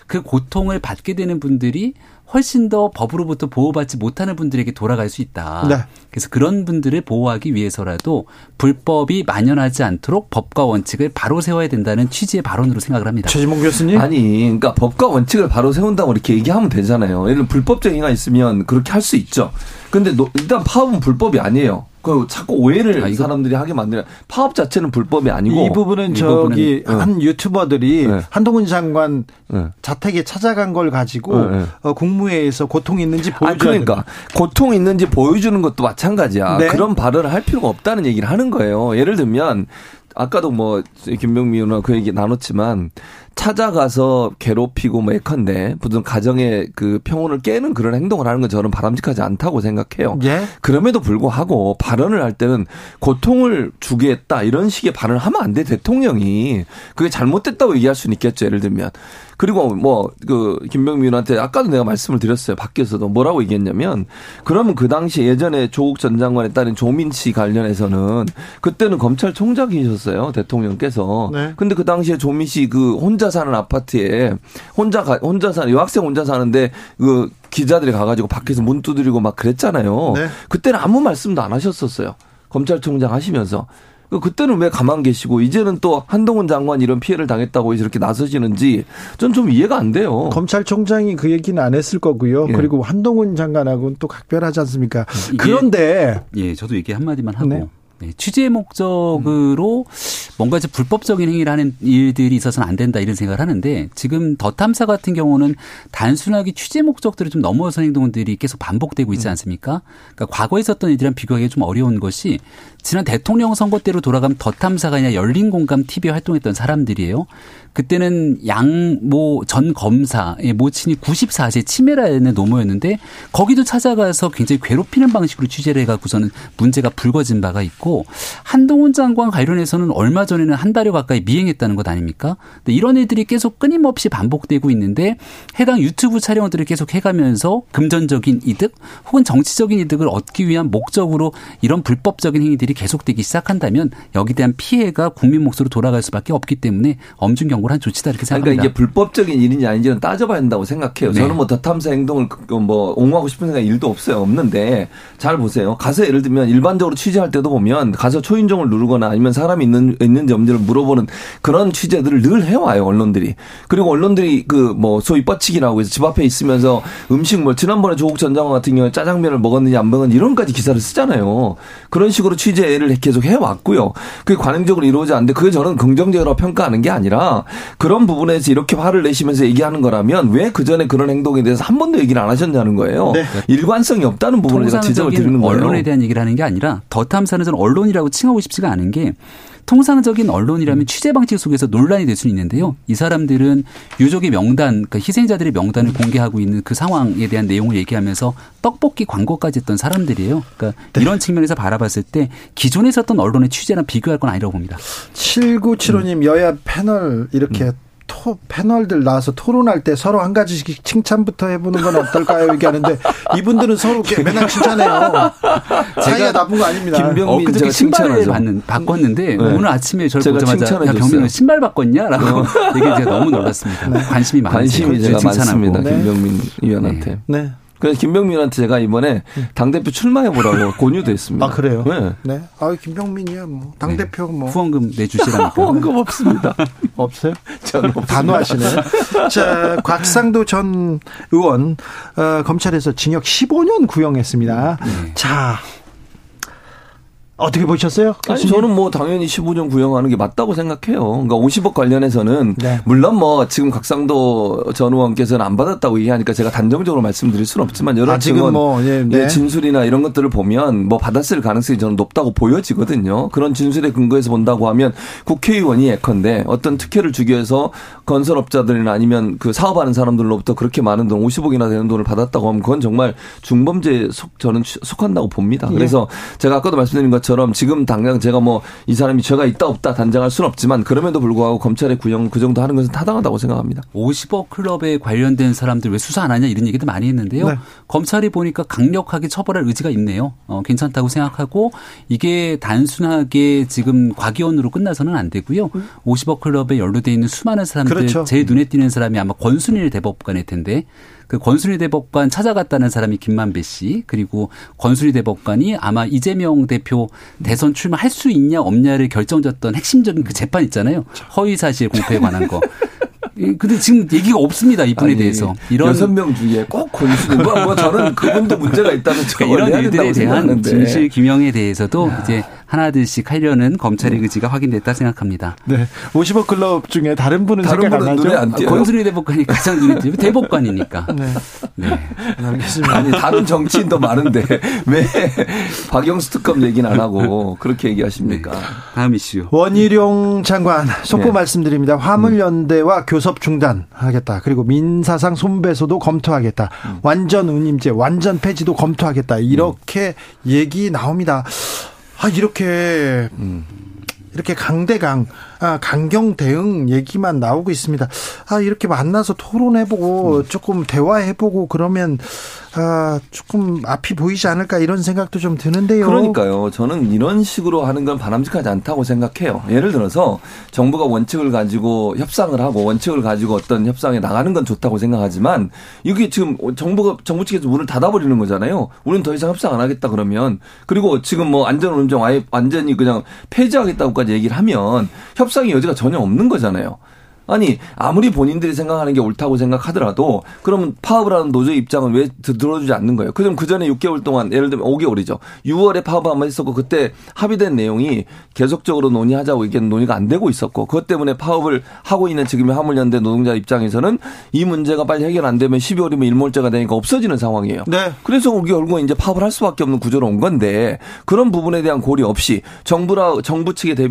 Speaker 12: 그 고통을 받게 되는 분들이 훨씬 더 법으로부터 보호받지 못하는 분들에게 돌아갈 수 있다.
Speaker 1: 네.
Speaker 12: 그래서 그런 분들을 보호하기 위해서라도 불법이 만연하지 않도록 법과 원칙을 바로 세워야 된다는 취지의 발언으로 생각을 합니다.
Speaker 1: 최진봉 교수님.
Speaker 11: 아니, 그러니까 법과 원칙을 바로 세운다고 이렇게 얘기하면 되잖아요. 예를 들면 불법적 행위가 있으면 그렇게 할 수 있죠. 근데 노- 일단 파업은 불법이 아니에요. 그 자꾸 오해를
Speaker 12: 아,
Speaker 11: 사람들이 하게 만드는 파업 자체는 불법이 아니고
Speaker 1: 이 부분은
Speaker 12: 이
Speaker 1: 저기
Speaker 11: 부분은-
Speaker 1: 한 유튜버들이
Speaker 11: 네.
Speaker 1: 한동훈 장관
Speaker 11: 네.
Speaker 1: 자택에 찾아간 걸 가지고
Speaker 11: 네, 네.
Speaker 1: 어, 국무회의에서 고통이 있는지 보여줘야
Speaker 11: 아, 그러니까 고통 있는지 보여주는 것도 마찬가지야.
Speaker 1: 네.
Speaker 11: 그런 발언을 할 필요가 없다는 얘기를 하는 거예요. 예를 들면 아까도 뭐 김병민 의원과 그 얘기 나눴지만 찾아가서 괴롭히고 뭐 예컨대 무슨 가정의 그 평온을 깨는 그런 행동을 하는 건 저는 바람직하지 않다고 생각해요.
Speaker 1: 예.
Speaker 11: 그럼에도 불구하고 발언을 할 때는 고통을 주겠다 이런 식의 발언을 하면 안 돼 대통령이 그게 잘못됐다고 얘기할 수는 있겠죠 예를 들면 그리고 뭐 그 김병민한테 아까도 내가 말씀을 드렸어요 밖에서도 뭐라고 얘기했냐면 그러면 그 당시 예전에 조국 전 장관에 따른 조민 씨 관련해서는 그때는 검찰총장이셨어요 대통령께서
Speaker 1: 네.
Speaker 11: 근데 그 당시에 조민 씨 그 혼자 사는 아파트에 혼자 가, 혼자 사는 여학생 혼자 사는데 그 기자들이 가가지고 밖에서 문 두드리고 막 그랬잖아요.
Speaker 1: 네.
Speaker 11: 그때는 아무 말씀도 안 하셨었어요. 검찰총장 하시면서. 그 그때는 왜 가만 계시고 이제는 또 한동훈 장관 이런 피해를 당했다고 이렇게 나서시는지 전 좀 이해가 안 돼요.
Speaker 1: 검찰총장이 그 얘기는 안 했을 거고요.
Speaker 11: 예.
Speaker 1: 그리고 한동훈 장관하고는 또 각별하지 않습니까?
Speaker 12: 이게-
Speaker 1: 그런데
Speaker 12: 예, 저도 얘기 한 마디만 하고.
Speaker 1: 네.
Speaker 12: 네, 취재 목적으로 뭔가 이제 불법적인 행위를 하는 일들이 있어서는 안 된다 이런 생각을 하는데 지금 더 탐사 같은 경우는 단순하게 취재 목적들을 좀 넘어선 행동들이 계속 반복되고 있지 않습니까? 그러니까 과거에 있었던 일이랑 비교하기 좀 어려운 것이 지난 대통령 선거 때로 돌아가면 더 탐사가 아니라 열린 공감 TV 활동했던 사람들이에요. 그때는 양모 전 검사의 모친이 94세 치매라는 노모였는데 거기도 찾아가서 굉장히 괴롭히는 방식으로 취재를 해갖고서는 문제가 불거진 바가 있고 한동훈 장관 관련해서는 얼마 전에는 한 달여 가까이 미행했다는 것 아닙니까? 근데 이런 일들이 계속 끊임없이 반복되고 있는데 해당 유튜브 촬영들을 계속 해가면서 금전적인 이득 혹은 정치적인 이득을 얻기 위한 목적으로 이런 불법적인 행위들이 계속되기 시작한다면 여기에 대한 피해가 국민 몫으로 돌아갈 수밖에 없기 때문에 엄중 경고를 한 조치다 이렇게 생각합니다.
Speaker 11: 그러니까 이게 불법적인 일인지 아닌지는 따져봐야 한다고 생각해요.
Speaker 12: 네.
Speaker 11: 저는 뭐 더탐사 행동을 그- 뭐 옹호하고 싶은 생각 일도 없어요. 없는데 잘 보세요. 가서 예를 들면 일반적으로 취재할 때도 보면 가서 초인종을 누르거나 아니면 사람이 있는 있는지 없는지를 물어보는 그런 취재들을 늘 해와요 언론들이. 그리고 언론들이 그 뭐 소위 뻗치기라고 해서 집 앞에 있으면서 음식 뭐 지난번에 조국 전 장관 같은 경우에 짜장면을 먹었는지 안 먹었는지 이런까지 기사를 쓰잖아요. 그런 식으로 취재를 계속 해왔고요. 그게 관행적으로 이루어지 않는데 그게 저는 긍정적으로 평가하는 게 아니라 그런 부분에서 이렇게 화를 내시면서 얘기하는 거라면 왜 그 전에 그런 행동에 대해서 한 번도 얘기를 안 하셨냐는 거예요.
Speaker 1: 네.
Speaker 11: 일관성이 없다는 부분을 제가 지적을 드리는 거예요.
Speaker 12: 언론에 대한 얘기를 하는 게 아니라 더 탐사는 저는 언론이라고 칭하고 싶지가 않은 게 통상적인 언론이라면 취재 방식 속에서 논란이 될 수는 있는데요. 이 사람들은 유족의 명단, 그러니까 희생자들의 명단을 공개하고 있는 그 상황에 대한 내용을 얘기하면서 떡볶이 광고까지 했던 사람들이에요. 그러니까 이런 측면에서 바라봤을 때 기존에 있었던 언론의 취재랑 비교할 건 아니라고 봅니다.
Speaker 1: 7975님 여야 패널 이렇게
Speaker 11: 음.
Speaker 1: 토, 패널들 나와서 토론할 때 서로 한 가지씩 칭찬부터 해보는 건 어떨까요? 얘기하는데 이분들은 서로 이렇게 맨날 칭찬해요. 사이가 나쁜 거 아닙니다.
Speaker 11: 김병민
Speaker 12: 엊그저께
Speaker 11: 제가
Speaker 12: 신발을
Speaker 11: 칭찬하죠.
Speaker 12: 받는, 바꿨는데
Speaker 11: 네.
Speaker 12: 오늘 아침에 저를
Speaker 11: 제가
Speaker 12: 보자마자 야. 병민은 신발 바꿨냐 라고 얘기해 제가 너무 놀랐습니다. 관심이 많으세요.
Speaker 11: 관심이 제가
Speaker 12: 칭찬하고.
Speaker 11: 많습니다.
Speaker 1: 네.
Speaker 11: 김병민 의원한테.
Speaker 1: 네.
Speaker 11: 그래서 김병민한테 제가 이번에 당대표 출마해 보라고 권유도 했습니다.
Speaker 1: 아 그래요?
Speaker 11: 네.
Speaker 1: 네. 아 김병민이야 뭐 당 대표 뭐
Speaker 12: 후원금 내주시라니까.
Speaker 11: 후원금 없습니다.
Speaker 1: 없어요?
Speaker 11: 저는 없습니다.
Speaker 1: 단호하시네. 자, 곽상도 전 의원 어, 검찰에서 징역 15년 구형했습니다.
Speaker 11: 네.
Speaker 1: 자, 어떻게 보셨어요?
Speaker 11: 아니? 저는 뭐 당연히 15년 구형하는 게 맞다고 생각해요. 그러니까 50억 관련해서는
Speaker 1: 네.
Speaker 11: 물론 뭐 지금 각상도 전 의원께서는 안 받았다고 얘기하니까 제가 단정적으로 말씀드릴 수는 없지만 여러 증언,
Speaker 1: 뭐, 예, 네.
Speaker 11: 예, 진술이나 이런 것들을 보면 뭐 받았을 가능성이 저는 높다고 보여지거든요. 그런 진술에 근거해서 본다고 하면 국회의원이 예컨대 어떤 특혜를 주기 위해서 건설업자들이나 아니면 그 사업하는 사람들로부터 그렇게 많은 돈 50억이나 되는 돈을 받았다고 하면 그건 정말 중범죄에 속 저는 속한다고 봅니다.
Speaker 1: 예.
Speaker 11: 그래서 제가 아까도 말씀드린 것처럼 지금 당장 제가 뭐 이 사람이 죄가 있다 없다 단정할 수는 없지만 그럼에도 불구하고 검찰의 구형 그 정도 하는 것은 타당하다고 생각합니다.
Speaker 12: 50억 클럽에 관련된 사람들 왜 수사 안 하냐 이런 얘기도 많이 했는데요.
Speaker 1: 네.
Speaker 12: 검찰이 보니까 강력하게 처벌할 의지가 있네요. 어, 괜찮다고 생각하고 이게 단순하게 지금 과기원으로 끝나서는 안 되고요. 50억 클럽에 연루돼 있는 수많은 사람들
Speaker 1: 그렇죠.
Speaker 12: 제일 눈에 띄는 사람이 아마 권순일 대법관일 텐데 그 권순일 대법관 찾아갔다는 사람이 김만배 씨 그리고 권순일 대법관이 아마 이재명 대표 대선 출마할 수 있냐 없냐를 결정졌던 핵심적인 그 재판 있잖아요. 허위 사실 공표에 관한 거. 이- 근데 지금 얘기가 없습니다 이분에 대해서 이런
Speaker 11: 여섯 명 중에 꼭 권수는 뭐, 뭐 저는 그분도 문제가 있다는
Speaker 12: 그러니까 이런 일들에 대한. 진실 규명에 대해서도 이제 하나둘씩 하려는 검찰의 의지가 확인됐다 생각합니다.
Speaker 1: 네. 50억 클럽 중에 다른 분은
Speaker 11: 다른
Speaker 1: 생각
Speaker 11: 분은
Speaker 1: 안
Speaker 11: 눈에? 안 띄어요.
Speaker 12: 권순희 대법관이 가장 눈에 띄고 대법관이니까.
Speaker 1: 네.
Speaker 12: 네.
Speaker 1: 알겠습니다.
Speaker 11: 아니 다른 정치인도 많은데 왜 박영수 특검 얘기는 안 하고 그렇게 얘기하십니까?
Speaker 12: 다음 이슈.
Speaker 1: 원희룡 장관 속보
Speaker 11: 네.
Speaker 1: 말씀드립니다. 화물연대와 교섭 중단하겠다. 그리고 민사상 손배소도 검토하겠다. 완전 운임제, 완전 폐지도 검토하겠다. 이렇게 얘기 나옵니다. 아 이렇게 이렇게 강대강, 아, 강경 대응 얘기만 나오고 있습니다. 아, 이렇게 만나서 토론해보고, 조금 대화해보고, 그러면, 아, 조금 앞이 보이지 않을까, 이런 생각도 좀 드는데요.
Speaker 11: 그러니까요. 저는 이런 식으로 하는 건 바람직하지 않다고 생각해요. 예를 들어서 정부가 원칙을 가지고 협상을 하고 원칙을 가지고 어떤 협상에 나가는 건 좋다고 생각하지만 이게 지금 정부가 정부 측에서 문을 닫아버리는 거잖아요. 우리는 더 이상 협상 안 하겠다 그러면 그리고 지금 뭐 안전운전 아예 완전히 그냥 폐지하겠다고까지 얘기를 하면 협 상의 여지가 전혀 없는 거잖아요. 아니 아무리 본인들이 생각하는 게 옳다고 생각하더라도 그러면 파업을 하는 노조의 입장은 왜 들- 들어주지 않는 거예요? 그럼 그 전에 6개월 동안 예를 들면 5개월이죠. 6월에 파업 한번 했었고 그때 합의된 내용이 계속적으로 논의하자고 이게 논의가 안 되고 있었고 그것 때문에 파업을 하고 있는 지금의 화물연대 노동자 입장에서는 이 문제가 빨리 해결 안 되면 12월이면 일몰제가 되니까 없어지는 상황이에요.
Speaker 1: 네.
Speaker 11: 그래서 우리 결국 이제 파업을 할 수밖에 없는 구조로 온 건데 그런 부분에 대한 고려 없이 정부라 정부 측의 대,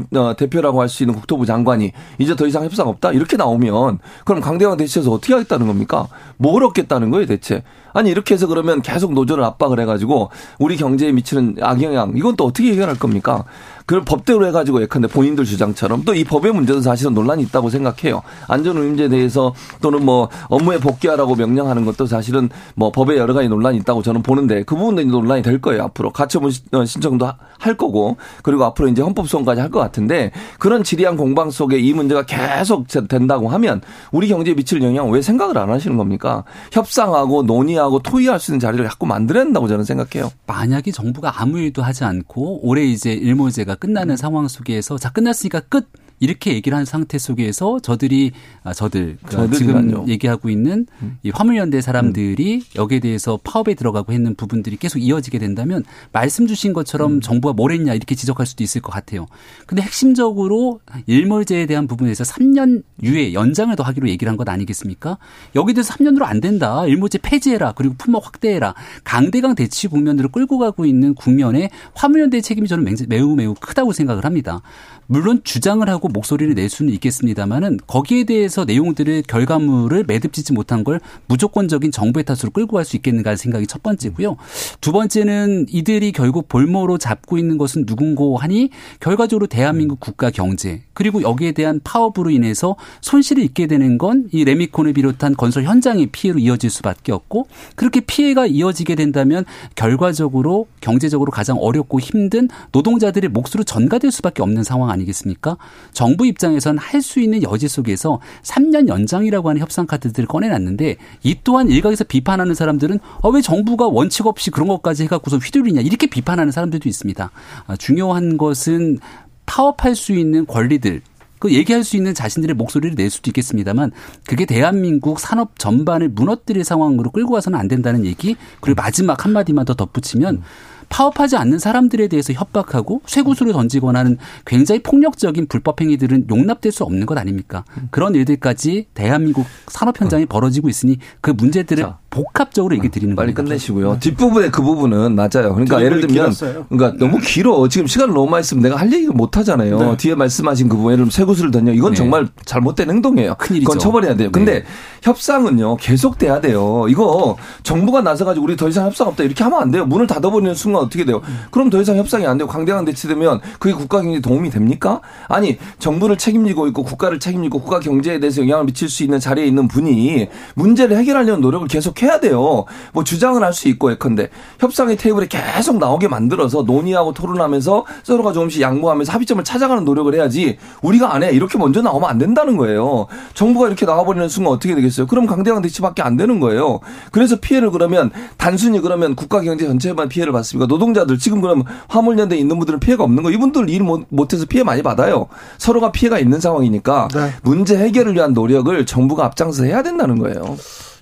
Speaker 11: 표라고 할 수 있는 국토부 장관이 이제 더 이상 협상 없다 이렇게 나오면 그럼 강대강 대치에서 어떻게 하겠다는 겁니까? 뭘 얻겠다는 거예요 대체? 아니 이렇게 해서 그러면 계속 노조를 압박을 해가지고 우리 경제에 미치는 악영향 이건 또 어떻게 해결할 겁니까? 그걸 법대로 해가지고 예컨대 본인들 주장처럼 또 이 법의 문제도 사실은 논란이 있다고 생각해요. 안전운임제에 대해서 또는 뭐 업무에 복귀하라고 명령하는 것도 사실은 뭐 법에 여러 가지 논란이 있다고 저는 보는데 그 부분도 논란이 될 거예요 앞으로 가처분 시- 어, 신청도 하- 할 거고 그리고 앞으로 이제 헌법소원까지 할 것 같은데 그런 지리한 공방 속에 이 문제가 계속 제- 된다고 하면 우리 경제에 미칠 영향 왜 생각을 안 하시는 겁니까? 협상하고 논의하고 토의할 수 있는 자리를 자꾸 만들어야 된다고 저는 생각해요.
Speaker 12: 만약에 정부가 아무 일도 하지 않고 올해 이제 일몰제가 끝나는 상황 속에서 자 끝났으니까 끝 이렇게 얘기를 하는 상태 속에서 저들이 아 저들 그
Speaker 11: 저들이라뇨.
Speaker 12: 지금 얘기하고 있는 이 화물연대 사람들이 여기에 대해서 파업에 들어가고 했는 부분들이 계속 이어지게 된다면 말씀 주신 것처럼 정부가 뭘 했냐 이렇게 지적할 수도 있을 것 같아요. 근데 핵심적으로 일몰제에 대한 부분에서 3년 유예 연장을 더 하기로 얘기를 한 것 아니겠습니까? 여기 대해서 3년으로 안 된다. 일몰제 폐지해라. 그리고 품목 확대해라. 강대강 대치 국면으로 끌고 가고 있는 국면에 화물연대의 책임이 저는 맹- 매우 매우 크다고 생각을 합니다. 물론 주장을 하고 목소리를 낼 수는 있겠습니다만은 거기에 대해서 내용들을 결과물을 매듭짓지 못한 걸 무조건적인 정부의 탓으로 끌고 갈 수 있겠는가 하는 생각이 첫 번째고요. 두 번째는 이들이 결국 볼모로 잡고 있는 것은 누군고 하니 결과적으로 대한민국 국가 경제 그리고 여기에 대한 파업으로 인해서 손실을 입게 되는 건 이 레미콘을 비롯한 건설 현장의 피해로 이어질 수밖에 없고 그렇게 피해가 이어지게 된다면 결과적으로 경제적으로 가장 어렵고 힘든 노동자들의 몫으로 전가될 수밖에 없는 상황 아니겠습니까? 정부 입장에선 할 수 있는 여지 속에서 3년 연장이라고 하는 협상 카드들을 꺼내놨는데 이 또한 일각에서 비판하는 사람들은 어, 왜 정부가 원칙 없이 그런 것까지 해갖고서 휘둘리냐 이렇게 비판하는 사람들도 있습니다. 아, 중요한 것은 파업할 수 있는 권리들 그 얘기할 수 있는 자신들의 목소리를 낼 수도 있겠습니다만 그게 대한민국 산업 전반을 무너뜨릴 상황으로 끌고 와서는 안 된다는 얘기 그리고 마지막 한마디만 더 덧붙이면 파업하지 않는 사람들에 대해서 협박하고 쇠구슬을 던지거나 하는 굉장히 폭력적인 불법 행위들은 용납될 수 없는 것 아닙니까? 그런 일들까지 대한민국 산업 현장에 벌어지고 있으니 그 문제들을 복합적으로 얘기 드리는
Speaker 11: 빨리
Speaker 12: 겁니다.
Speaker 11: 끝내시고요. 뒷부분에 그 부분은 맞아요. 그러니까 예를 들면
Speaker 1: 길었어요.
Speaker 11: 그러니까 너무 길어. 지금 시간을 너무 많이 쓰면 내가 할 얘기를 못 하잖아요.
Speaker 1: 네.
Speaker 11: 뒤에 말씀하신 그 부분 예를 들면 쇠구슬을 던져. 이건
Speaker 12: 네.
Speaker 11: 정말 잘못된 행동이에요.
Speaker 12: 큰일이죠.
Speaker 11: 그건 처벌해야 돼요. 근데
Speaker 12: 네.
Speaker 11: 협상은요. 계속돼야 돼요. 이거 정부가 나서 가지고 우리 더 이상 협상 없다 이렇게 하면 안 돼요. 문을 닫아 버리는 순간 어떻게 돼요? 그럼 더 이상 협상이 안 되고 강대강 대치되면 그게 국가 경제에 도움이 됩니까? 아니 정부를 책임지고 있고 국가를 책임지고 국가 경제에 대해서 영향을 미칠 수 있는 자리에 있는 분이 문제를 해결하려는 노력을 계속 해야 돼요. 뭐 주장을 할 수 있고 예컨대 협상의 테이블에 계속 나오게 만들어서 논의하고 토론하면서 서로가 조금씩 양보하면서 합의점을 찾아가는 노력을 해야지 우리가 안 해. 이렇게 먼저 나오면 안 된다는 거예요. 정부가 이렇게 나와버리는 순간 어떻게 되겠어요? 그럼 강대강 대치밖에 안 되는 거예요. 그래서 피해를 그러면 단순히 그러면 국가 경제 전체만 피해를 받습니까? 노동자들 지금 그럼 화물연대에 있는 분들은 피해가 없는 거 이분들 일 못- 못해서 피해 많이 받아요. 서로가 피해가 있는 상황이니까
Speaker 1: 네.
Speaker 11: 문제 해결을 위한 노력을 정부가 앞장서 해야 된다는 거예요.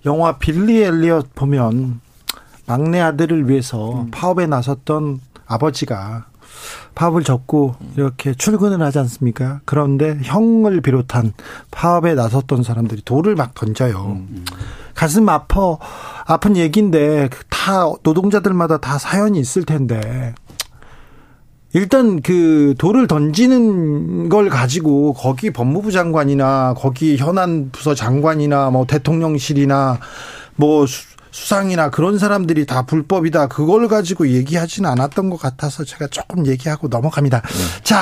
Speaker 1: 영화 빌리 엘리엇 보면 막내 아들을 위해서 파업에 나섰던 아버지가 파업을 접고 이렇게 출근을 하지 않습니까? 그런데 형을 비롯한 파업에 나섰던 사람들이 돌을 막 던져요. 가슴 아파 아픈 얘기인데 다 노동자들마다 다 사연이 있을 텐데 일단 그 돌을 던지는 걸 가지고 거기 법무부 장관이나 거기 현안 부서 장관이나 뭐 대통령실이나 뭐 수- 수상이나 그런 사람들이 다 불법이다 그걸 가지고 얘기하지는 않았던 것 같아서 제가 조금 얘기하고 넘어갑니다. 자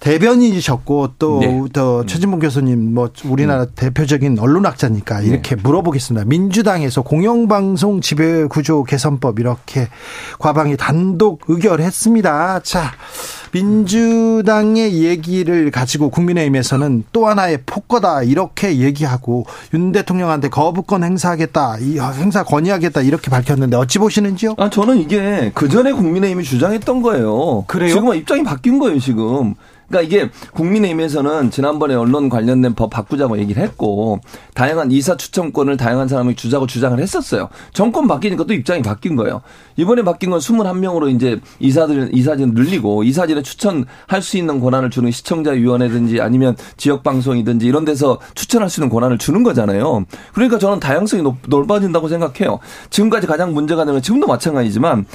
Speaker 1: 대변인이셨고 또
Speaker 12: 네.
Speaker 1: 또 최진봉 교수님 뭐 우리나라 대표적인 언론학자니까 이렇게 물어보겠습니다. 민주당에서 공영방송 지배 구조 개선법 이렇게 과방위 단독 의결했습니다. 자 민주당의 얘기를 가지고 국민의힘에서는 또 하나의 폭거다 이렇게 얘기하고 윤 대통령한테 거부권 행사하겠다 이 행사 건의하겠다 이렇게 밝혔는데 어찌 보시는지요?
Speaker 11: 아, 저는 이게 그 전에 국민의힘이 주장했던 거예요.
Speaker 1: 그래요?
Speaker 11: 지금은 입장이 바뀐 거예요, 지금. 그러니까 이게 국민의힘에서는 지난번에 언론 관련된 법 바꾸자고 얘기를 했고 다양한 이사 추천권을 다양한 사람이 주자고 주장을 했었어요. 정권 바뀌니까 또 입장이 바뀐 거예요. 이번에 바뀐 건 21명으로 이제 이사들 이사진 늘리고 이사진에 추천할 수 있는 권한을 주는 시청자 위원회든지 아니면 지역 방송이든지 이런 데서 추천할 수 있는 권한을 주는 거잖아요. 그러니까 저는 다양성이 높, 넓어진다고 생각해요. 지금까지 가장 문제가 되는 건 지금도 마찬가지지만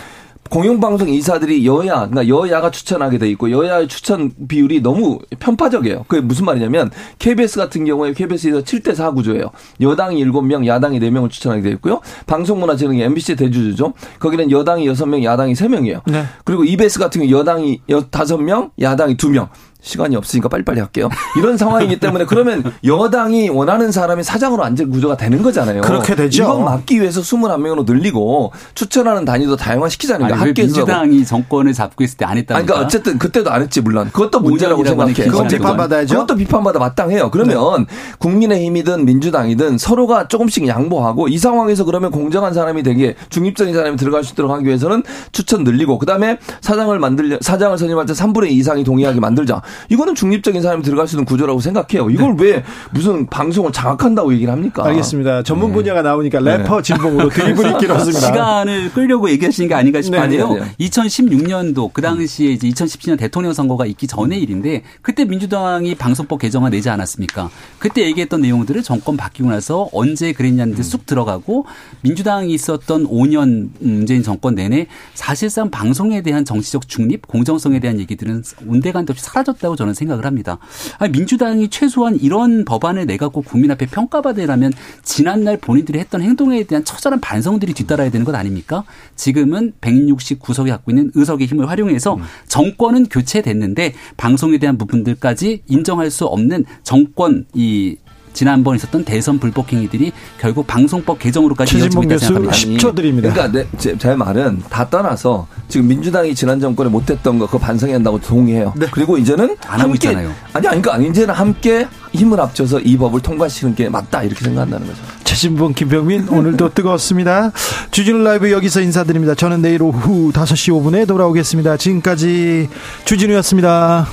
Speaker 11: 공영방송 이사들이 여야, 그러니까 여야가 추천하게 돼 있고 여야의 추천 비율이 너무 편파적이에요. 그게 무슨 말이냐면 KBS 같은 경우에 KBS에서 7대 4 구조예요. 여당이 7명, 야당이 4명을 추천하게 돼 있고요. 방송문화재능이 MBC 대주주죠. 거기는 여당이 6명, 야당이 3명이에요.
Speaker 1: 네.
Speaker 11: 그리고 EBS 같은 경우 여당이 5명, 야당이 2명. 시간이 없으니까 빨리빨리 할게요. 이런 상황이기 때문에 그러면 여당이 원하는 사람이 사장으로 앉을 구조가 되는 거잖아요.
Speaker 1: 그렇게 되죠.
Speaker 11: 이건 막기 위해서 21명으로 늘리고 추천하는 단위도 다양화시키자는
Speaker 12: 왜
Speaker 11: 학계에서
Speaker 12: 민주당이 정권을 잡고 있을 때 안.
Speaker 11: 아니, 그러니까 어쨌든 그때도 안 했지 물론 그것도 문제라고
Speaker 12: 5년이라고
Speaker 11: 생각해.
Speaker 12: 하는
Speaker 1: 그건 비판받아야죠.
Speaker 11: 그것도 비판받아 마땅해요. 그러면 국민의힘이든 민주당이든 서로가 조금씩 양보하고 이 상황에서 그러면 공정한 사람이 되게 중립적인 사람이 들어갈 수 있도록 하기 위해서는 추천 늘리고 그다음에 사장을 만들려 사장을 선임할 때 3분의 2 이상이 동의하게 만들자. 이거는 중립적인 사람이 들어갈 수 있는 구조라고 생각해요. 이걸 왜 무슨 방송을 장악한다고 얘기를 합니까?
Speaker 1: 알겠습니다. 전문
Speaker 11: 네.
Speaker 1: 분야가 나오니까 래퍼 진봉으로 드리블이 길었습니다.
Speaker 12: 시간을 끌려고 얘기하시는 게 아닌가 싶은데요.
Speaker 11: 네, 네, 네.
Speaker 12: 2016년도 그 당시에 이제 2017년 대통령 선거가 있기 전의 일인데 그때 민주당이 방송법 개정안 내지 않았습니까? 그때 얘기했던 내용들을 정권 바뀌고 나서 언제 그랬냐는데
Speaker 11: 음.
Speaker 12: 쑥 들어가고 민주당이 있었던 5년 문재인 정권 내내 사실상 방송에 대한 정치적 중립, 공정성에 대한 얘기들은 온데간데 없이 사라졌다 고 저는 생각을 합니다. 아니, 민주당이 최소한 이런 법안을 내갖고 국민 앞에 평가받으려면 지난날 본인들이 했던 행동에 대한 처절한 반성들이 뒤따라야 되는 것 아닙니까? 지금은 169석이 갖고 있는 의석의 힘을 활용해서 정권은 교체됐는데 방송에 대한 부분들까지 인정할 수 없는 정권 이 지난번 있었던 대선 불법 행위들이 결국 방송법 개정으로까지 이어지고 있다
Speaker 1: 교수
Speaker 12: 생각합니다.
Speaker 1: 10초 드립니다.
Speaker 11: 그러니까 내, 제, 제 말은 다 떠나서 지금 민주당이 지난 정권에 못했던 거 그거 반성해야 한다고 동의해요. 그리고 이제는
Speaker 12: 안 하고
Speaker 11: 함께
Speaker 12: 있잖아요.
Speaker 11: 아니 아니 그러니까 이제는 함께 힘을 합쳐서 이 법을 통과시키는 게 맞다 이렇게 생각한다는 거죠.
Speaker 1: 최진봉, 김병민 오늘도 뜨거웠습니다. 주진우 라이브 여기서 인사드립니다. 저는 내일 오후 5시 5분에 돌아오겠습니다. 지금까지 주진우였습니다.